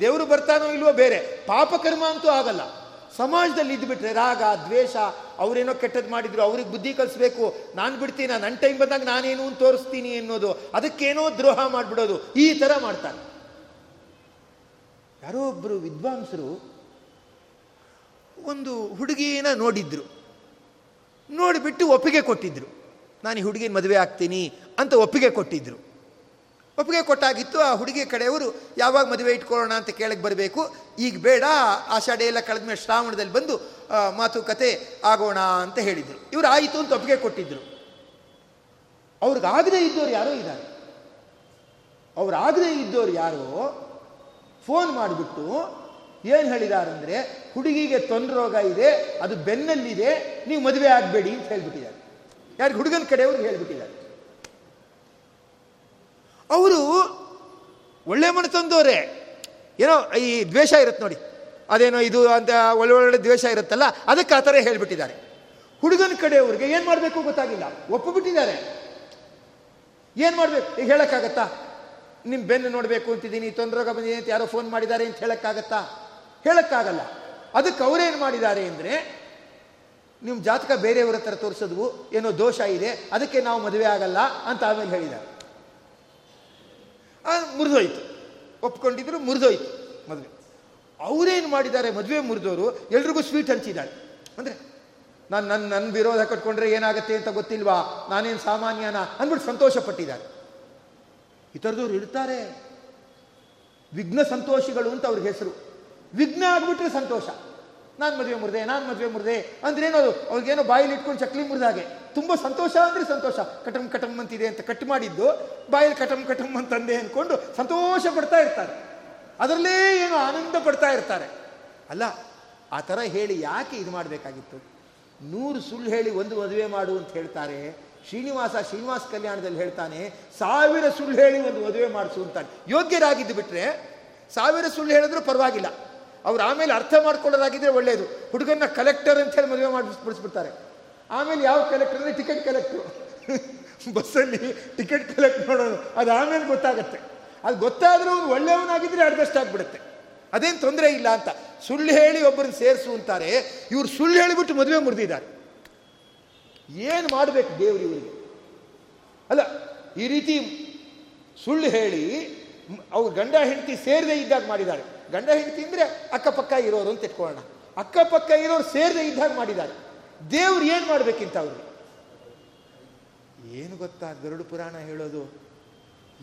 ದೇವರು ಬರ್ತಾನೋ ಇಲ್ವೋ ಬೇರೆ. ಪಾಪಕರ್ಮ ಅಂತೂ ಆಗಲ್ಲ. ಸಮಾಜದಲ್ಲಿ ಇದ್ದುಬಿಟ್ರೆ ರಾಗ, ದ್ವೇಷ, ಅವರೇನೋ ಕೆಟ್ಟದ್ದು ಮಾಡಿದ್ರು, ಅವ್ರಿಗೆ ಬುದ್ಧಿ ಕಲಿಸ್ಬೇಕು, ನಾನು ಬಿಡ್ತೀನಿ ನನ್ನ ಟೈಮ್ ಬಂದಾಗ ನಾನೇನು ಅಂತ ತೋರಿಸ್ತೀನಿ ಅನ್ನೋದು, ಅದಕ್ಕೇನೋ ದ್ರೋಹ ಮಾಡಿಬಿಡೋದು, ಈ ಥರ ಮಾಡ್ತಾರೆ. ಯಾರೋ ಒಬ್ಬರು ವಿದ್ವಾಂಸರು ಒಂದು ಹುಡುಗಿನ ನೋಡಿದ್ರು. ನೋಡಿಬಿಟ್ಟು ಒಪ್ಪಿಗೆ ಕೊಟ್ಟಿದ್ರು. ನಾನು ಈ ಹುಡುಗಿನ ಮದುವೆ ಆಗ್ತೀನಿ ಅಂತ ಒಪ್ಪಿಗೆ ಕೊಟ್ಟಿದ್ರು. ಒಪ್ಪಿಗೆ ಕೊಟ್ಟಾಗಿತ್ತು, ಆ ಹುಡುಗಿ ಕಡೆಯವರು ಯಾವಾಗ ಮದುವೆ ಇಟ್ಕೊಳ್ಳೋಣ ಅಂತ ಕೇಳಕ್ಕೆ ಬರಬೇಕು. ಈಗ ಬೇಡ, ಆಷಾಢ ಎಲ್ಲ ಕಳೆದ ಮೇಲೆ ಶ್ರಾವಣದಲ್ಲಿ ಬಂದು ಮಾತುಕತೆ ಆಗೋಣ ಅಂತ ಹೇಳಿದರು. ಇವರು ಆಯಿತು ಅಂತ ಒಪ್ಪಿಗೆ ಕೊಟ್ಟಿದ್ದರು ಅವ್ರಿಗಾಗದೇ ಇದ್ದವ್ರು ಯಾರೋ ಇದ್ದಾರೆ. ಅವ್ರಾಗದೇ ಇದ್ದವ್ರು ಯಾರೋ ಫೋನ್ ಮಾಡಿಬಿಟ್ಟು ಏನು ಹೇಳಿದಾರಂದರೆ, ಹುಡುಗಿಗೆ ತೊಂದರೆ ರೋಗ ಇದೆ, ಅದು ಬೆನ್ನಲ್ಲಿದೆ, ನೀವು ಮದುವೆ ಆಗಬೇಡಿ ಅಂತ ಹೇಳ್ಬಿಟ್ಟಿದ್ದಾರೆ. ಯಾರಿಗೆ? ಹುಡುಗನ ಕಡೆಯವರು ಹೇಳ್ಬಿಟ್ಟಿದ್ದಾರೆ. ಅವರು ಒಳ್ಳೆ ತಂದವರೇ. ಏನೋ ಈ ದ್ವೇಷ ಇರುತ್ತೆ ನೋಡಿ. ಅದೇನೋ ಇದು ಅಂತ ಒಳ್ಳೆ ಒಳ್ಳೆ ದ್ವೇಷ ಇರುತ್ತಲ್ಲ, ಅದಕ್ಕೆ ಆ ಥರ ಹೇಳಿಬಿಟ್ಟಿದ್ದಾರೆ. ಹುಡುಗನ ಕಡೆಯವ್ರಿಗೆ ಏನು ಮಾಡಬೇಕು ಗೊತ್ತಾಗಿಲ್ಲ. ಒಪ್ಪಿಬಿಟ್ಟಿದ್ದಾರೆ. ಏನು ಮಾಡಬೇಕು? ಈಗ ಹೇಳೋಕ್ಕಾಗತ್ತಾ? ನಿಮ್ಮ ಬೆನ್ನು ನೋಡಬೇಕು ಅಂತಿದ್ದೀನಿ, ತೊಂದರೆಗೆ ಬಂದಿದ್ದೀನಿ ಬಂದಿದೆ ಅಂತ ಯಾರೋ ಫೋನ್ ಮಾಡಿದ್ದಾರೆ ಅಂತ ಹೇಳೋಕ್ಕಾಗತ್ತಾ? ಹೇಳೋಕ್ಕಾಗಲ್ಲ. ಅದಕ್ಕೆ ಅವರೇನು ಮಾಡಿದ್ದಾರೆ ಅಂದರೆ ನಿಮ್ಮ ಜಾತಕ ಬೇರೆಯವ್ರ ಹತ್ರ ತೋರಿಸಿದ್ವು ಏನೋ ದೋಷ ಇದೆ, ಅದಕ್ಕೆ ನಾವು ಮದುವೆ ಆಗಲ್ಲ ಅಂತ ಆಮೇಲೆ ಹೇಳಿದ್ದಾರೆ. ಮುರಿದೋಯ್ತು. ಒಪ್ಕೊಂಡಿದ್ರು ಮುರಿದೋಯ್ತು ಮದುವೆ. ಅವರೇನು ಮಾಡಿದ್ದಾರೆ? ಮದುವೆ ಮುರಿದವರು ಎಲ್ರಿಗೂ ಸ್ವೀಟ್ ಹಂಚಿದ್ದಾರೆ. ಅಂದರೆ ನಾನು ನನ್ನ ನನ್ನ ವಿರೋಧ ಕಟ್ಕೊಂಡ್ರೆ ಏನಾಗುತ್ತೆ ಅಂತ ಗೊತ್ತಿಲ್ವಾ? ನಾನೇನು ಸಾಮಾನ್ಯನ ಅಂದ್ಬಿಟ್ಟು ಸಂತೋಷ ಪಟ್ಟಿದ್ದಾರೆ ಈ ಇರ್ತಾರೆ. ವಿಘ್ನ ಸಂತೋಷಿಗಳು ಅಂತ ಅವ್ರಿಗೆ ಹೆಸರು. ವಿಘ್ನ ಆಗ್ಬಿಟ್ರೆ ಸಂತೋಷ. ನಾನು ಮದುವೆ ಮುರಿದೆ, ನಾನು ಮದುವೆ ಮುರಿದೆ ಅಂದ್ರೆ ಏನೋ ಅವ್ರಿಗೇನೋ ಬಾಯಲ್ಲಿ ಇಟ್ಕೊಂಡು ಚಕ್ಲಿ ಮುರಿದಾಗೆ ತುಂಬ ಸಂತೋಷ ಅಂದರೆ ಸಂತೋಷ. ಕಟಮ್ ಕಟಮ್ ಅಂತಿದೆ ಅಂತ ಕಟ್ ಮಾಡಿದ್ದು, ಬಾಯಲ್ಲಿ ಕಟಮ್ ಕಟಮ್ ಅಂತಂದೆ ಅಂದ್ಕೊಂಡು ಸಂತೋಷ ಪಡ್ತಾ ಇರ್ತಾರೆ. ಅದರಲ್ಲೇ ಏನೋ ಆನಂದ ಪಡ್ತಾ ಇರ್ತಾರೆ. ಅಲ್ಲ, ಆ ಥರ ಹೇಳಿ ಯಾಕೆ ಇದು ಮಾಡಬೇಕಾಗಿತ್ತು? ನೂರು ಸುಳ್ಳು ಹೇಳಿ ಒಂದು ಮದುವೆ ಮಾಡು ಅಂತ ಹೇಳ್ತಾರೆ. ಶ್ರೀನಿವಾಸ ಶ್ರೀನಿವಾಸ ಕಲ್ಯಾಣದಲ್ಲಿ ಹೇಳ್ತಾನೆ, ಸಾವಿರ ಸುಳ್ಳು ಹೇಳಿ ಒಂದು ಮದುವೆ ಮಾಡಿಸು ಅಂತಾನೆ. ಯೋಗ್ಯರಾಗಿದ್ದು ಬಿಟ್ರೆ ಸಾವಿರ ಸುಳ್ಳು ಹೇಳಿದ್ರು ಪರವಾಗಿಲ್ಲ. ಅವ್ರು ಆಮೇಲೆ ಅರ್ಥ ಮಾಡ್ಕೊಳ್ಳೋದಾಗಿದ್ರೆ ಒಳ್ಳೆಯದು ಹುಡುಗನ ಕಲೆಕ್ಟರ್ ಅಂತ ಹೇಳಿ ಮದುವೆ ಮಾಡಿ ಬಿಡಿಸ್ಬಿಡ್ತಾರೆ. ಆಮೇಲೆ ಯಾವ ಕಲೆಕ್ಟರ್ ಅಂದರೆ ಟಿಕೆಟ್ ಕಲೆಕ್ಟ್ರು ಬಸ್ಸಲ್ಲಿ ಟಿಕೆಟ್ ಕಲೆಕ್ಟ್ ಮಾಡೋದು. ಅದು ಆಮೇಲೆ ಗೊತ್ತಾಗುತ್ತೆ. ಅದು ಗೊತ್ತಾದರೂ ಅವ್ನು ಒಳ್ಳೆಯವನಾಗಿದ್ದರೆ ಅಡ್ಜಸ್ಟ್ ಆಗಿಬಿಡುತ್ತೆ. ಅದೇನು ತೊಂದರೆ ಇಲ್ಲ ಅಂತ. ಸುಳ್ಳು ಹೇಳಿ ಒಬ್ಬರನ್ನ ಸೇರಿಸು ಅಂತಾರೆ. ಇವ್ರು ಸುಳ್ಳು ಹೇಳಿಬಿಟ್ಟು ಮದುವೆ ಮುರಿದಿದ್ದಾರೆ ಏನು ಮಾಡಬೇಕು ದೇವರು ಇವರಿಗೆ? ಅಲ್ಲ, ಈ ರೀತಿ ಸುಳ್ಳು ಹೇಳಿ ಅವ್ರ ಗಂಡ ಹೆಂಡತಿ ಸೇರದೇ ಇದ್ದಾಗ ಮಾಡಿದ್ದಾರೆ. ಗಂಡ ಹೆಂಡತಿ ಅಂದರೆ ಅಕ್ಕಪಕ್ಕ ಇರೋರು ಅಂತ ಇಟ್ಕೊಳ್ಳೋಣ. ಅಕ್ಕಪಕ್ಕ ಇರೋರು ಸೇರದೆ ಇದ್ದಾಗ ಮಾಡಿದ್ದಾರೆ. ದೇವ್ರು ಏನು ಮಾಡಬೇಕಿಂತ ಅವ್ರಿಗೆ ಏನು ಗೊತ್ತಾ ಗರುಡು ಪುರಾಣ ಹೇಳೋದು?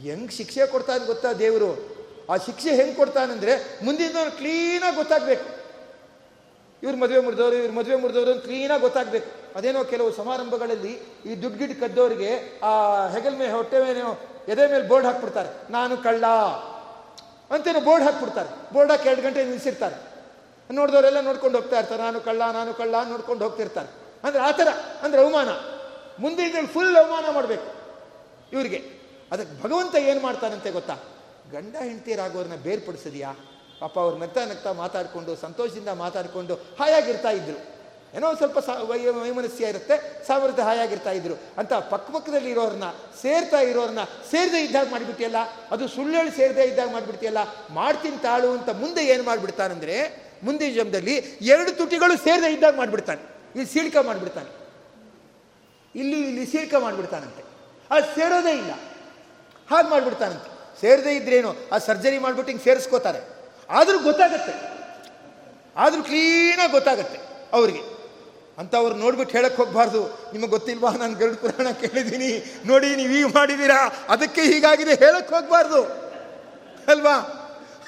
ಹೆಂಗ್ ಶಿಕ್ಷೆ ಕೊಡ್ತಾನೆ ಗೊತ್ತಾ ದೇವರು? ಆ ಶಿಕ್ಷೆ ಹೆಂಗೆ ಕೊಡ್ತಾನಂದ್ರೆ ಮುಂದಿನ ಕ್ಲೀನಾಗಿ ಗೊತ್ತಾಗ್ಬೇಕು. ಇವ್ರ ಮದುವೆ ಮುರಿದವರು ಇವ್ರ ಮದುವೆ ಮುರಿದವರು ಅಂತ ಕ್ಲೀನಾಗಿ ಗೊತ್ತಾಗ್ಬೇಕು. ಅದೇನೋ ಕೆಲವು ಸಮಾರಂಭಗಳಲ್ಲಿ ಈ ದುಡ್ಡು ಕದ್ದವರಿಗೆ ಆ ಹೆಗಲ್ ಮೇಲೆ ಹೊಟ್ಟೆ ಮೇಲೆ ಎದೆ ಮೇಲೆ ಬೋರ್ಡ್ ಹಾಕ್ಬಿಡ್ತಾರೆ. ನಾನು ಕಳ್ಳ. ಅಂತೇನೋ ಬೋರ್ಡ್ ಹಾಕ್ಬಿಡ್ತಾರೆ. ಬೋರ್ಡ್ ಹಾಕಿ ಎರಡು ಗಂಟೆ ನಿಲ್ಲಿಸಿರ್ತಾರೆ ನೋಡಿದವರೆಲ್ಲ ನೋಡ್ಕೊಂಡು ಹೋಗ್ತಾ ಇರ್ತಾರೆ. ನಾನು ಕಳ್ಳ ನಾನು ಕಳ್ಳ ನೋಡ್ಕೊಂಡು ಹೋಗ್ತಿರ್ತಾರೆ. ಅಂದ್ರೆ ಆ ಥರ, ಅಂದ್ರೆ ಅವಮಾನ. ಮುಂದೆ ಇದ್ರಲ್ಲಿ ಫುಲ್ ಅವಮಾನ ಮಾಡಬೇಕು ಇವರಿಗೆ. ಅದಕ್ಕೆ ಭಗವಂತ ಏನು ಮಾಡ್ತಾನಂತೆ ಗೊತ್ತಾ? ಗಂಡ ಹೆಂಡತಿಯರಾಗೋರನ್ನ ಬೇರ್ಪಡಿಸಿದ್ಯಾ? ಪಾಪ ಅವ್ರು ನಗ್ತಾ ನಗ್ತಾ ಮಾತಾಡಿಕೊಂಡು, ಸಂತೋಷದಿಂದ ಮಾತಾಡಿಕೊಂಡು ಹಾಯಾಗಿರ್ತಾ ಇದ್ರು. ಏನೋ ಸ್ವಲ್ಪ ಸಾ ವೈ- ವೈಮನಸ್ಯ ಇರುತ್ತೆ, ಸಾವಿರದ ಹಾಯಾಗಿರ್ತಾ ಇದ್ರು. ಅಂತ ಪಕ್ಕಪಕ್ಕದಲ್ಲಿ ಇರೋರನ್ನ ಸೇರ್ತಾ ಇರೋರನ್ನ ಸೇರದೆ ಇದ್ದಾಗ ಮಾಡಿಬಿಟ್ಟಿಯಲ್ಲ? ಅದು ಸುಳ್ಳು ಹೇಳಿ ಸೇರದೆ ಇದ್ದಾಗ ಮಾಡಿಬಿಡ್ತೀಯಲ್ಲ? ಮಾಡ್ತೀನಿ ತಾಳು ಅಂತ ಮುಂದೆ ಏನು ಮಾಡಿಬಿಡ್ತಾನಂದ್ರೆ, ಮುಂದಿನ ಜಮದಲ್ಲಿ ಎರಡು ತುಟಿಗಳು ಸೇರದೆ ಇದ್ದಾಗ ಮಾಡಿಬಿಡ್ತಾನೆ. ಇಲ್ಲಿ ಸೀಳ್ಕ ಮಾಡಿಬಿಡ್ತಾನೆ. ಇಲ್ಲಿ ಇಲ್ಲಿ ಸೀಳ್ಕ ಮಾಡಿಬಿಡ್ತಾನಂತೆ. ಅದು ಸೇರೋದೇ ಇಲ್ಲ. ಹಾಗೆ ಮಾಡಿಬಿಡ್ತಾನಂತೆ. ಸೇರದೇ ಇದ್ರೇನು, ಆ ಸರ್ಜರಿ ಮಾಡಿಬಿಟ್ಟು ಹಿಂಗೆ ಸೇರಿಸ್ಕೋತಾರೆ. ಆದರೂ ಗೊತ್ತಾಗತ್ತೆ. ಆದರೂ ಕ್ಲೀನಾಗಿ ಗೊತ್ತಾಗತ್ತೆ ಅವರಿಗೆ. ಅಂತ ಅವ್ರು ನೋಡ್ಬಿಟ್ಟು ಹೇಳಕ್ಕೆ ಹೋಗ್ಬಾರ್ದು. ನಿಮಗೆ ಗೊತ್ತಿಲ್ವಾ? ನಾನು ಗರುಡ ಪುರಾಣ ಕೇಳಿದ್ದೀನಿ. ನೋಡಿ, ನೀವು ಈಗ ಮಾಡಿದ್ದೀರಾ ಅದಕ್ಕೆ ಹೀಗಾಗಿದೆ ಹೇಳಕ್ಕೆ ಹೋಗ್ಬಾರ್ದು. ಅಲ್ವಾ?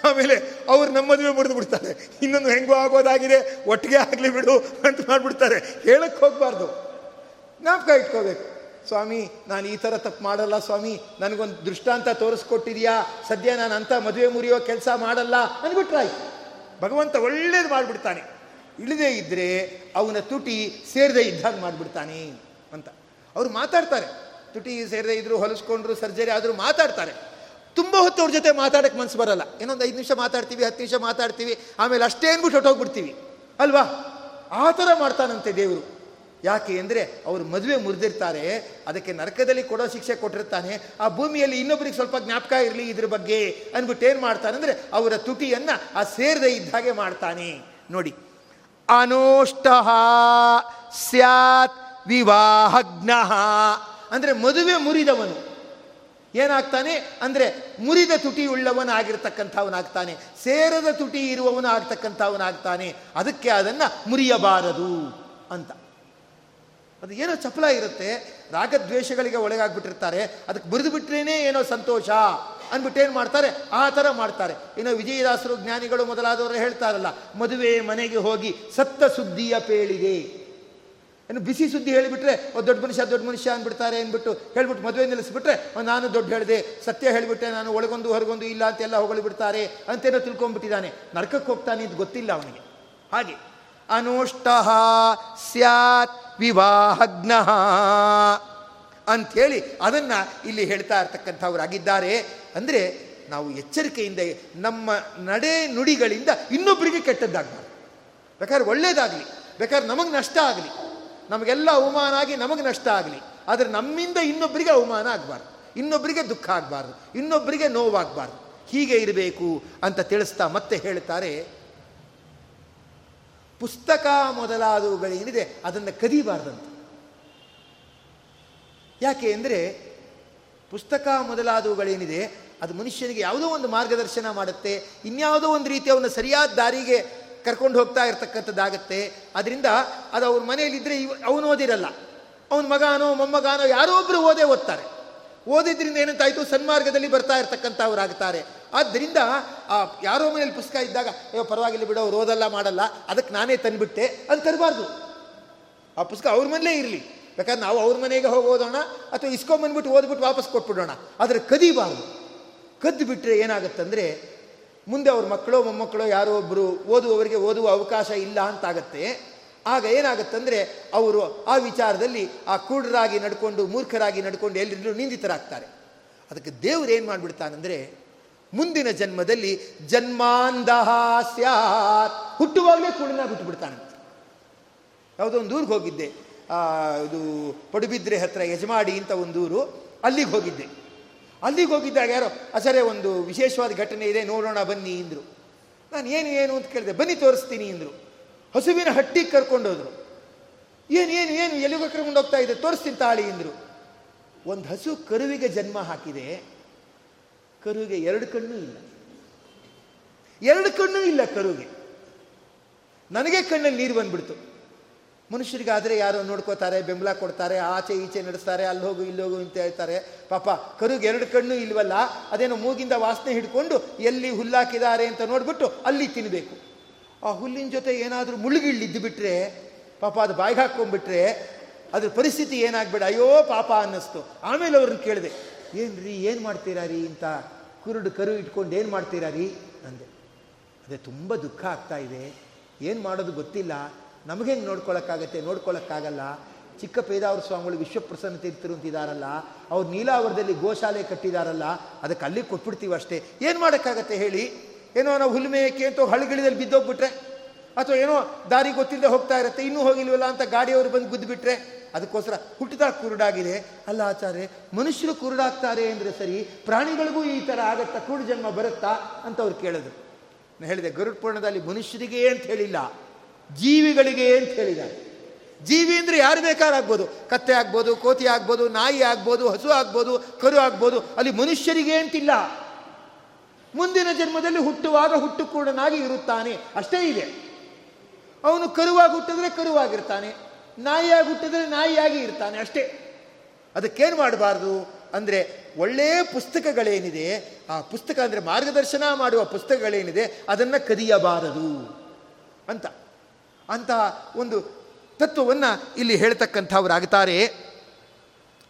ಆಮೇಲೆ ಅವ್ರು ನಮ್ಮ ಮದುವೆ ಮುರಿದು ಬಿಡ್ತಾರೆ. ಇನ್ನೊಂದು ಹೆಂಗೋ ಆಗೋದಾಗಿದೆ. ಒಟ್ಟಿಗೆ ಆಗಲಿ ಬಿಡು ಅಂತ ಮಾಡಿಬಿಡ್ತಾರೆ. ಹೇಳಕ್ಕೆ ಹೋಗ್ಬಾರ್ದು. ಜ್ಞಾಪಕ ಇಟ್ಕೋಬೇಕು. ಸ್ವಾಮಿ, ನಾನು ಈ ಥರ ತಪ್ಪು ಮಾಡಲ್ಲ ಸ್ವಾಮಿ. ನನಗೊಂದು ದೃಷ್ಟಾಂತ ತೋರಿಸ್ಕೊಟ್ಟಿದ್ಯಾ? ಸದ್ಯ ನಾನು ಅಂಥ ಮದುವೆ ಮುರಿಯೋ ಕೆಲಸ ಮಾಡಲ್ಲ ಅಂದ್ಬಿಟ್ರಾಯ್ತು. ಭಗವಂತ ಒಳ್ಳೇದು ಮಾಡಿಬಿಡ್ತಾನೆ. ಇಳಿದೇ ಇದ್ದರೆ ಅವನ ತುಟಿ ಸೇರದೆ ಇದ್ದಾಗ ಮಾಡಿಬಿಡ್ತಾನೆ ಅಂತ. ಅವ್ರು ಮಾತಾಡ್ತಾರೆ. ತುಟಿ ಸೇರದೆ ಇದ್ರು, ಹೊಲಿಸ್ಕೊಂಡ್ರು, ಸರ್ಜರಿ ಆದರೂ ಮಾತಾಡ್ತಾರೆ. ತುಂಬ ಹೊತ್ತು ಅವ್ರ ಜೊತೆ ಮಾತಾಡಕ್ಕೆ ಮನಸ್ಸು ಬರಲ್ಲ. ಇನ್ನೊಂದು ಐದು ನಿಮಿಷ ಮಾತಾಡ್ತೀವಿ, ಹತ್ತು ನಿಮಿಷ ಮಾತಾಡ್ತೀವಿ, ಆಮೇಲೆ ಅಷ್ಟೇ ಅಂದ್ಬಿಟ್ಟು ಹೊಟ್ಟೋಗ್ಬಿಡ್ತೀವಿ ಅಲ್ವಾ? ಆ ಥರ ಮಾಡ್ತಾನಂತೆ ದೇವರು. ಯಾಕೆ ಅಂದರೆ ಅವರು ಮದುವೆ ಮುರಿದಿರ್ತಾರೆ, ಅದಕ್ಕೆ ನರಕದಲ್ಲಿ ಕೊಡೋ ಶಿಕ್ಷೆ ಕೊಟ್ಟಿರ್ತಾನೆ, ಆ ಭೂಮಿಯಲ್ಲಿ ಇನ್ನೊಬ್ಬರಿಗೆ ಸ್ವಲ್ಪ ಜ್ಞಾಪಕ ಇರಲಿ ಇದ್ರ ಬಗ್ಗೆ ಅಂದ್ಬಿಟ್ಟು ಏನು ಮಾಡ್ತಾನಂದ್ರೆ ಅವರ ತುಟಿಯನ್ನು ಆ ಸೇರದೆ ಇದ್ದ ಹಾಗೆ ಮಾಡ್ತಾನೆ. ನೋಡಿ ಅನೋಷ್ಟ ಸ್ಯಾತ್ ವಿವಾಹಗ್ನ. ಅಂದರೆ ಮದುವೆ ಮುರಿದವನು. ಏನಾಗ್ತಾನೆ? ಅಂದರೆ ಮುರಿದ ತುಟಿ ಉಳ್ಳವನಾಗಿರ್ತಕ್ಕಂಥವನಾಗ್ತಾನೆ ಸೇರದ ತುಟಿ ಇರುವವನು ಆಗ್ತಕ್ಕಂಥವನಾಗ್ತಾನೆ ಅದಕ್ಕೆ ಅದನ್ನು ಮುರಿಯಬಾರದು ಅಂತ. ಅದು ಏನೋ ಚಪಲ ಇರುತ್ತೆ. ರಾಗದ್ವೇಷಗಳಿಗೆ ಒಳಗಾಗ್ಬಿಟ್ಟಿರ್ತಾರೆ. ಅದಕ್ಕೆ ಮುರಿದು ಬಿಟ್ರೇನೆ ಏನೋ ಸಂತೋಷ. ಅಂದ್ಬಿಟ್ಟು ಏನು ಮಾಡ್ತಾರೆ? ಆ ಥರ ಮಾಡ್ತಾರೆ. ಇನ್ನು ವಿಜಯದಾಸರು ಜ್ಞಾನಿಗಳು ಮೊದಲಾದವರು ಹೇಳ್ತಾರಲ್ಲ ಮದುವೆ ಮನೆಗೆ ಹೋಗಿ ಸತ್ತ ಸುದ್ದಿಯ ಪೇಳಿಗೆ. ಇನ್ನು ಬಿಸಿ ಸುದ್ದಿ ಹೇಳಿಬಿಟ್ರೆ ದೊಡ್ಡ ಮನುಷ್ಯ ದೊಡ್ಡ ಮನುಷ್ಯ ಅಂದ್ಬಿಡ್ತಾರೆ ಅಂದ್ಬಿಟ್ಟು ಹೇಳ್ಬಿಟ್ಟು ಮದುವೆ ನಿಲ್ಲಿಸ್ಬಿಟ್ರೆ "ಓ, ನಾನು ದೊಡ್ಡ ಹೇಳಿದೆ ಸತ್ಯ ಹೇಳಿಬಿಟ್ಟೆ ನಾನು ಒಳಗೊಂದು ಹೊರಗೊಂದು ಇಲ್ಲ ಅಂತೆಲ್ಲ ಹೊಗಳಿಬಿಡ್ತಾರೆ ಅಂತೇನೋ ತಿಳ್ಕೊಂಡ್ಬಿಟ್ಟಿದ್ದಾನೆ. ನರಕಕ್ಕೆ ಹೋಗ್ತಾನೆ ಇದು ಗೊತ್ತಿಲ್ಲ ಅವನಿಗೆ. ಹಾಗೆ ಅನುಷ್ಟ ಸ್ಯಾತ್ ವಿವಾಹಗ್ನ ಅಂಥೇಳಿ ಅದನ್ನು ಇಲ್ಲಿ ಹೇಳ್ತಾ ಇರ್ತಕ್ಕಂಥವರಾಗಿದ್ದಾರೆ ಅಂದರೆ ನಾವು ಎಚ್ಚರಿಕೆಯಿಂದ ನಮ್ಮ ನಡೆ ನುಡಿಗಳಿಂದ ಇನ್ನೊಬ್ಬರಿಗೆ ಕೆಟ್ಟದ್ದಾಗಬಾರ್ದು. ಬೇಕಾದ್ರೆ ಒಳ್ಳೇದಾಗಲಿ, ಬೇಕಾದ್ರೆ ನಮಗೆ ನಷ್ಟ ಆಗಲಿ, ನಮಗೆಲ್ಲ ಅವಮಾನ ಆಗಿ ನಮಗೆ ನಷ್ಟ ಆಗಲಿ, ಆದರೆ ನಮ್ಮಿಂದ ಇನ್ನೊಬ್ಬರಿಗೆ ಅವಮಾನ ಆಗಬಾರ್ದು ಇನ್ನೊಬ್ಬರಿಗೆ ದುಃಖ ಆಗಬಾರ್ದು ಇನ್ನೊಬ್ಬರಿಗೆ ನೋವಾಗಬಾರ್ದು. ಹೀಗೆ ಇರಬೇಕು ಅಂತ ತಿಳಿಸ್ತಾ ಮತ್ತೆ ಹೇಳ್ತಾರೆ, ಪುಸ್ತಕ ಮೊದಲಾದವುಗಳೇನಿದೆ ಅದನ್ನು ಕದಿಬಾರ್ದಂತ. ಯಾಕೆ ಅಂದರೆ ಪುಸ್ತಕ ಮೊದಲಾದವುಗಳೇನಿದೆ, ಅದು ಮನುಷ್ಯನಿಗೆ ಯಾವುದೋ ಒಂದು ಮಾರ್ಗದರ್ಶನ ಮಾಡುತ್ತೆ, ಇನ್ಯಾವುದೋ ಒಂದು ರೀತಿ ಅವನ ಸರಿಯಾದ ದಾರಿಗೆ ಕರ್ಕೊಂಡು ಹೋಗ್ತಾ ಇರ್ತಕ್ಕಂಥದ್ದಾಗತ್ತೆ. ಅದರಿಂದ ಅದು ಅವ್ರ ಮನೆಯಲ್ಲಿದ್ದರೆ ಇವ, ಅವನು ಓದಿರಲ್ಲ. ಅವನ ಮಗಾನೋ, ಮೊಮ್ಮಗಾನೋ, ಯಾರೋ ಒಬ್ಬರು ಓದೇ ಓದ್ತಾರೆ. ಓದಿದ್ರಿಂದ ಏನಂತಾಯಿತು? ಸನ್ಮಾರ್ಗದಲ್ಲಿ ಬರ್ತಾ ಇರ್ತಕ್ಕಂಥವ್ರಾಗ್ತಾರೆ. ಆದ್ದರಿಂದ ಆ ಯಾರೋ ಮನೇಲಿ ಪುಸ್ತಕ ಇದ್ದಾಗ, ಅಯ್ಯೋ, ಪರವಾಗಿಲ್ಲ ಬಿಡು, ಅವ್ರು ಓದಲ್ಲ, ಮಾಡಲ್ಲ, ಅದಕ್ಕೆ ನಾನೇ ತಂದುಬಿಟ್ಟೆ ಅದು ತರಬಾರ್ದು. ಆ ಪುಸ್ತಕ ಅವ್ರ ಮನೇಲೇ ಇರಲಿ. ಬೇಕಾದ್ರೆ ನಾವು ಅವ್ರ ಮನೆಗೆ ಹೋಗಿ ಓದೋಣ ಅಥವಾ ಇಸ್ಕೊಂಬಂದ್ಬಿಟ್ಟು ಓದ್ಬಿಟ್ಟು ವಾಪಸ್ ಕೊಟ್ಬಿಡೋಣ. ಆದರೆ ಕದಿಬಾರ್ದು. ಕದ್ದು ಬಿಟ್ಟರೆ ಏನಾಗುತ್ತಂದರೆ ಮುಂದೆ ಅವ್ರ ಮಕ್ಕಳೋ ಮೊಮ್ಮಕ್ಕಳೋ ಯಾರೋ ಒಬ್ಬರು ಓದುವವರಿಗೆ ಓದುವ ಅವಕಾಶ ಇಲ್ಲ ಅಂತಾಗತ್ತೆ. ಆಗ ಏನಾಗುತ್ತಂದರೆ ಅವರು ಆ ವಿಚಾರದಲ್ಲಿ ಆ ಕೂಡರಾಗಿ ನಡ್ಕೊಂಡು, ಮೂರ್ಖರಾಗಿ ನಡ್ಕೊಂಡು ಎಲ್ಲರಿಗೂ ನಿಂದಿತರಾಗ್ತಾರೆ. ಅದಕ್ಕೆ ದೇವ್ರು ಏನು ಮಾಡಿಬಿಡ್ತಾನಂದರೆ ಮುಂದಿನ ಜನ್ಮದಲ್ಲಿ ಜನ್ಮಾಂಧಃ ಸ್ಯಾತ್. ಹುಟ್ಟುವಾಗಲೇ ಬಿಟ್ಟು ಬಿಟ್ಟುಬಿಡ್ತಾನಂತೆ ಯಾವುದೋ ಒಂದು ಊರಿಗೆ ಹೋಗಿದ್ದೆ. ಇದು ಪಡುಬಿದ್ರೆ ಹತ್ರ ಯಜಮಾಡಿ ಅಂತ ಒಂದು ಊರು, ಅಲ್ಲಿಗೆ ಹೋಗಿದ್ದೆ. ಅಲ್ಲಿಗೆ ಹೋಗಿದ್ದಾಗ ಯಾರೋ, ಅಸರೇ, ಒಂದು ವಿಶೇಷವಾದ ಘಟನೆ ಇದೆ, ನೋಡೋಣ ಬನ್ನಿ, ಅಂದರು. ನಾನು, ಏನು ಏನು? ಅಂತ ಕೇಳಿದೆ, ಬನ್ನಿ, ತೋರಿಸ್ತೀನಿ, ಅಂದರು. ಹಸುವಿನ ಹಟ್ಟಿಗೆ ಕರ್ಕೊಂಡೋದ್ರು ಏನು ಏನು ಏನು, ಎಲ್ಲಿಗೋ ಕರ್ಕೊಂಡು ಹೋಗ್ತಾ ಇದೆ, ತೋರಿಸ್ತೀನಿ ತಾಳಿ, ಅಂದರು. ಒಂದು ಹಸು ಕರುವಿಗೆ ಜನ್ಮ ಹಾಕಿದೆ. ಕರುವಿಗೆ ಎರಡು ಕಣ್ಣು ಇಲ್ಲ. ಎರಡು ಕಣ್ಣು ಇಲ್ಲ ಕರುವಿಗೆ. ನನಗೆ ಕಣ್ಣಲ್ಲಿ ನೀರು ಬಂದ್ಬಿಡ್ತು. ಮನುಷ್ಯರಿಗಾದರೆ ಯಾರೋ ನೋಡ್ಕೋತಾರೆ, ಬೆಂಬಲ ಕೊಡ್ತಾರೆ, ಆಚೆ ಈಚೆ ನಡೆಸ್ತಾರೆ, ಅಲ್ಲಿ ಹೋಗು, ಇಲ್ಲಿ ಹೋಗು ಅಂತ ಹೇಳ್ತಾರೆ. ಪಾಪ ಕರುಗೆ ಎರಡು ಕಣ್ಣು ಇಲ್ವಲ್ಲ, ಅದೇನೋ ಮೂಗಿಂದ ವಾಸನೆ ಹಿಡ್ಕೊಂಡು ಎಲ್ಲಿ ಹುಲ್ಲಾಕಿದ್ದಾರೆ ಅಂತ ನೋಡಿಬಿಟ್ಟು ಅಲ್ಲಿ ತಿನ್ನಬೇಕು ಆ ಹುಲ್ಲಿನ ಜೊತೆ ಏನಾದರೂ ಮುಳುಗಿಳ್ಳಿದ್ದು ಬಿಟ್ಟರೆ ಪಾಪ ಅದು ಬಾಯಿಗೆ ಹಾಕ್ಕೊಂಡ್ಬಿಟ್ರೆ, ಅದ್ರ ಪರಿಸ್ಥಿತಿ ಏನಾಗ್ಬೇಡ. ಅಯ್ಯೋ ಪಾಪ ಅನ್ನಿಸ್ತು. ಆಮೇಲೆ ಅವ್ರನ್ನ ಕೇಳಿದೆ ಏನು ಏನ್ರಿ, ಏನು ಮಾಡ್ತೀರಾ ರೀ ಅಂತ ಕುರುಡು ಕರು ಇಟ್ಕೊಂಡು ಏನು ಮಾಡ್ತೀರಾ ರೀ? ಅಂದೆ, ಅದೇ ತುಂಬ ದುಃಖ ಆಗ್ತಾ ಇದೆ. ಏನು ಮಾಡೋದು ಗೊತ್ತಿಲ್ಲ. ನಮಗೇನು ನೋಡ್ಕೊಳ್ಳೋಕ್ಕಾಗತ್ತೆ ನೋಡ್ಕೊಳ್ಳೋಕ್ಕಾಗಲ್ಲ ಚಿಕ್ಕ ಪೇದಾವರ ಸ್ವಾಮಿಗಳು ವಿಶ್ವಪ್ರಸನ್ನ ತೀರ್ಥರು ಅಂತಿದಾರಲ್ಲ, ಅವ್ರು ನೀಲಾವರದಲ್ಲಿ ಗೋಶಾಲೆ ಕಟ್ಟಿದಾರಲ್ಲ, ಅದಕ್ಕೆ ಅಲ್ಲಿಗೆ ಕೊಟ್ಬಿಡ್ತೀವಿ ಅಷ್ಟೇ. ಏನು ಮಾಡೋಕ್ಕಾಗತ್ತೆ ಹೇಳಿ? ಏನೋ ನಾವು ಹುಲ್ಮೇಕೆ ಅಂತ ಹಳ್ಳಿಗಳಿದಲ್ಲಿ ಬಿದ್ದೋಗ್ಬಿಟ್ರೆ, ಅಥವಾ ಏನೋ ದಾರಿ ಗೊತ್ತಿಲ್ಲದೆ ಹೋಗ್ತಾ ಇರುತ್ತೆ, ಇನ್ನೂ ಹೋಗಿಲ್ವಲ್ಲ ಅಂತ ಗಾಡಿಯವರು ಬಂದು ಗುದ್ದುಬಿಟ್ರೆ, ಅದಕ್ಕೋಸ್ಕರ ಹುಟ್ಟಿದಾಗ ಕುರುಡಾಗಿದೆ. ಅಲ್ಲ ಆಚಾರ್ಯ ಮನುಷ್ಯರು ಕುರುಡಾಗ್ತಾರೆ ಅಂದರೆ ಸರಿ, ಪ್ರಾಣಿಗಳಿಗೂ ಈ ಥರ ಆಗತ್ತಾ ಕುರುಡು ಜನ್ಮ ಬರುತ್ತಾ ಅಂತ ಅವ್ರು ಕೇಳಿದ್ರು. ನಾನು ಹೇಳಿದೆ, ಗರುಡ್ ಪುರಾಣದಲ್ಲಿ ಮನುಷ್ಯರಿಗೆ ಅಂತ ಹೇಳಿಲ್ಲ. ಜೀವಿಗಳಿಗೆ ಅಂತ ಹೇಳಿದ್ದಾರೆ. ಜೀವಿ ಅಂದರೆ ಯಾರು ಬೇಕಾದ್ರೂ ಆಗ್ಬೋದು ಕತ್ತೆ ಆಗ್ಬೋದು, ಕೋತಿ ಆಗ್ಬೋದು, ನಾಯಿ ಆಗ್ಬೋದು, ಹಸು ಆಗ್ಬೋದು, ಕರು ಆಗ್ಬೋದು, ಅಲ್ಲಿ ಮನುಷ್ಯರಿಗೆ ಅಂತಿಲ್ಲ. ಮುಂದಿನ ಜನ್ಮದಲ್ಲಿ ಹುಟ್ಟುವಾಗ ಹುಟ್ಟು ಕೂಡನಾಗಿ ಇರುತ್ತಾನೆ. ಅಷ್ಟೇ ಇದೆ. ಅವನು ಕರುವಾಗಿ ಹುಟ್ಟಿದ್ರೆ ಕರುವಾಗಿರ್ತಾನೆ, ನಾಯಿಯಾಗಿ ಹುಟ್ಟಿದ್ರೆ ನಾಯಿಯಾಗಿ ಇರ್ತಾನೆ ಅಷ್ಟೇ. ಅದಕ್ಕೇನು ಮಾಡಬಾರ್ದು? ಅಂದರೆ ಒಳ್ಳೆಯ ಪುಸ್ತಕಗಳೇನಿದೆ, ಆ ಪುಸ್ತಕ ಅಂದರೆ ಮಾರ್ಗದರ್ಶನ ಮಾಡುವ ಪುಸ್ತಕಗಳೇನಿದೆ, ಅದನ್ನು ಕದಿಯಬಾರದು ಅಂತ. ಅಂತಹ ಒಂದು ತತ್ವವನ್ನು ಇಲ್ಲಿ ಹೇಳ್ತಕ್ಕಂಥವರಾಗ್ತಾರೆ.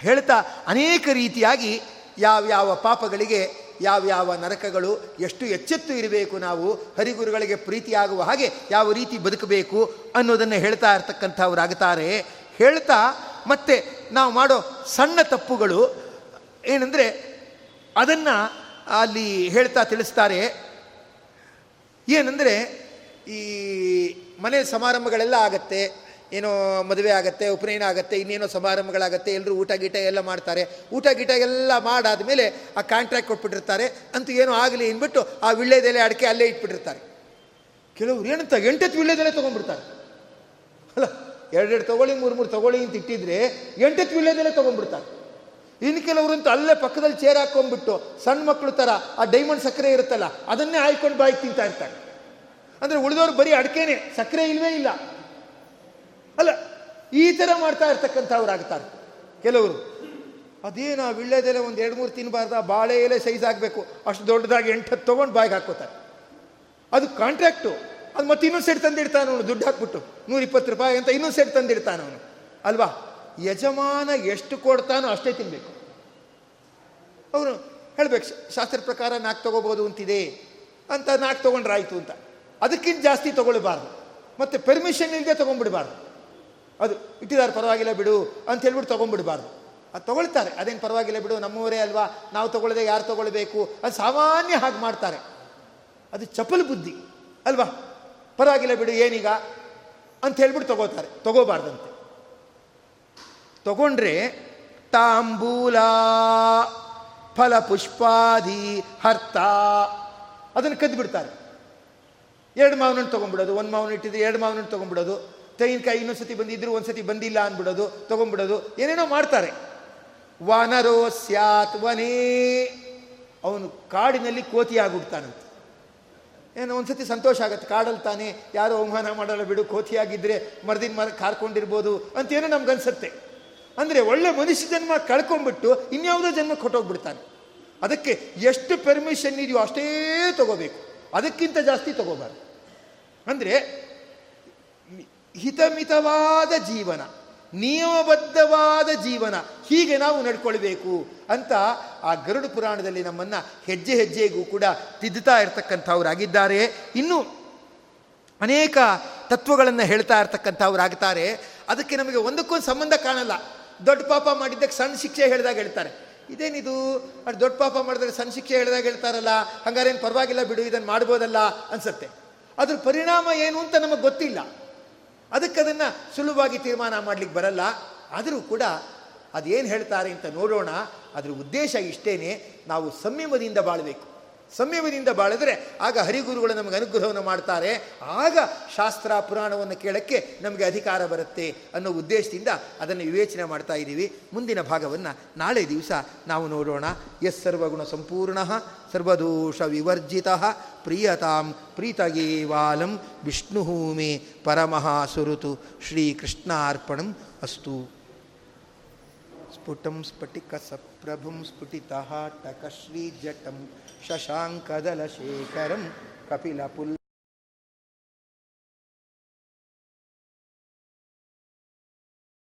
ಹೇಳ್ತಾ ಅನೇಕ ರೀತಿಯಾಗಿ ಯಾವ್ಯಾವ ಪಾಪಗಳಿಗೆ, ಯಾವ್ಯಾವ ನರಕಗಳು ಎಷ್ಟು ಎಚ್ಚೆತ್ತು ಇರಬೇಕು ನಾವು, ಹರಿಗುರುಗಳಿಗೆ ಪ್ರೀತಿಯಾಗುವ ಹಾಗೆ ಯಾವ ರೀತಿ ಬದುಕಬೇಕು ಅನ್ನೋದನ್ನು ಹೇಳ್ತಾ ಇರ್ತಕ್ಕಂಥವ್ರಾಗ್ತಾರೆ. ಹೇಳ್ತಾ ಮತ್ತೆ ನಾವು ಮಾಡೋ ಸಣ್ಣ ತಪ್ಪುಗಳು ಏನಂದರೆ ಅದನ್ನು ಅಲ್ಲಿ ಹೇಳ್ತಾ ತಿಳಿಸ್ತಾರೆ. ಏನಂದರೆ ಈ ಮನೆ ಸಮಾರಂಭಗಳೆಲ್ಲ ಆಗತ್ತೆ, ಏನೋ ಮದುವೆ ಆಗುತ್ತೆ, ಉಪನಯನ ಆಗುತ್ತೆ, ಇನ್ನೇನೋ ಸಮಾರಂಭಗಳಾಗತ್ತೆ ಎಲ್ಲರೂ ಊಟ ಗೀಟ ಎಲ್ಲ ಮಾಡ್ತಾರೆ. ಊಟ ಗೀಟ ಎಲ್ಲ ಮಾಡಾದ ಮೇಲೆ ಆ ಕಾಂಟ್ರಾಕ್ಟ್ ಕೊಟ್ಬಿಟ್ಟಿರ್ತಾರೆ. ಅಂತೂ ಏನೋ ಆಗಲಿ ಅಂದ್ಬಿಟ್ಟು ಆ ವಿಳ್ಳೆದೆಲೆ ಅಡಿಕೆ ಅಲ್ಲೇ ಇಟ್ಬಿಟ್ಟಿರ್ತಾರೆ. ಕೆಲವರು ಏನಂತ ಎಂಟತ್ತು ವಿಳ್ಳೆದೆಲೆ ತೊಗೊಂಡ್ಬಿಡ್ತಾರೆ. ಅಲ್ಲ, ಎರಡೆರಡು ತೊಗೊಳ್ಳಿ, ಮೂರು ಮೂರು ತೊಗೊಳ್ಳಿ ಅಂತ ಇಟ್ಟಿದ್ರೆ ಎಂಟತ್ತು ವಿಳ್ಳೆದೆಲೆ ತೊಗೊಂಡ್ಬಿಡ್ತಾರೆ. ಇನ್ನು ಕೆಲವರಂತೂ ಅಲ್ಲೇ ಪಕ್ಕದಲ್ಲಿ ಚೇರ್ ಹಾಕೊಂಡ್ಬಿಟ್ಟು ಸಣ್ಣ ಮಕ್ಕಳು ಥರ ಆ ಡೈಮಂಡ್ ಸಕ್ಕರೆ ಇರುತ್ತಲ್ಲ, ಅದನ್ನೇ ಆಯ್ಕೊಂಡು ಬಾಯ್ ತಿಂತಾ ಇರ್ತಾರೆ. ಅಂದರೆ ಉಳಿದವರು ಬರೀ ಅಡಿಕೆನೆ, ಸಕ್ಕರೆ ಇಲ್ವೇ ಇಲ್ಲ. ಅಲ್ಲ, ಈ ಥರ ಮಾಡ್ತಾ ಇರ್ತಕ್ಕಂಥವ್ರು ಆಗ್ತಾರೆ ಕೆಲವರು ಅದೇನು ವಿಳ್ಳೆದೆಲೆ ಒಂದು ಎರಡು ಮೂರು ತಿನ್ನಬಾರ್ದ ಬಾಳೆ ಎಲೆ ಸೈಜ್ ಆಗಬೇಕು. ಅಷ್ಟು ದೊಡ್ಡದಾಗಿ ಎಂಟು ಹತ್ತು ತೊಗೊಂಡು ಬಾಯಿಗೆ ಹಾಕೋತಾರೆ ಅದು ಕಾಂಟ್ರಾಕ್ಟು ಅದು ಮತ್ತೆ ಇನ್ನೊಂದು ಸೆಟ್ ತಂದಿಡ್ತಾನ ಅವನು, ದುಡ್ಡು ಹಾಕ್ಬಿಟ್ಟು. ನೂರಿಪ್ಪತ್ತು ರೂಪಾಯಿ ಅಂತ ಇನ್ನೊಂದು ಸೆಟ್ ತಂದಿಡ್ತಾನೆ ಅವನು. ಅಲ್ವಾ? ಯಜಮಾನ ಎಷ್ಟು ಕೊಡ್ತಾನೋ ಅಷ್ಟೇ ತಿನ್ನಬೇಕು ಅವನು ಹೇಳ್ಬೇಕು ಶಾಸ್ತ್ರ ಪ್ರಕಾರ ನಾಲ್ಕು ತಗೋಬೋದು ಅಂತಿದೆ. ಅಂತ ನಾಲ್ಕು ತೊಗೊಂಡ್ರಾಯ್ತು ಅಂತ. ಅದಕ್ಕಿಂತ ಜಾಸ್ತಿ ತೊಗೊಳ್ಬಾರ್ದು. ಮತ್ತು ಪರ್ಮಿಷನ್ ಇಲ್ಲದೆ ತೊಗೊಂಡ್ಬಿಡ್ಬಾರ್ದು. ಅದು ಇಟ್ಟಿದ್ದಾರೆ ಪರವಾಗಿಲ್ಲ ಬಿಡು ಅಂತ ಹೇಳ್ಬಿಟ್ಟು ತೊಗೊಂಡ್ಬಿಡ್ಬಾರ್ದು. ಅದು ತೊಗೊಳ್ತಾರೆ. ಅದೇನು ಪರವಾಗಿಲ್ಲ ಬಿಡು ನಮ್ಮವರೇ ಅಲ್ವಾ? ನಾವು ತೊಗೊಳ್ಳದೆ ಯಾರು ತೊಗೊಳ್ಬೇಕು? ಅದು ಸಾಮಾನ್ಯ ಹಾಗೆ ಮಾಡ್ತಾರೆ. ಅದು ಚಪಲ್ ಬುದ್ಧಿ, ಅಲ್ವಾ? ಪರವಾಗಿಲ್ಲ ಬಿಡು, ಏನೀಗ? ಅಂತ ಹೇಳ್ಬಿಟ್ಟು ತಗೋತಾರೆ. ತಗೋಬಾರ್ದಂತೆ. ತಗೊಂಡ್ರೆ ತಾಂಬೂಲ ಫಲ ಪುಷ್ಪಾದಿ ಹರ್ತ, ಅದನ್ನು ಕದ್ದು ಬಿಡ್ತಾರೆ ಎರಡು ಮಾವಿನ ಹಣ್ಣು ತೊಗೊಂಡ್ಬಿಡೋದು, ಒಂದು ಮಾವನ ಇಟ್ಟಿದ್ರೆ ಎರಡು ಮಾವಿನ ಹಣ್ಣು ತೊಗೊಂಡ್ಬಿಡೋದು ತೆಂಗಿನಕಾಯಿ ಇನ್ನೊಂದು ಸತಿ ಬಂದಿದ್ರು ಒಂದು ಸತಿ ಬಂದಿಲ್ಲ ಅಂದ್ಬಿಡೋದು, ತೊಗೊಂಡ್ಬಿಡೋದು. ಏನೇನೋ ಮಾಡ್ತಾರೆ. ವನರೋ ಸ್ಯಾತ್, ವನೇ. ಅವನು ಕಾಡಿನಲ್ಲಿ ಕೋತಿ ಆಗ್ಬಿಡ್ತಾನಂತ. ಏನೋ ಒಂದ್ಸತಿ ಸಂತೋಷ ಆಗುತ್ತೆ. ಕಾಡಲ್ಲಿ ತಾನೇ ಯಾರೋ ಅವಮಾನ ಮಾಡಲ್ಲ ಬಿಡು ಕೋತಿಯಾಗಿದ್ದರೆ ಮರದಿನ ಮರ ಕಾರ್ಕೊಂಡಿರ್ಬೋದು ಅಂತೇನೋ ನಮ್ಗೆ ಅನ್ಸುತ್ತೆ. ಅಂದರೆ ಒಳ್ಳೆ ಮನುಷ್ಯ ಜನ್ಮ ಕಳ್ಕೊಂಡ್ಬಿಟ್ಟು ಇನ್ಯಾವುದೋ ಜನ್ಮಕ್ಕೆ ಕೊಟ್ಟೋಗ್ಬಿಡ್ತಾನೆ. ಅದಕ್ಕೆ ಎಷ್ಟು ಪರ್ಮಿಷನ್ ಇದೆಯೋ ಅಷ್ಟೇ ತಗೋಬೇಕು. ಅದಕ್ಕಿಂತ ಜಾಸ್ತಿ ತಗೋಬಾರ್ದು. ಅಂದರೆ, ಹಿತಮಿತವಾದ ಜೀವನ, ನಿಯಮಬದ್ಧವಾದ ಜೀವನ, ಹೀಗೆ ನಾವು ನಡ್ಕೊಳ್ಬೇಕು ಅಂತ ಆ ಗರುಡ ಪುರಾಣದಲ್ಲಿ ನಮ್ಮನ್ನು ಹೆಜ್ಜೆ ಹೆಜ್ಜೆಗೂ ಕೂಡ ತಿದ್ದುತ್ತಾ ಇರ್ತಕ್ಕಂಥವ್ರಾಗಿದ್ದಾರೆ. ಇನ್ನು ಅನೇಕ ತತ್ವಗಳನ್ನು ಹೇಳ್ತಾ ಇರ್ತಕ್ಕಂಥವ್ರಾಗ್ತಾರೆ. ಅದಕ್ಕೆ ನಮಗೆ ಒಂದಕ್ಕೊಂದು ಸಂಬಂಧ ಕಾಣಲ್ಲ. ದೊಡ್ಡ ಪಾಪ ಮಾಡಿದ್ದಕ್ಕೆ ಸಣ್ಣ ಶಿಕ್ಷೆ ಹೇಳಿದಾಗ ಹೇಳ್ತಾರೆ. ಇದೇನಿದು? ಅದು ದೊಡ್ಡ ಪಾಪ ಮಾಡಿದ್ರೆ ಸಣ್ಣ ಶಿಕ್ಷೆ ಹೇಳಿದಾಗ ಹೇಳ್ತಾರಲ್ಲ, ಹಂಗಾರೇನು ಪರವಾಗಿಲ್ಲ ಬಿಡು ಇದನ್ನು ಮಾಡ್ಬೋದಲ್ಲ ಅನ್ಸುತ್ತೆ. ಅದ್ರ ಪರಿಣಾಮ ಏನು ಅಂತ ನಮಗೆ ಗೊತ್ತಿಲ್ಲ. ಅದಕ್ಕೆ ಅದನ್ನು ಸುಲಭವಾಗಿ ತೀರ್ಮಾನ ಮಾಡಲಿಕ್ಕೆ ಬರಲ್ಲ. ಆದರೂ ಕೂಡ ಅದೇನು ಹೇಳ್ತಾರೆ ಅಂತ ನೋಡೋಣ. ಅದರ ಉದ್ದೇಶ ಇಷ್ಟೇ ನಾವು ಸಂಯಮದಿಂದ ಬಾಳಬೇಕು. ಸಂಯಮದಿಂದ ಬಾಳಿದ್ರೆ ಆಗ ಹರಿಗುರುಗಳು ನಮಗೆ ಅನುಗ್ರಹವನ್ನು ಮಾಡ್ತಾರೆ. ಆಗ ಶಾಸ್ತ್ರ ಪುರಾಣವನ್ನು ಕೇಳಕ್ಕೆ ನಮಗೆ ಅಧಿಕಾರ ಬರುತ್ತೆ ಅನ್ನೋ ಉದ್ದೇಶದಿಂದ ಅದನ್ನು ವಿವೇಚನೆ ಮಾಡ್ತಾ ಇದ್ದೀವಿ. ಮುಂದಿನ ಭಾಗವನ್ನು ನಾಳೆ ದಿವಸ ನಾವು ನೋಡೋಣ. ಎಸ್ ಸರ್ವಗುಣ ಸಂಪೂರ್ಣ, ಸರ್ವದೋಷ ವಿವರ್ಜಿತ, ಪ್ರಿಯತಾಂ ಪ್ರೀತಗೇವಾಲಂ ವಿಷ್ಣು ಮೇ ಪರಮಃ ಸುರುತು ಶ್ರೀಕೃಷ್ಣಾರ್ಪಣಂ ಅಸ್ತು. ಸ್ಫುಟಂ ಸ್ಫಟಿಕಸಪ್ರಭುಂ ಸ್ಫುಟಿತಃ ಟಕಶ್ರೀಜಟಂ शशाङ्कदलशेखरं कपिलपुल्